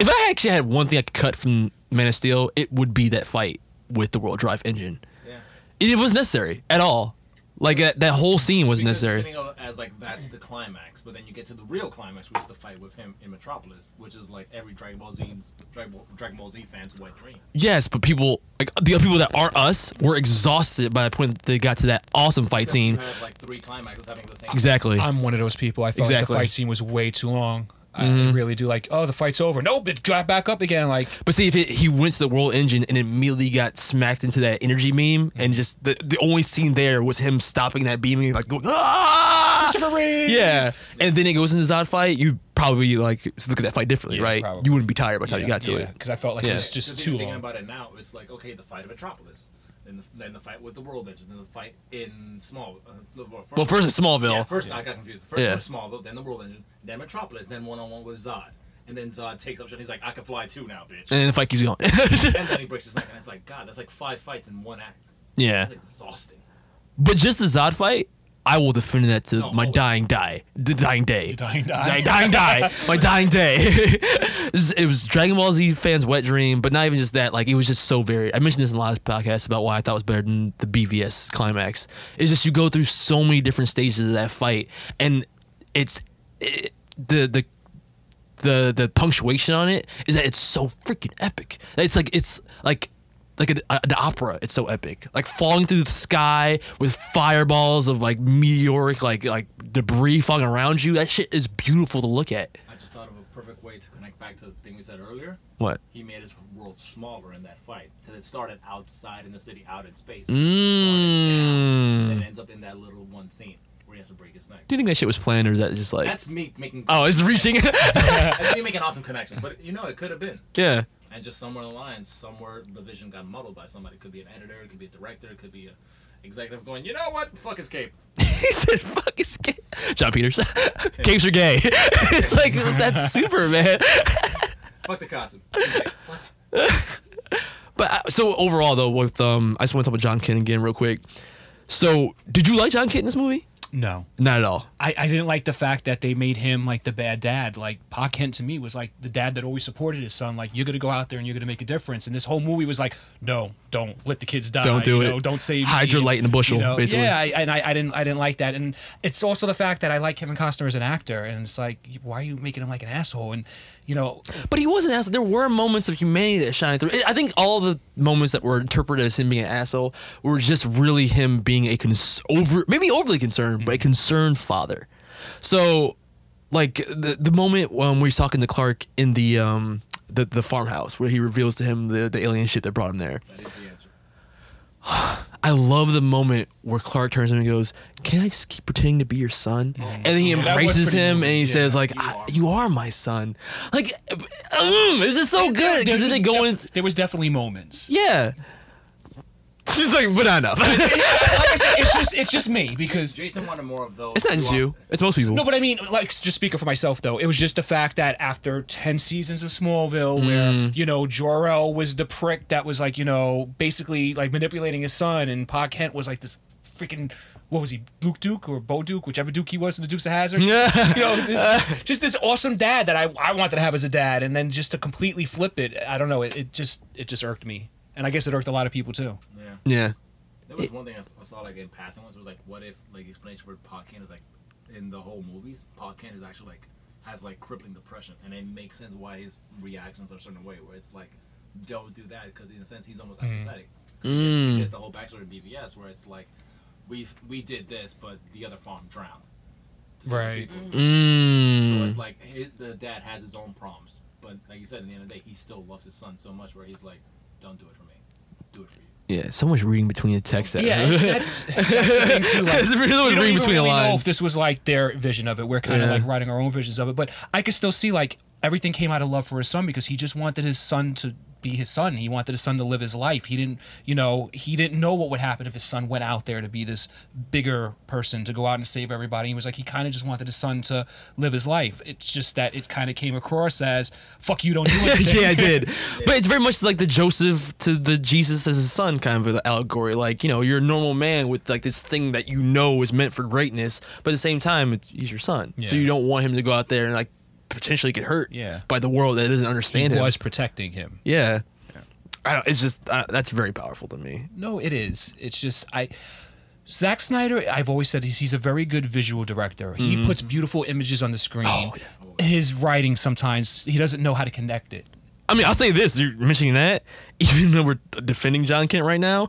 If I actually had one thing I could cut from Man of Steel, it would be that fight with the World Drive engine. Yeah. It wasn't necessary at all. Like that, that whole scene wasn't Because necessary. it's sitting up as like that's the climax, but then you get to the real climax, which is the fight with him in Metropolis, which is like every Dragon Ball Z's Dragon Ball, Dragon Ball Z fan's wet dream. Yes, but people like the other people that aren't us were exhausted by the point that they got to that awesome fight scene. You have like three climaxes having the same. Exactly. I'm one of those people. I felt Exactly. like the fight scene was way too long. I Mhm. really do like. Oh, the fight's over. Nope, it got back up again. Like But see, if it, he went to the world engine and immediately got smacked into that energy beam, and just the, the only scene there was him stopping that beam and like going, ah! Christopher Reeve. Yeah, and then it goes into the Zod fight. You probably like look at that fight differently, Yeah, right? probably. You wouldn't be tired by the time you got to yeah, it. because I felt like Yeah. it was just Because too long. thinking about it now, it's like okay, the fight of Metropolis, then the, then the fight with the World Engine, then the fight in Small. Uh, well, Well, first in Smallville. Yeah, first I got confused. First Yeah. was Smallville, then the World Engine, then Metropolis, then one on one with Zod, and then Zod takes up shit. He's like, I can fly too now, bitch. And then the fight keeps going. <laughs> and then he <laughs> breaks his neck, and it's like, God, that's like five fights in one act. Yeah. That's exhausting. But just the Zod fight, I will defend that to No, my dying die, the dying day, dying die, dying die, <laughs> my dying day. <laughs> It was Dragon Ball Z fans' wet dream, but not even just that. Like it was just so very. I mentioned this in the last podcast about why I thought it was better than the BVS climax. It's just you go through so many different stages of that fight, and it's it, the the the the punctuation on it is that it's so freaking epic. It's like it's like like an, an opera. It's so epic. Like falling through the sky with fireballs of like meteoric like like debris falling around you. That shit is beautiful to look at. I just thought of a perfect way to connect back to the thing we said earlier. What? He made his world smaller in that fight because it started outside in the city, out in space. Mm. And it ends up in that little one scene where he has to break his neck. Do you think that shit was planned or is that just like That's me making. Oh, it's reaching. That's me <laughs> making an awesome connections, but you know, it could have been. Yeah. And just somewhere in the line, somewhere the vision got muddled by somebody. It could be an editor, it could be a director, it could be a executive going, you know what? Fuck his cape. <laughs> he said fuck his cape." Jon Peters. Capes <laughs> are gay. <laughs> it's like that's super man. Fuck the costume. Okay, what? But uh, so overall though, with um, I just want to talk about John Kent again real quick. So did you like John Kent in this movie? No. Not at all. I, I didn't like the fact that they made him like the bad dad. Like Pa Kent to me was like the dad that always supported his son. Like you're gonna go out there and you're gonna make a difference. And this whole movie was like, no, don't let the kids die. Don't do you it. know, don't save. Hide me," your light in a bushel, you know? basically. Yeah, I, and I, I didn't I didn't like that. And it's also the fact that I like Kevin Costner as an actor. And it's like, why are you making him like an asshole? And you know, But he wasn't an asshole. There were moments of humanity that shined through. I think all the moments that were interpreted as him being an asshole were just really him being a cons- over, maybe overly concerned, but a concerned father. So, like the the moment when where he's talking to Clark in the um the the farmhouse where he reveals to him the the alien ship that brought him there. That is the answer. I love the moment where Clark turns to him and goes, "Can I just keep pretending to be your son?" And then he Yeah, that was embraces pretty him and he says, "Like I- you are my son." Like, um, it was just so good because then they go in. there was definitely moments. Yeah. She's like, but not enough. like I said, it's just it's just me because Jason wanted more of those. it's not just you. It's most people. No, but I mean, like, just speaking for myself, though, it was just the fact that after 10 seasons of Smallville, where, Mm. you know, Jor-El was the prick that was, like, you know, basically, like, manipulating his son, and Pa Kent was, like, this freaking, what was he, Luke Duke or Bo Duke, whichever Duke he was in the Dukes of Hazzard? you know, this, <laughs> just this awesome dad that I, I wanted to have as a dad, and then just to completely flip it, I don't know, it, it just, it just irked me. And I guess it irked a lot of people, too. Yeah. Yeah. There was one thing I saw like in passing once was like, what if like explanation for Pa is like in the whole movies, Pa is actually like has like crippling depression, and it makes sense why his reactions are a certain way. Where it's like, don't do that because in a sense he's almost Mm. apathetic. 'Cause you, get, you Mm. get the whole backstory of BVS where it's like, we we did this, but the other farm drowned. to save the Right. people. Mm. So it's like his, the dad has his own problems, but like you said, in the end of the day, he still loves his son so much where he's like, don't do it for me, do it for you. Yeah, so much reading between the text. That Yeah, that's, <laughs> that's the thing too. Like, really you don't reading even between the really know if this was like their vision of it. We're kind of Yeah. like writing our own visions of it, but I could still see like everything came out of love for his son because he just wanted his son to be his son. He wanted his son to live his life. He didn't, you know, he didn't know what would happen if his son went out there to be this bigger person to go out and save everybody. He was like he kind of just wanted his son to live his life. It's just that it kind of came across as "fuck you, don't do <laughs> anything." yeah, I did. <laughs> But it's very much like the Joseph to the Jesus as his son kind of an allegory. Like, you know, you're a normal man with like this thing that you know is meant for greatness, but at the same time, it's, he's your son. So you don't want him to go out there and like potentially get hurt Yeah. by the world that doesn't he understand him. was protecting him. Yeah. I don't, it's just, uh, that's very powerful to me. No, it is. It's just I. Zack Snyder, I've always said he's, he's a very good visual director. He Mhm. puts beautiful images on the screen. Oh, His writing sometimes he doesn't know how to connect it. I mean, I'll say this: you're mentioning that, <laughs> even though we're defending John Kent right now,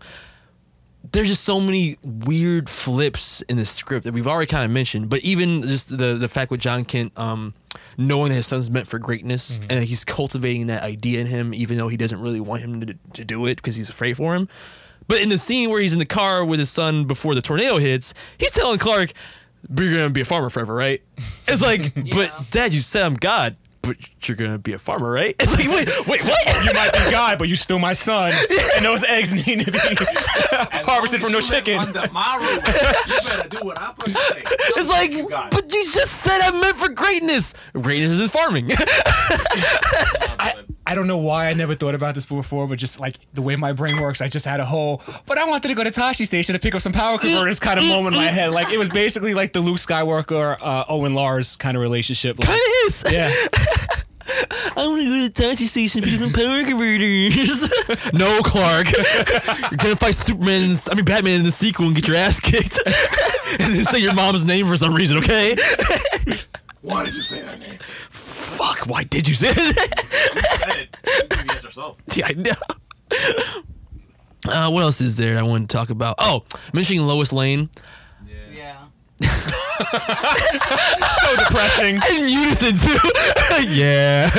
there's just so many weird flips in the script that we've already kind of mentioned. But even just the the fact with John Kent, um, knowing that his son's meant for greatness and that he's cultivating that idea in him, even though he doesn't really want him to, to do it because he's afraid for him. But in the scene where he's in the car with his son before the tornado hits, he's telling Clark, "You're gonna be a farmer forever, right?" It's like, <laughs> but Dad, you said I'm God, but you're gonna be a farmer, right? <laughs> It's like, wait, wait, what? Oh, you might be God, but you still my son, and those eggs need to be <laughs> <laughs> harvested from no chicken. Under my roof, you better do what I put to say. It's like, but you just said I'm meant for greatness. Greatness is in farming. I, I don't know why I never thought about this before, but just like the way my brain works, I just had a whole. But I wanted to go to Tosche Station to pick up some power converters kind of mm, mm, moment in my mm. head. Like it was basically like the Luke Skywalker, uh, Owen Lars kind of relationship. Like, kind of is. Yeah. <laughs> I want to go to the Tosche station to pick up power converters. <laughs> no, Clark. You're gonna fight Superman, in this- I mean Batman in the sequel and get your ass kicked. <laughs> and then say your mom's name for some reason, okay? Why did you say that name? Fuck, why did you say that? <laughs> <laughs> yeah, I know. Uh, what else is there I want to talk about? Oh, mentioning Lois Lane. Yeah. <laughs> so depressing. In unison too. yeah.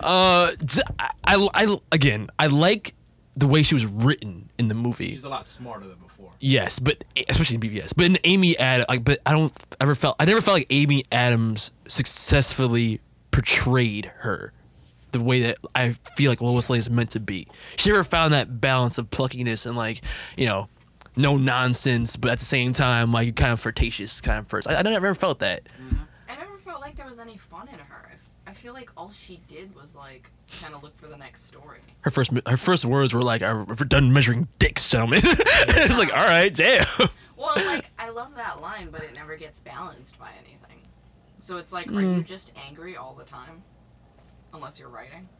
Uh, j- I, I, again, I like the way she was written in the movie. She's a lot smarter than before. Yes, but especially in BVS. But in Amy Adams, like, but I don't ever felt I never felt like Amy Adams successfully portrayed her the way that I feel like Lois Lane is meant to be. She never found that balance of pluckiness and like you know no nonsense, but at the same time like kind of flirtatious kind of person. I, I never felt that. I never felt like there was any fun in her. I f- I feel like all she did was like kind of look for the next story. Her first her first words were like, "We're done measuring dicks, gentlemen." <laughs> it's like, all right, damn. Well, like <laughs> I love that line, but it never gets balanced by anything. So it's like, are you Mm. just angry all the time, unless you're writing? <laughs>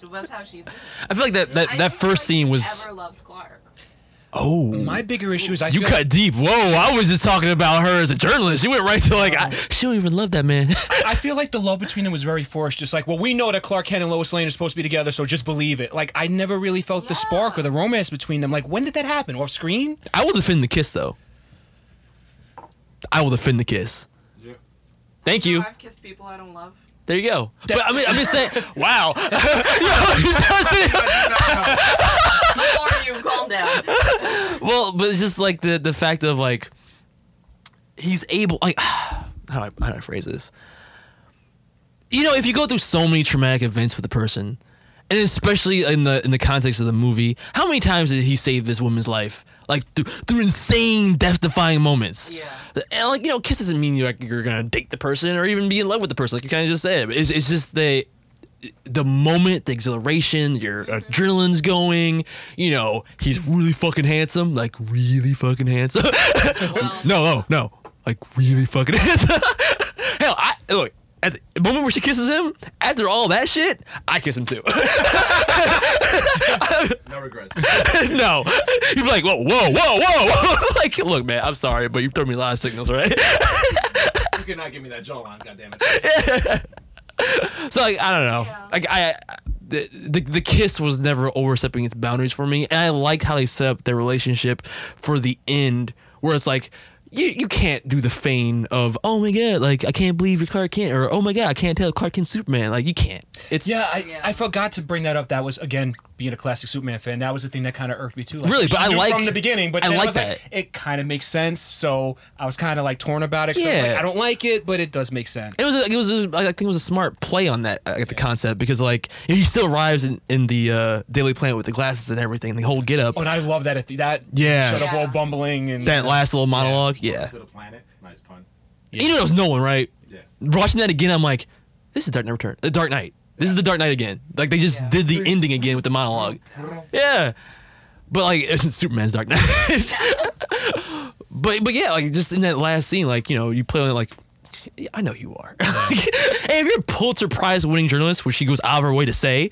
Because that's how she's. I feel like that that, I that first feel like scene she's was. Ever loved Clark? Oh, My bigger issue is I you feel cut deep. Whoa, I was just talking about her as a journalist. She went right to like, uh, I, she don't even love that man. I <laughs> feel like the love between them was very forced. Just like, well, we know that Clark Kent and Lois Lane are supposed to be together, so just believe it. Like, I never really felt the spark or the romance between them. Like, when did that happen? Off screen? I will defend the kiss though. I will defend the kiss. Yeah. Thank you. I've kissed people I don't love. There you go. But I mean, I'm just saying. <laughs> Wow. Yo, <laughs> you start saying- Who are you? Calm down. well, but it's just like the the fact of like he's able like <sighs> how do I how do I phrase this? You know, if you go through so many traumatic events with a person, and especially in the in the context of the movie, how many times did he save this woman's life? Like through, through insane, death-defying moments. Yeah. And like you know, kiss doesn't mean you're like you're gonna date the person or even be in love with the person. Like you kind of just said, it's it's just the the moment, the exhilaration, your mm-hmm. adrenaline's going. You know, he's really fucking handsome, like really fucking handsome. <laughs> no, no, no, like really fucking <laughs> handsome. Hell, I look at the moment where she kisses him. After all that shit, I kiss him too. <laughs> No regrets. <laughs> no, you'd be like, whoa, whoa, whoa, whoa. <laughs> like, look, man, I'm sorry, but you throw me a lot of signals, right? You cannot give me that jawline, goddammit. so like I don't know. Like I, I the, the the kiss was never overstepping its boundaries for me, and I like how they set up their relationship for the end, where it's like. You, you can't do the feign of oh my god like I can't believe you're Clark Kent or oh my god I can't tell Clark Kent Superman like you can't it's Yeah, I, I forgot to bring that up. That was again being a classic Superman fan, that was the thing that kind of irked me too. Like, Really, but I like- from the beginning. But I then like was that. it kind of makes sense. So I was kind of like torn about it. 'cause I, was like, Yeah. I don't like it, but it does make sense. It was a, it was a, I think it was a smart play on that uh, the concept because like he still arrives in, in the uh, Daily Planet with the glasses and everything, the whole get up. Oh, and I love that at the, that Yeah. showed up Yeah. all bumbling and that last little monologue, yeah. To the planet. Nice pun. You knew that was no one, right? Yeah. Watching that again, I'm like, this is Dark Knight Return, the Dark Knight. This is the Dark Knight again. Like they just did the ending again with the monologue. Yeah, but like it's <laughs> Superman's Dark Knight. <laughs> but but yeah, like just in that last scene, like you know, you play on it like. I know you are. <laughs> and if you're a Pulitzer Prize winning journalist, which she goes out of her way to say,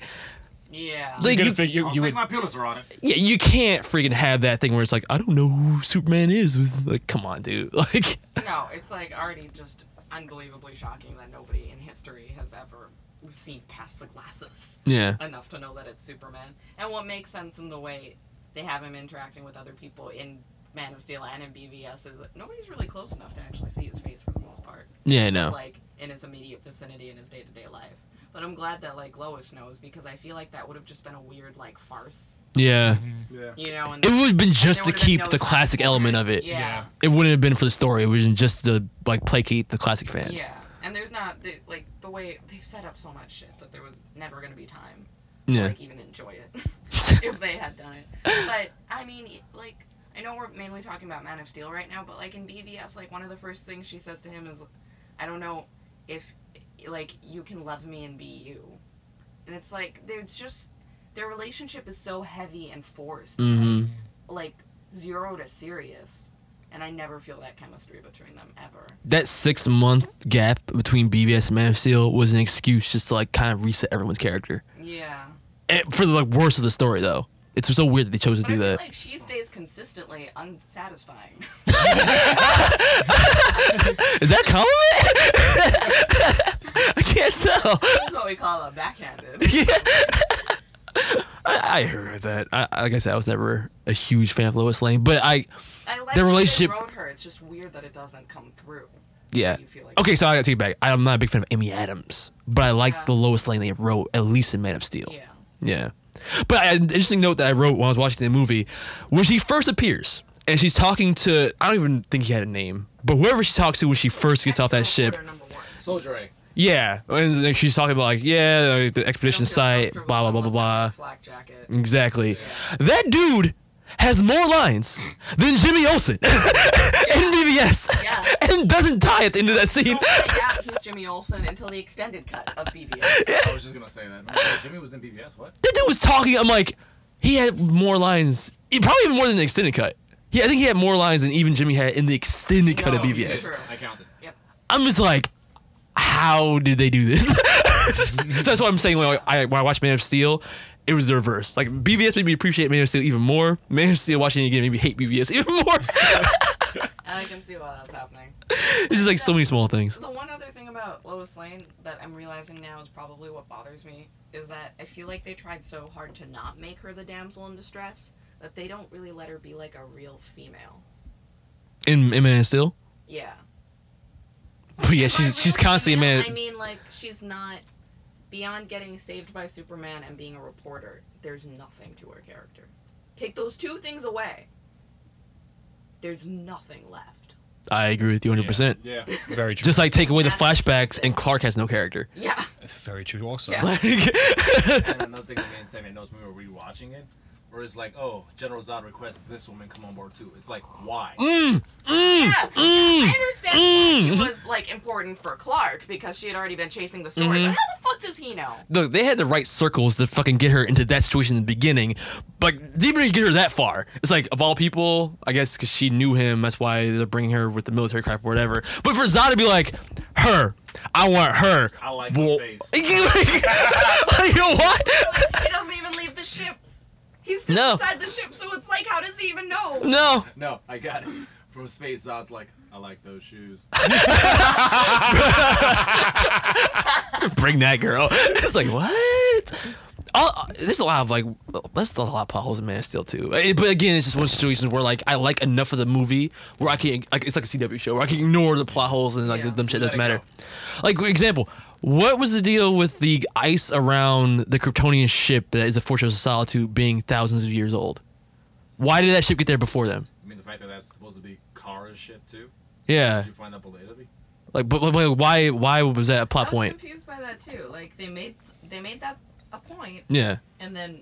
Yeah. Like, You're you- gonna you- I'll you would- my Pulitzer on it. yeah, you can't freaking have that thing where it's like, I don't know who Superman is. It's like, come on, dude. Like, No, it's like already just unbelievably shocking that nobody in history has ever seen past the glasses. Yeah. Enough to know that it's Superman. And what makes sense in the way they have him interacting with other people in Man of Steel and in BVS is that nobody's really close enough to actually see his face for the most part. Yeah, I It's know. like in his immediate vicinity in his day to day life. But I'm glad that like Lois knows because I feel like that would have just been a weird like farce. yeah. Mm-hmm. yeah. You know, and It would have been just to would have been keep no the classic element of it. Yeah. It wouldn't have been for the story. It was just to like placate the classic fans. Yeah, and there's not the, like the way they've set up so much shit that there was never gonna be time Yeah. to like even enjoy it <laughs> if they had done it. But I mean, like I know we're mainly talking about Man of Steel right now, but like in BVS, like one of the first things she says to him is, "I don't know if like you can love me and be you," and it's like there's just their relationship is so heavy and forced, Mhm. like zero to serious. And I never feel that chemistry between them ever. That six month gap between BVS and Man of Steel was an excuse just to like kind of reset everyone's character. Yeah. And for the like worst of the story though. It's so weird that they chose to do I feel that. like she stays consistently unsatisfying. <laughs> Is that a compliment? <laughs> I can't tell. That's what we call a backhanded. <laughs> I, I heard that. I, like I said, I was never a huge fan of Lois Lane, but I, I like their relationship. They wrote her. It's just weird that it doesn't come through. Yeah. Like Okay, so I gotta take it back. I'm not a big fan of Amy Adams, but I like Yeah. the Lois Lane they wrote, at least in Man of Steel. Yeah. Yeah. But I, an interesting note that I wrote when I was watching the movie, when she first appears and she's talking to, I don't even think he had a name, but whoever she talks to when she first gets off that ship. Soldier A. Yeah, and she's talking about like, yeah, the expedition site, blah blah blah blah blah. Flak jacket. Exactly. That dude has more lines than Jimmy Olsen <laughs> in BVS, Yeah. and doesn't die at the end of that scene. Don't say, yeah, he's Jimmy Olsen until the extended cut of BVS. <laughs> I was just gonna say that. No, Jimmy was in BVS. What? That dude was talking. I'm like, he had more lines, he- probably even more than the extended cut. Yeah, I think he had more lines than even Jimmy had in the extended cut of No, he BVS. did. I counted. Yep. I'm just like, how did they do this? <laughs> so that's why I'm saying like, I, when I watch Man of Steel, it was the reverse. Like BVS made me appreciate Man of Steel even more. Man of Steel watching it again made me hate BVS even more. <laughs> And I can see why that's happening. it's just like so many small things. The one other thing about Lois Lane that I'm realizing now is probably what bothers me is that I feel like they tried so hard to not make her the damsel in distress that they don't really let her be like a real female. In, in Man of Steel, Yeah. but yeah, she's she's constantly female, man. I mean, like she's not beyond getting saved by Superman and being a reporter. There's nothing to her character. Take those two things away. There's nothing left. I agree with you 100. percent Yeah. <laughs> Very true. Just like take away the flashbacks, and Clark has no character. Yeah. Very true. Also. Yeah. and another thing that me and Sammy knows when we were rewatching it, where it's like, oh, General Zod requests this woman come on board too. It's like, why? Mm, yeah, I understand mm. she was like important for Clark because she had already been chasing the story. Mhm. But how the fuck does he know? Look, they had the right circles to fucking get her into that situation in the beginning, but even to get her that far, it's like of all people, I guess because she knew him, that's why they're bringing her with the military crap or whatever. But for Zod to be like, her, I want her. I like Well- her face. <laughs> like, you know what? He doesn't even leave the ship. He's still No. inside the ship, so it's like, how does he even know? No. No, I got it. From space, Zod's like, I like those shoes. <laughs> Bring that girl. It's like what? All, there's a lot of like, there's a lot of plot holes in Man of Steel too. Eh, But again, it's just one situation where like I like enough of the movie where I can like it's like a CW show where I can ignore the plot holes and like Yeah. them shit doesn't it matter. Like example, What was the deal with the ice around the Kryptonian ship that is the Fortress of Solitude being thousands of years old? Why did that ship get there before them? I mean, the fact that that's supposed to be Kara's ship too. Yeah. Did you find that belatedly? Like, but, but, but why? Why was that a plot I was point? confused by that too. Like they made they made that a point. Yeah. And then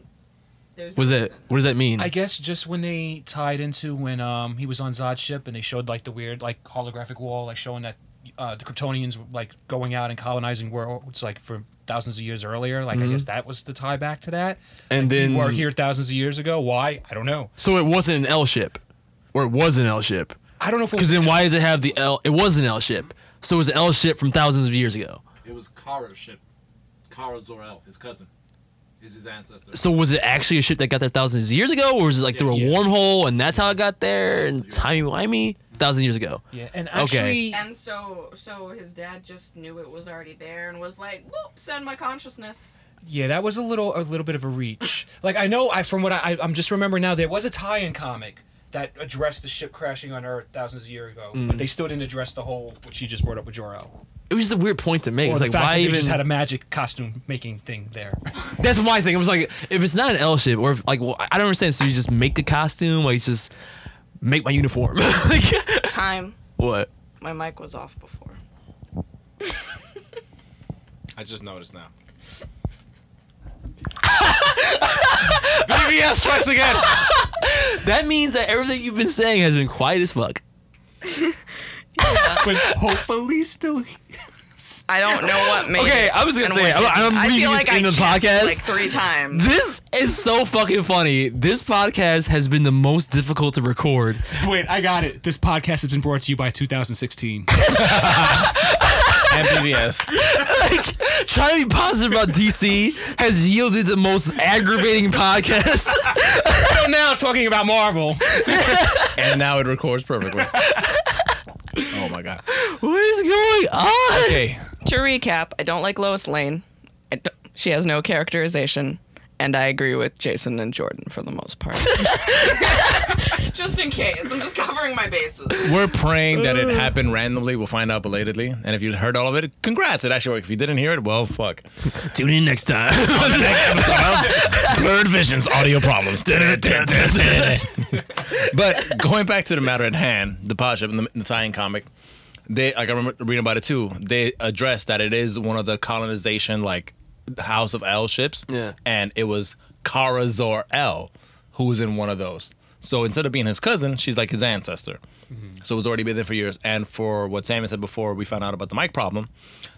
there's Was no it? reason. What does that mean? I guess just when they tied into when um he was on Zod's ship and they showed like the weird like holographic wall like showing that uh, the Kryptonians were like going out and colonizing worlds like for thousands of years earlier. Like I Mhm. guess that was the tie back to that. And Like, then- we were here thousands of years ago. Why? I don't know. So it wasn't an El ship, or it was an El ship. I don't know if Because then why does it have the El? It was an El ship. So it was an El ship from thousands of years ago. It was Kara's ship. Kara Zor-El, his cousin, is his ancestor. So was it actually a ship that got there thousands of years ago, or was it like through a wormhole and that's how it got there and timey wimey thousand years ago? Yeah, and okay. And so so his dad just knew it was already there and was like, "Whoop, send my consciousness." Yeah, that was a little a little bit of a reach. <laughs> like I know I from what I I'm just remembering now there was a tie-in comic that addressed the ship crashing on Earth thousands of years ago, Mm. but they still didn't address the whole what she just brought up with Jor-El. It was just a weird point to make. Or It's the like fact why that they even? just had a magic costume making thing there. <laughs> That's my thing. It was like if it's not an L shape or if, like well, I don't understand. So you just make the costume, like just make my uniform. <laughs> like Time. what? My mic was off before. <laughs> I just noticed now. BVS strikes again. that means that everything you've been saying has been quiet as fuck. <laughs> but <laughs> hopefully still. I don't know what made. Okay, it I was gonna and say, what I'm- didn't. I'm I reading feel this like I into the checked podcast. like three times. This is so fucking funny. This podcast has been the most difficult to record. Wait, I got it. This podcast has been brought to you by 2016. <laughs> and PBS. like trying to be positive about DC has yielded the most aggravating podcast. so now talking about Marvel. and now it records perfectly. Oh my god. what is going on? Okay. To recap, I don't like Lois Lane. I don't- she has no characterization, and I agree with Jason and Jordan for the most part. <laughs> <laughs> just in case, I'm just covering my bases. We're praying that it happened randomly. We'll find out belatedly. And if you heard all of it, congrats. It actually worked. If you didn't hear it, well, fuck. <laughs> Tune in next time. On the next episode of Blurred Visions Audio Problems. but going back to the matter at hand, the pod ship and the, the tie-in comic, they like I remember reading about it too. They address that it is one of the colonization like House of El ships. Yeah. And it was Kara Zor-El who was in one of those. So instead of being his cousin, she's like his ancestor. Mm-hmm. So it's already been there for years. And for what Sammy said before, we found out about the mic problem,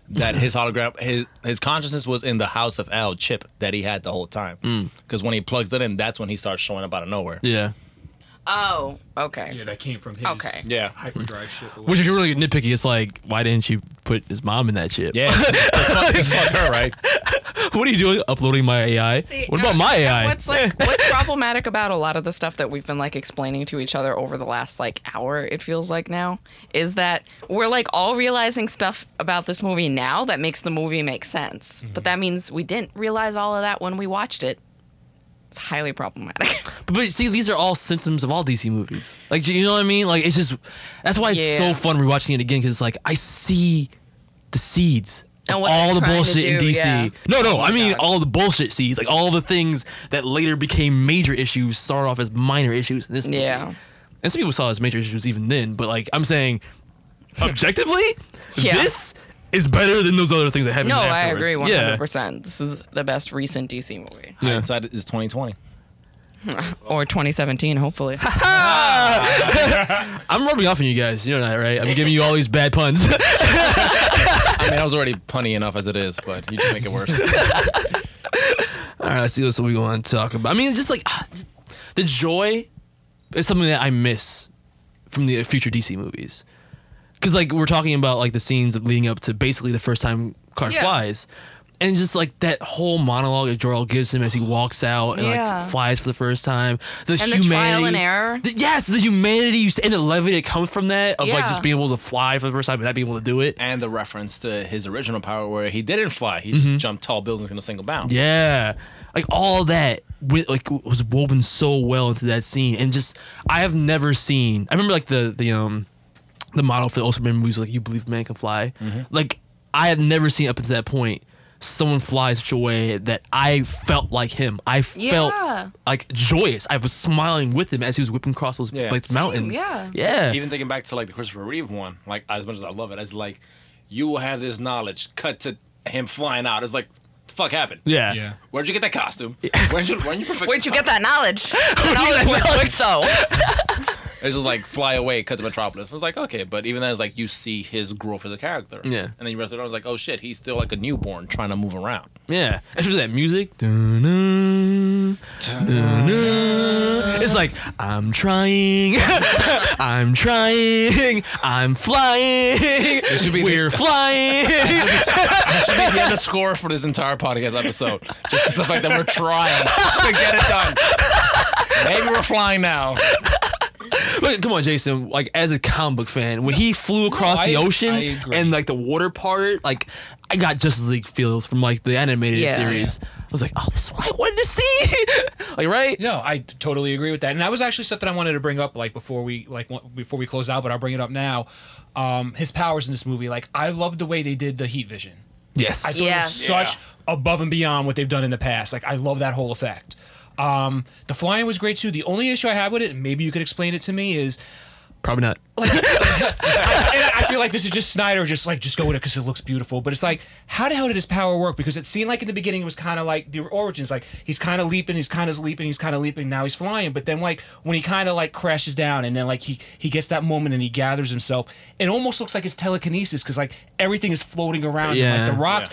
that his <laughs> hologram, his his consciousness was in the House of El chip that he had the whole time. Mm. Because when he plugs it in, that's when he starts showing up out of nowhere. Yeah. Oh, okay. Yeah, that came from his Okay. Yeah. hyperdrive ship. Which, if you're really nitpicky, it's like, why didn't you put his mom in that ship? Yeah. Just fuck, just fuck her, right? <laughs> what are you doing? Uploading my AI? See, what about and- my and AI? What's like <laughs> what's problematic about a lot of the stuff that we've been like explaining to each other over the last like hour, it feels like now, is that we're like all realizing stuff about this movie now that makes the movie make sense. Mm-hmm. But that means we didn't realize all of that when we watched it. It's highly problematic. <laughs> But, but see, these are all symptoms of all DC movies. Like, you know what I mean? Like, it's just that's why it's Yeah. so fun rewatching it again because it's like I see the seeds. And all the bullshit in DC. yeah. No, no, Oh I mean God. all the bullshit seeds, like all the things that later became major issues, started off as minor issues in this movie. Yeah. And some people saw it as major issues even then, but like I'm saying, <laughs> objectively, Yeah. this is better than those other things that happened no, I afterwards. agree hundred percent. This is the best recent DC movie. Yeah. Hindsight is 2020. <laughs> or 2017, hopefully. <laughs> <laughs> I'm rubbing off on you guys. You know that, right? I'm giving you all these bad puns. I mean, I was already punny enough as it is, but you just make it worse. All right, let's see what we want to talk about. I mean, just like ah, just- the joy is something that I miss from the future DC movies. Because like we're talking about like the scenes leading up to basically the first time Clark Yeah. flies, and just like that whole monologue that Jor-El gives him as he walks out and Yeah. like flies for the first time. The And the trial and error. the- yes, the humanity you s- and the levity that comes from that of like just being able to fly for the first time and not being able to do it. and the reference to his original power where he didn't fly. He Mm-hmm. just jumped tall buildings in a single bound. Yeah, like all that wi- like was woven so well into that scene, and just I have never seen. I remember like the the um the model for the Ultraman movies, like you believe man can fly. Mm-hmm. Like I had never seen up until that point someone fly such a way that I felt like him. I felt Yeah. like joyous. I was smiling with him as he was whipping across those Yeah. like Same, mountains. yeah. Yeah. Even thinking back to like the Christopher Reeve one, like as much as I love it, it's like you will have this knowledge. Cut to him flying out. It's like, fuck happened? Yeah. Yeah. Where'd you get that costume? Where'd you where'd you <laughs> perfect? <laughs> Where'd you get that knowledge? The knowledge was quick though. <laughs> It's just like fly away, cut to Metropolis. I was like, okay, but even then, it's like you see his growth as a character. Yeah. And then you rest it on. I was like, oh shit, he's still like a newborn trying to move around. Yeah, especially that music. Dun-dun, dun-dun. It's like I'm trying, <laughs> I'm trying, I'm flying. We're <laughs> flying. That should be the end of score for this entire podcast episode. Just the fact that we're trying to get it done. Maybe we're flying now. But come on, Jason. Like as a comic book fan, when he flew across I- the ocean I agree. and like the water part, like I got Justice League feels from like the animated Yeah. series. I was like, oh, this is what I wanted to see. <laughs> like right? No, I totally agree with that, and that was actually something I wanted to bring up, like before we like w- before we close out. But I'll bring it up now. Um, his powers in this movie, like I love the way they did the heat vision. Yes. I thought it Yeah. was such above and beyond what they've done in the past. Like I love that whole effect. Um, the flying was great too. The only issue I have with it, and maybe you could explain it to me, is Probably not. <laughs> I, and I feel like this is just Snyder, just like just go with it because it looks beautiful. But it's like, how the hell did his power work? Because it seemed like in the beginning it was kind of like the origins, like he's kind of leaping, he's kind of leaping, he's kind of leaping. Now he's flying. But then like when he kind of like crashes down, and then like he he gets that moment and he gathers himself, it almost looks like it's telekinesis because like everything is floating around, him, Yeah. like the rock.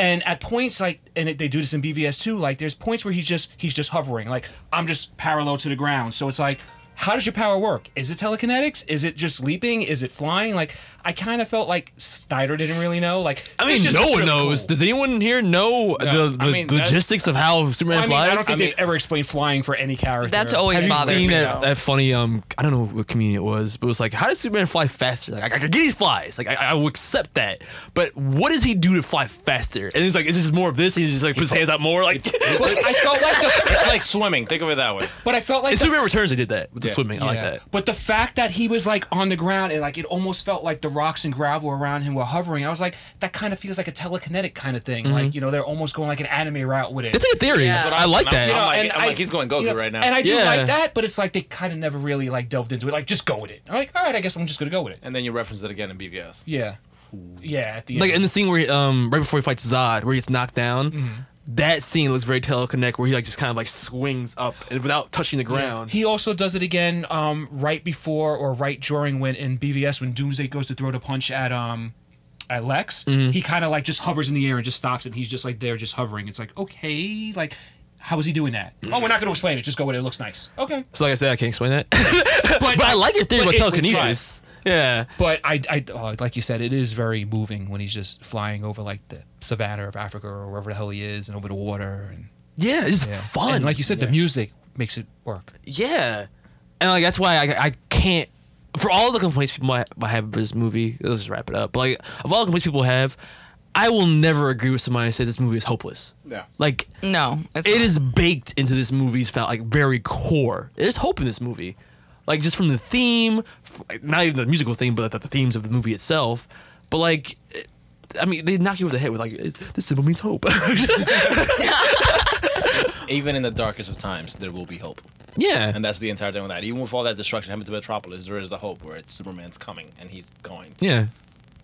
And at points like, and it, they do this in BVS too. Like, there's points where he's just he's just hovering. Like, I'm just parallel to the ground. So it's like, how does your power work? Is it telekinetics? Is it just leaping? Is it flying? Like, I kind of felt like Snyder didn't really know. Like, I mean, just no one knows. cool. Does anyone here know the, the I mean, logistics of how Superman I mean, flies? I don't think they've ever explained flying for any character. That's always Have you seen me, that, that funny um I don't know what comedian it was, but it was like, how does Superman fly faster? Like I, I get he flies. Like I, I will accept that. But what does he do to fly faster? And he's like, is this more of this? He just like puts his hands out more like I felt like the, <laughs> It's like swimming. Think of it that way. but I felt like in the, Superman Returns they did that with the Yeah. swimming. I like that. But the fact that he was like on the ground and like it almost felt like the rocks and gravel around him were hovering, I was like, that kind of feels like a telekinetic kind of thing. Like you know, they're almost going like an anime route with it. It's like a theory. Yeah. That's what I like I'm- that. I'm like- and I'm like, he's going Goku you know, right now. And I do Yeah. like that, but it's like they kind of never really like delved into it. Like, just go with it. I'm like, all right, I guess I'm just gonna go with it. And then you reference it again in BVS. Yeah, yeah. At the like in the scene where he, um right before he fights Zod, where he gets knocked down. Mm-hmm. That scene looks very telekinetic, where he like just kind of like swings up and without touching the ground. He also does it again um, right before or right during when in BVS when Doomsday goes to throw the punch at um at Lex. Mm-hmm. He kind of like just hovers in the air and just stops it. He's just like there, just hovering. It's like okay, like how is he doing that? Oh, we're not going to explain it. Just go with it. It looks nice. Okay, So like I said, I can't explain that. but, <laughs> but I like your theory about telekinesis. Yeah. But I, I uh, like you said, it is very moving when he's just flying over like the savannah of Africa or wherever the hell he is, and over the water. And Yeah, it's yeah. fun. And like you said, the music makes it work. Yeah, and like that's why I, I can't. For all the complaints people might, might have of this movie, let's just wrap it up. But like of all the complaints people have, I will never agree with somebody who says this movie is hopeless. Yeah. Like No, it's it not. is baked into this movie's fa- like very core. There's hope in this movie, like just from the theme, f- not even the musical theme, but the, the themes of the movie itself. But like, I mean, they knock you over the head with like it- this symbol means hope. <laughs> Even in the darkest of times, there will be hope. yeah, And that's the entire thing with that. Even with all that destruction happening to Metropolis, there is the hope where it's Superman's coming and he's going. to yeah.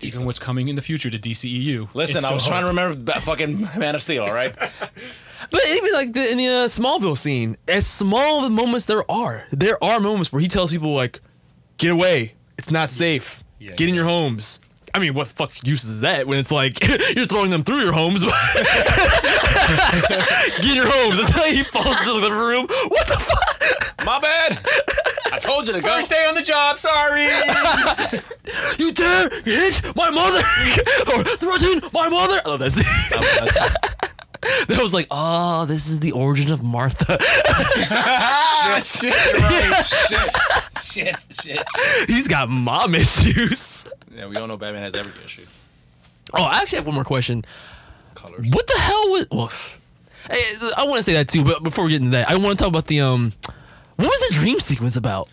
Even something. what's coming in the future to DCEU. Listen, I was still trying to remember that fucking Man of Steel, all right? <laughs> But even like the, in the uh, Smallville scene, as small the moments there are, there are moments where he tells people like, "Get away, it's not safe. Yeah, Get in your homes." I mean, what fuck use is that when it's like <laughs> you're throwing them through your homes? <laughs> Get in your homes. That's how he falls into the living room. What the fuck? My bad. I told you to go. First day on the job. Sorry. <laughs> You dare hit my mother or threaten my mother? I love that scene. <laughs> That was like, oh, this is the origin of Martha. <laughs> shit, shit, right, shit, shit, shit. He's got mom <laughs> issues. Yeah, we all know Batman has every issue. Oh, I actually have one more question. Colors. What the hell was? Well, hey, I want to say that too, but before we get into that, I want to talk about the um, what was the dream sequence about?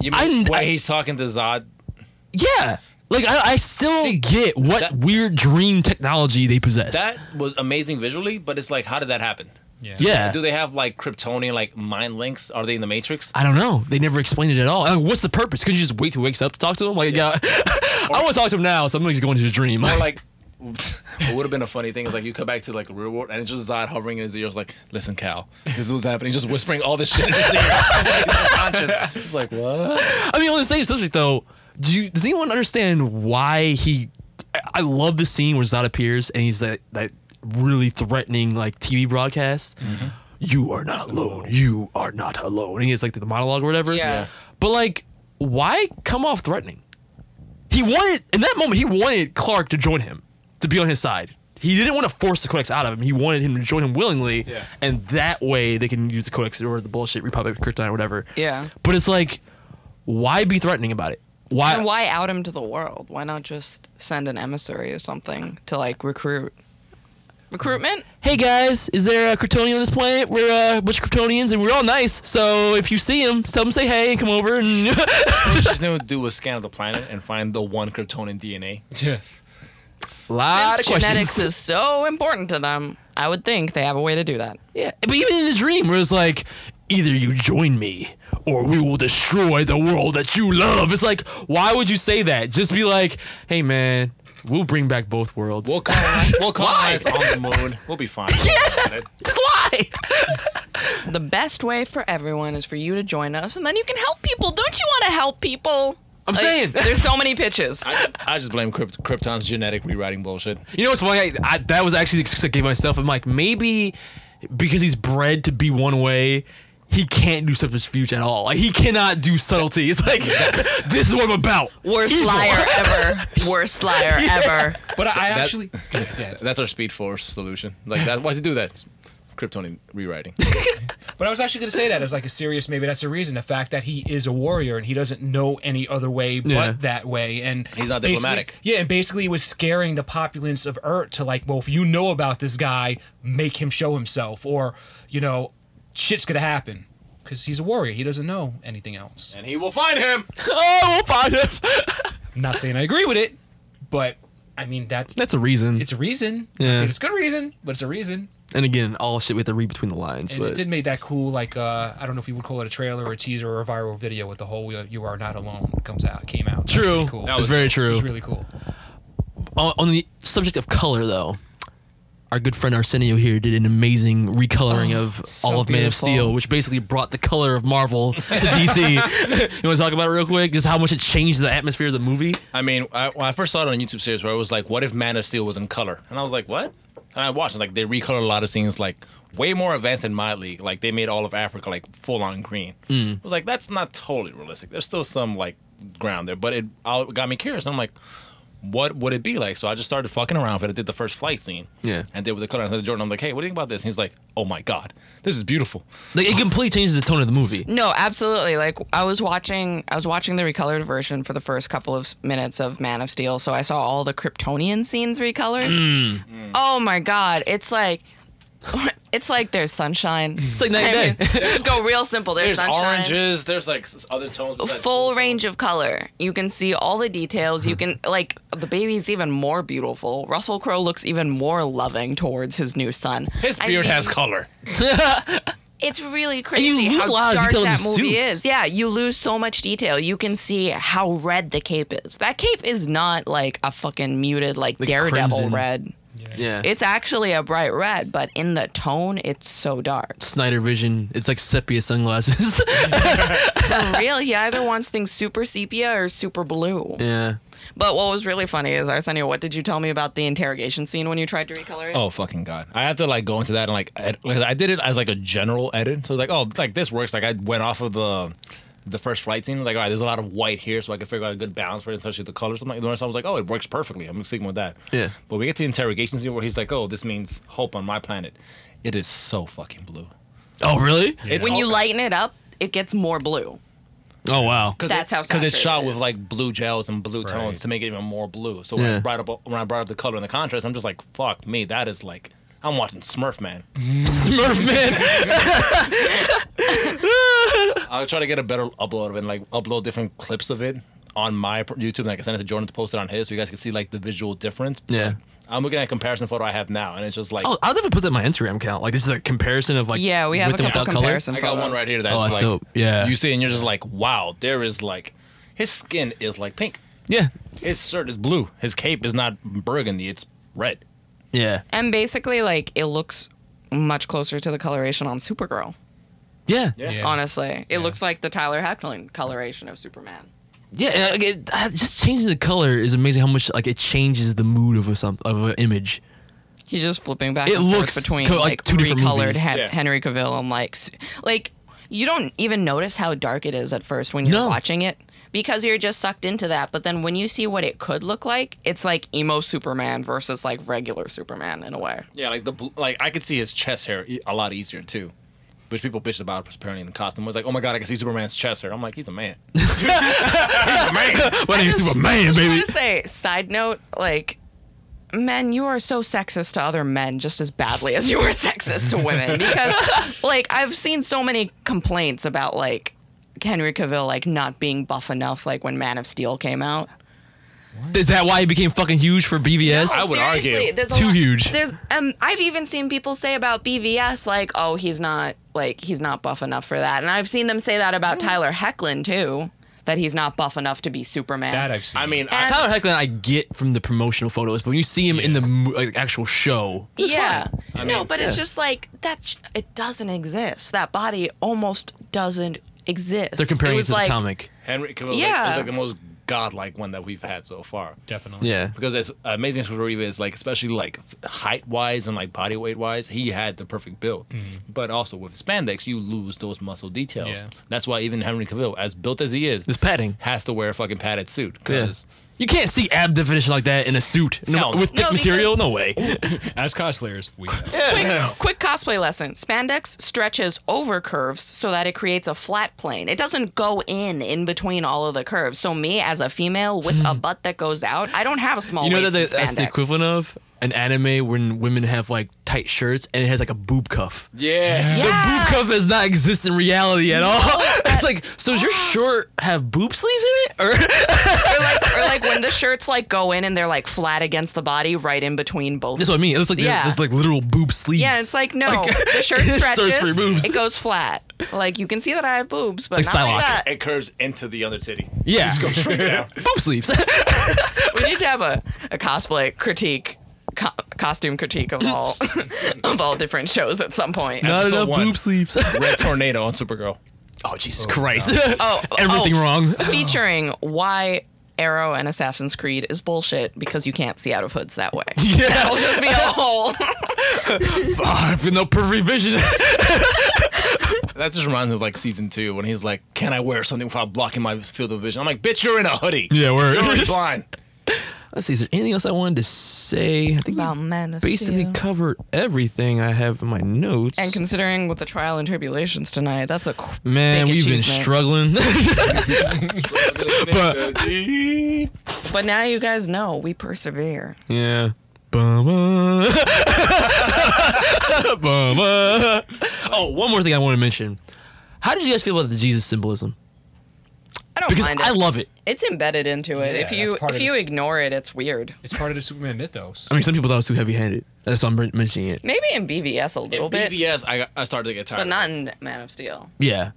You I- mean I- when he's talking to Zod? Yeah, Like I, I still get what that- weird dream technology they possess. That was amazing visually, but it's like, how did that happen? Yeah. Yeah. Do they have like Kryptonian like mind links? Are they in the Matrix? I don't know. They never explained it at all. Like, what's the purpose? Could you just wait till he wakes up to talk to him? Like, yeah, <laughs> I want to talk to him now. So I'm just going to his dream. Or like, what <laughs> <laughs> would have been a funny thing is like you come back to like a real world and it's just Zod hovering in his ears like, listen, Kal, this is what's happening. Just whispering all this shit in his ear. He's unconscious. It's like what? I mean, on the same subject though, do you, does anyone understand why he? I- I love the scene where Zod appears and he's that that really threatening like TV broadcast. Mm-hmm. You are not alone. You are not alone. And he has like the monologue or whatever. Yeah. Yeah. But like, why come off threatening? He wanted in that moment. He wanted Clark to join him, to be on his side. He didn't want to force the codex out of him. He wanted him to join him willingly, Yeah. and that way they can use the codex or the bullshit Republic of Krypton or whatever. Yeah. But it's like, why be threatening about it? Why? And why out him to the world? Why not just send an emissary or something to like recruit? Recruitment? Hey guys, is there a Kryptonian on this planet? We're uh, a bunch of Kryptonians and we're all nice. So if you see him, tell them say hey and come over and. What you just <laughs> need to do a scan of the planet and find the one Kryptonian DNA. Yeah. lot Since of questions. genetics is so important to them, I would think they have a way to do that. Yeah, but even in the dream, where it's like, either you join me or we will destroy the world that you love. It's like, why would you say that? Just be like, hey man, we'll bring back both worlds. We'll colonize, we'll <laughs> colonize on the moon. We'll be fine. Yeah. Just lie. <laughs> The best way for everyone is for you to join us, and then you can help people. Don't you want to help people? I'm Like, saying. there's so many pitches. I, I just blame Krypt- Krypton's genetic rewriting bullshit. You know what's funny? I, I, that was actually the excuse I gave myself. I'm like, maybe because he's bred to be one way, he can't do subterfuge at all. Like he cannot do subtlety. It's like <laughs> this is what I'm about. Worst Evil. liar <laughs> ever. Worst liar ever. But I, I That- actually, yeah. <laughs> That's our Speed Force solution. Like that. Why does he do that? Kryptonian rewriting. But I was actually going to say that as like a serious, maybe that's a reason. The fact that he is a warrior and he doesn't know any other way but Yeah. that way, and He's not basically- diplomatic. Yeah, and basically he was scaring the populace of Earth to like, well, if you know about this guy, make him show himself, or you know, shit's gonna happen because he's a warrior. He doesn't know anything else. and he will find him. <laughs> Oh, we'll find him. <laughs> I'm not saying I agree with it, but I mean that's That's a reason. it's a reason. Yeah. not saying it's a good reason, but it's a reason. and again, all shit we have to read between the lines. And but it did make that cool, like uh, I don't know if you would call it a trailer or a teaser or a viral video with the whole uh, "You Are Not Alone" comes out, came out. That's True. really cool. That was very true. It was really cool. on, on the subject of color, though, our good friend Arsenio here did an amazing recoloring Oh, of so all of Man of. Steel, which basically brought the color of Marvel to <laughs> DC. <laughs> you want to talk about it real quick? Just how much it changed the atmosphere of the movie? I mean, I, when I first saw it on a YouTube series where it was like, "What if Man of Steel was in color?" And I was like, "What?" And I watched it. Like they recolored a lot of scenes, like way more advanced than my league. Like they made all of Africa like full on green. Mm. I was like, "That's not totally realistic. There's still some like ground there." But it all got me curious. I'm like, "What would it be like?" So I just started fucking around with it. I did the first flight scene. Yeah. And did with the color. And I said to Jordan, "I'm like, hey, what do you think about this?" And he's like, "Oh my god, this is beautiful." Like it completely changes the tone of the movie. No, absolutely. Like I was watching, I was watching the recolored version for the first couple of minutes of Man of Steel, so I saw all the Kryptonian scenes recolored. Mm. Oh my god, it's like, <laughs> it's like there's sunshine. It's like night and day. Just go real simple. There's, There's sunshine. oranges. There's like other tones. besides Full range of color. You can see all the details. You can like the baby's even more beautiful. Russell Crowe looks even more loving towards his new son. His I beard mean, has color. <laughs> It's really crazy and you crazy lose how a lot of dark detail in that the movie suits. is. Yeah, you lose so much detail. You can see how red the cape is. That cape is not like a fucking muted like, Like Daredevil crimson. red. Yeah. It's actually a bright red, but in the tone, it's so dark. Snyder Vision. It's like sepia sunglasses. <laughs> For <laughs> real, he either wants things super sepia or super blue. yeah. But what was really funny is Arsenio, what did you tell me about the interrogation scene when you tried to recolor it? Oh fucking god! I have to like go into that and like, ed- like I did it as like a general edit. So it's like, oh, like this works. Like I went off of the the first flight scene. Like, all right, there's a lot of white here, so I can figure out a good balance for it, especially the colors. I'm like, the I was like, oh, it works perfectly. I'm sticking with that. Yeah. But we get to the interrogation scene where he's like, oh, this means hope on my planet. It is so fucking blue. Oh really? It's when you lighten it up, it gets more blue. Oh wow. Because That's how because it's shot it with like blue gels and blue Right. tones to make it even more blue. So when I Yeah. brought up when I brought up the color and the contrast, I'm just like, fuck me, that is like I'm watching Smurf Man. <laughs> Smurf man. <laughs> I'll try to get a better upload of it, and, like upload different clips of it on my YouTube, and I can send it to Jordan to post it on his, so you guys can see like the visual difference. Yeah. I'm looking at a comparison photo I have now, and it's just like Oh, I'll never put that in my Instagram account. Like this is a comparison of like Yeah, we have with a and couple without color. comparison I got one right here that's, Oh, that's like dope. Yeah. you see, and you're just like, wow, there is like his skin is like pink. Yeah. His shirt is blue. His cape is not burgundy. It's red. Yeah. And basically, like it looks much closer to the coloration on Supergirl. Yeah. Yeah. Honestly, it looks like the Tyler Hoechlin coloration of Superman. Yeah, and, like, it, uh, just changing the color is amazing. How much like it changes the mood of a some of an image. He's just flipping back It and forth looks between co- like like, two different recolored movies. Hen- Yeah. Henry Cavill and like s- like you don't even notice how dark it is at first when you're No. watching it because you're just sucked into that. But then when you see what it could look like, it's like emo Superman versus like regular Superman in a way. Yeah, like the like I could see his chest hair a lot easier too. Which people bitched about apparently in the costume. was like, oh my god, I can see Superman's chest hair. I'm like, he's a man. My name is Superman, just baby. want to say, side note, like, men, you are so sexist to other men just as badly as you are sexist to women. <laughs> Because, like, I've seen so many complaints about, like, Henry Cavill, like, not being buff enough, like, when Man of Steel came out. Is that why he became fucking huge for BVS? I would Seriously, argue. there's Too lot- huge. There's, um, I've even seen people say about BVS, like, oh, he's not, like, he's not buff enough for that. And I've seen them say that about Tyler Hoechlin, too, that he's not buff enough to be Superman. That I've seen. I mean, I, And- Tyler Hoechlin, I get from the promotional photos, but when you see him in the like, actual show, it's yeah. fine. no, mean, but it's just like that. sh- It doesn't exist. That body almost doesn't exist. They're comparing it it, to like, the comic. Henry Cavill Yeah. is like the most godlike one that we've had so far. Definitely. Yeah. Because as amazing as Reeve is, like especially like height wise and like body weight wise, he had the perfect build. Mm-hmm. But also with spandex, you lose those muscle details. Yeah. That's why even Henry Cavill, as built as he is, This padding. has to wear a fucking padded suit. Yeah. Because You can't see ab definition like that in a suit no, Hell no. with thick No, material. because- No way. <laughs> As cosplayers, we know. quick, quick cosplay lesson. Spandex stretches over curves so that it creates a flat plane. It doesn't go in in between all of the curves. So me as a female with a <laughs> butt that goes out, I don't have a small you know waist that in the- that's the spandex. equivalent of an anime when women have like tight shirts and it has like a boob cuff. yeah. The boob cuff does not exist in reality at all. <laughs> it's like, so does your ah. shirt have boob sleeves in it? Or <laughs> or like, or like when the shirts like go in and they're like flat against the body, right in between both. that's what I mean. It looks like Yeah. there's like literal boob sleeves. Yeah, it's like no, Like- the <laughs> shirt It for your stretches, boobs. it goes flat. Like you can see that I have boobs, but Like not Psylocke. like that. It curves into the other titty. yeah, Just go straight down. boob sleeves. We need to have a, a cosplay critique, co- costume critique of all <laughs> of all different shows at some point. not Episode enough one. boob sleeves. <laughs> Red tornado on Supergirl. oh Jesus oh, Christ! Oh, <laughs> everything oh, wrong. Featuring why Arrow and Assassin's Creed is bullshit because you can't see out of hoods that way. Yeah. That'll just be a whole. I've no perfect vision. That just reminds me of like season two when he's like, "Can I wear something without blocking my field of vision?" I'm like, "Bitch, you're in a hoodie. yeah, we're. You're blind." Let's see. Is there anything else I wanted to say? I think About Man of basically Steel. covered everything I have in my notes. And considering with the trial and tribulations tonight, that's a qu- Man, big we've been struggling. <laughs> But now you guys know we persevere. yeah. Bummer. <laughs> Bummer. Oh, one more thing I want to mention. How did you guys feel about the Jesus symbolism? I don't Because mind it. I love it. It's embedded into it. Yeah, if you that's part if of you this. ignore it, it's weird. It's part of the Superman mythos. I mean, some people thought it was too heavy-handed. That's why I'm men- mentioning it. Maybe in BVS a little In bit, BVS, I, got- I started to get tired. but of not it. in Man of Steel. Yeah.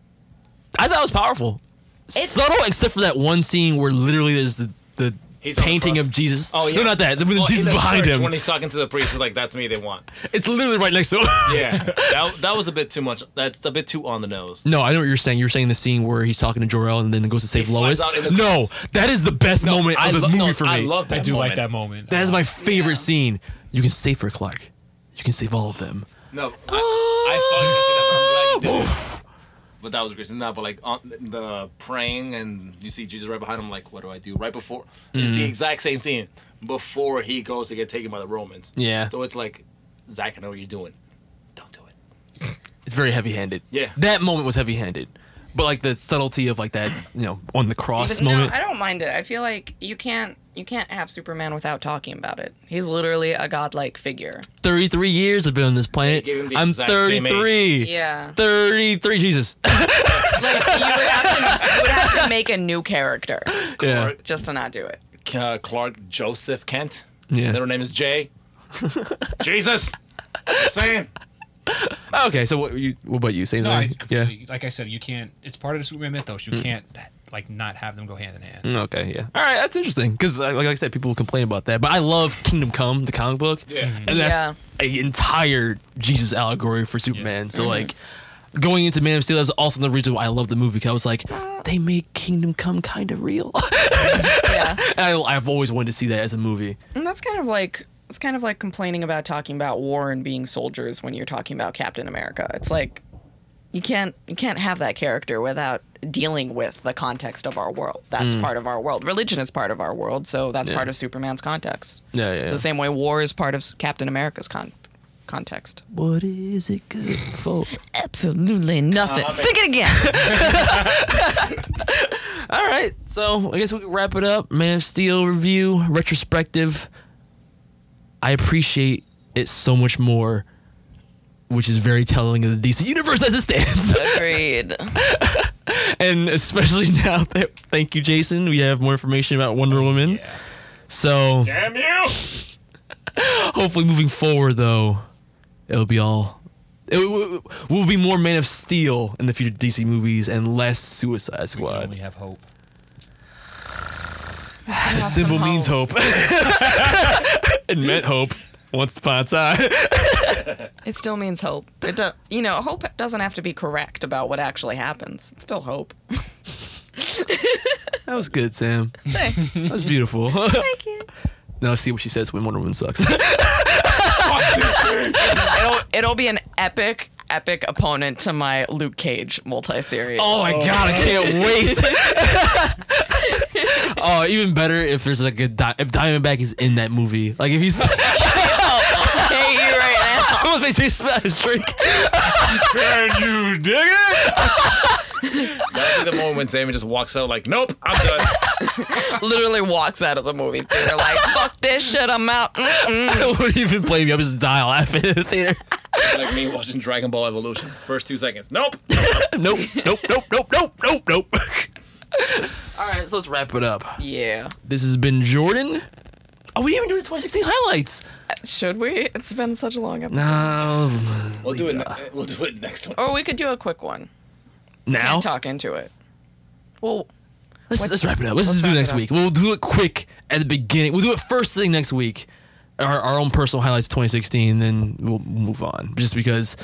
I thought it was powerful. It's- Subtle, except for that one scene where literally there's the, the He's painting of Jesus. Oh yeah. No, not that. The, the Well, Jesus the behind church, him. When he's talking to the priest, he's like, "That's me. They want." <laughs> It's literally right next to him. Yeah, <laughs> that, that was a bit too much. That's a bit too on the nose. No, I know what you're saying. You're saying the scene where he's talking to Jor-El and then goes to save He Lois. out in No, that is the best moment I of the lo- movie no, for me. I love that. I do moment. like that moment. that is my favorite scene. You can save her, Clark. You can save all of them. No, I, I thought you were gonna say that, but I'm glad you <gasps> did. But that was great. No, but like on the praying and you see Jesus right behind him. Like, what do I do? Right before it's Mm. the exact same scene before he goes to get taken by the Romans. Yeah. So it's like, Zack, I know what you're doing. Don't do it. <laughs> It's very heavy-handed. Yeah. That moment was heavy-handed, but like the subtlety of like that, you know, on the cross Even- moment. No, I don't mind it. I feel like you can't you can't have Superman without talking about it. He's literally a godlike figure. 33 years I've been on this planet. gave him the I'm exact same age. 33. Yeah. 33 Jesus. <laughs> Like you would have to, you would have to make a new character. Yeah. Just to not do it. Uh, Clark Joseph Kent. Yeah. Middle name is Jay. <laughs> Jesus. Saying. Okay, so what you? What about you? Same No, I thing. completely, like I said, you can't. It's part of the Superman mythos. You Mm. can't like not have them go hand in hand. Okay, yeah. All right, that's interesting because, like, like I said, people complain about that. But I love Kingdom Come, the comic book, Yeah. Mhm. and that's Yeah. a entire Jesus allegory for Superman. So Mhm. like. Going into Man of Steel, that was also the reason why I love the movie. Cause I was like, they make Kingdom Come kind of real. <laughs> Yeah. And I, I've always wanted to see that as a movie. And that's kind of like it's kind of like complaining about talking about war and being soldiers when you're talking about Captain America. It's like you can't you can't have that character without dealing with the context of our world. That's Mm. part of our world. Religion is part of our world, so that's Yeah. part of Superman's context. Yeah, yeah. yeah. The same way war is part of Captain America's con- context. What is it good for? Absolutely nothing. Comics. Sing it again. <laughs> All right, so I guess we can wrap it up. Man of Steel review retrospective. I appreciate it so much more, which is very telling of the DC universe as it stands. Agreed. <laughs> and especially <laughs> now that thank you, Jason, we have more information about Wonder oh, Woman. Yeah. So Damn you! <laughs> hopefully, moving forward, though, it'll be all. It will, will be more Man of Steel in the future DC movies and less Suicide Squad. We have hope. <sighs> The symbol means hope. it meant hope once upon a time. <laughs> It still means hope. It do, you know, hope doesn't have to be correct about what actually happens. It's still hope. That was good, Sam. Thanks. That was beautiful. Thank you. now let's see what she says when Wonder Woman sucks. <laughs> it'll it'll be an epic epic opponent to my Luke Cage multi-series. Oh my oh. god, I can't wait. <laughs> oh, even better if there's like a di- if Diamondback is in that movie. Like if he's I almost made Jason smell his drink. Can you dig it? That's the moment when Sammy just walks out like, nope, I'm done. <laughs> Literally walks out of the movie theater like, fuck this shit, I'm out. Mm-mm. <laughs> I wouldn't even blame you. I'm just die laughing in the theater. like me watching Dragon Ball Evolution. First two seconds. Nope. <laughs> nope, nope, nope, nope, nope, nope, nope. All right, so let's wrap it up. Yeah. This has been Jordan. Oh, we didn't even do the 2016 highlights. Should we? It's been such a long episode. No. We'll do it. ne- We'll do it next one. Or we could do a quick one. Now? Can't talk into it. Well, Let's, let's wrap it up. Let's, let's just do it wrap next it up. week. We'll do it quick at the beginning. We'll do it first thing next week. Our, our own personal highlights 2016, then we'll move on. Just because,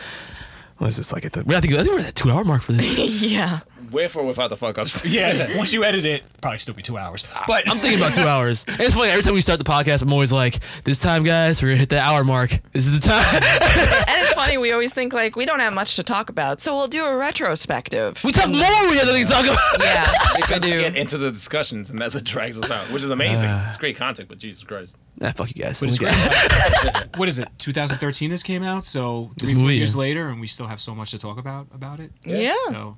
what is this like? At the, I think I think we're at the two hour mark for this. <laughs> yeah. With or without the fuck ups. Yeah, <laughs> once you edit it, probably still be two hours. But I'm thinking about two hours. And it's funny every time we start the podcast, I'm always like, "This time, guys, we're gonna hit the hour mark. This is the time." <laughs> and it's funny, we always think like we don't have much to talk about, so we'll do a retrospective. we talk more. We have nothing to talk about. Yeah, <laughs> Because we we do. get into the discussions, and that's what drags us out, which is amazing. Uh. it's great content, but Jesus Christ. Nah, fuck you guys. But it's We great. got- what is it? 2013 this came out, so This three, four movie, years later, and we still have so much to talk about about it. Yeah. So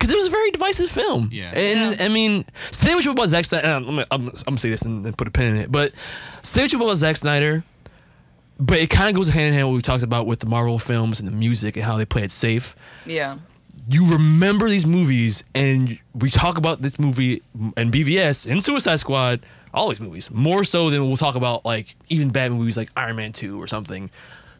because it was a very divisive film. Yeah. And I mean, say what you want about Zack Snyder. Um, I'm, gonna- I'm, I'm gonna say this and, and put a pin in it, but say what you want about Zack Snyder. But it kind of goes hand in hand with what we talked about with the Marvel films and the music and how they play it safe. Yeah. You remember these movies, and we talk about this movie and BVS and Suicide Squad, all these movies, more so than we'll talk about like even bad movies like Iron Man 2 or something,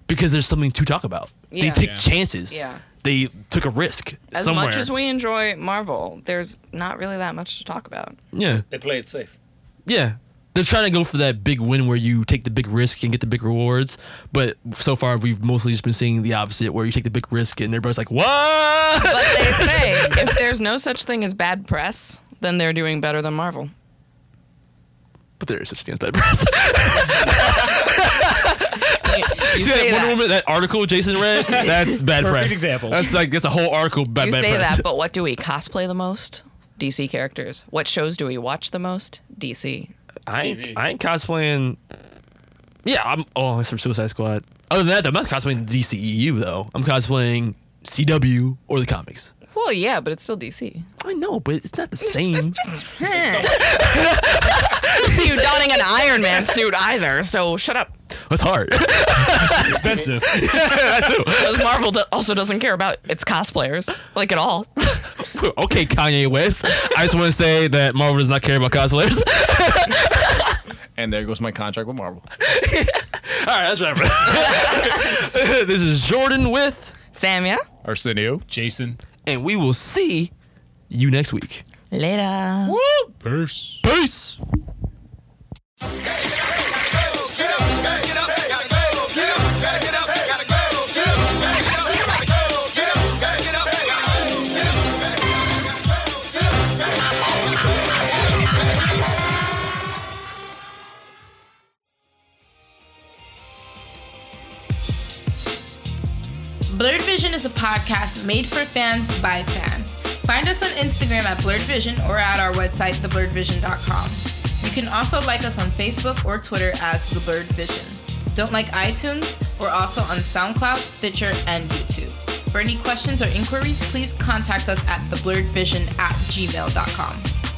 because there's something to talk about. They take Yeah. chances. Yeah. They took a risk As somewhere. much as we enjoy Marvel, there's not really that much to talk about. yeah. They play it safe. Yeah. They're trying to go for that big win where you take the big risk and get the big rewards. But so far, we've mostly just been seeing the opposite where you take the big risk and everybody's like, what? But they <laughs> say if there's no such thing as bad press, then they're doing better than Marvel. But there is such thing as bad press. <laughs> You <laughs> See that Wonder that. Woman, that article Jason read? <laughs> That's bad Perfect press. example. That's like, that's a whole article bad, You bad say press. that, but <laughs> what do we cosplay the most? DC characters. What shows do we watch the most? DC. I ain't, I ain't cosplaying. Yeah, I'm. Oh, it's from Suicide Squad. Other than that, I'm not cosplaying the DCEU though. I'm cosplaying CW or the comics. Well, yeah, but it's still DC. I know, but it's not the same. <laughs> see <laughs> you donning an Iron Man suit either, so shut up. That's hard. <laughs> expensive. that too. Because Marvel do- also doesn't care about its cosplayers, like at all. okay, Kanye West. I just want to say that Marvel does not care about cosplayers. And there goes my contract with Marvel. All right, that's right. this is Jordan with Samia. Arsenio. Jason. And we will see you next week. Later. Peace. Peace. Blurred Vision is a podcast made for fans by fans. Find us on Instagram at Blurred Vision or at our website, theblurredvision.com. You can also like us on Facebook or Twitter as The Blurred Vision. Don't like iTunes? We're also on SoundCloud, Stitcher, and YouTube. For any questions or inquiries, please contact us at theblurredvision at gmail.com.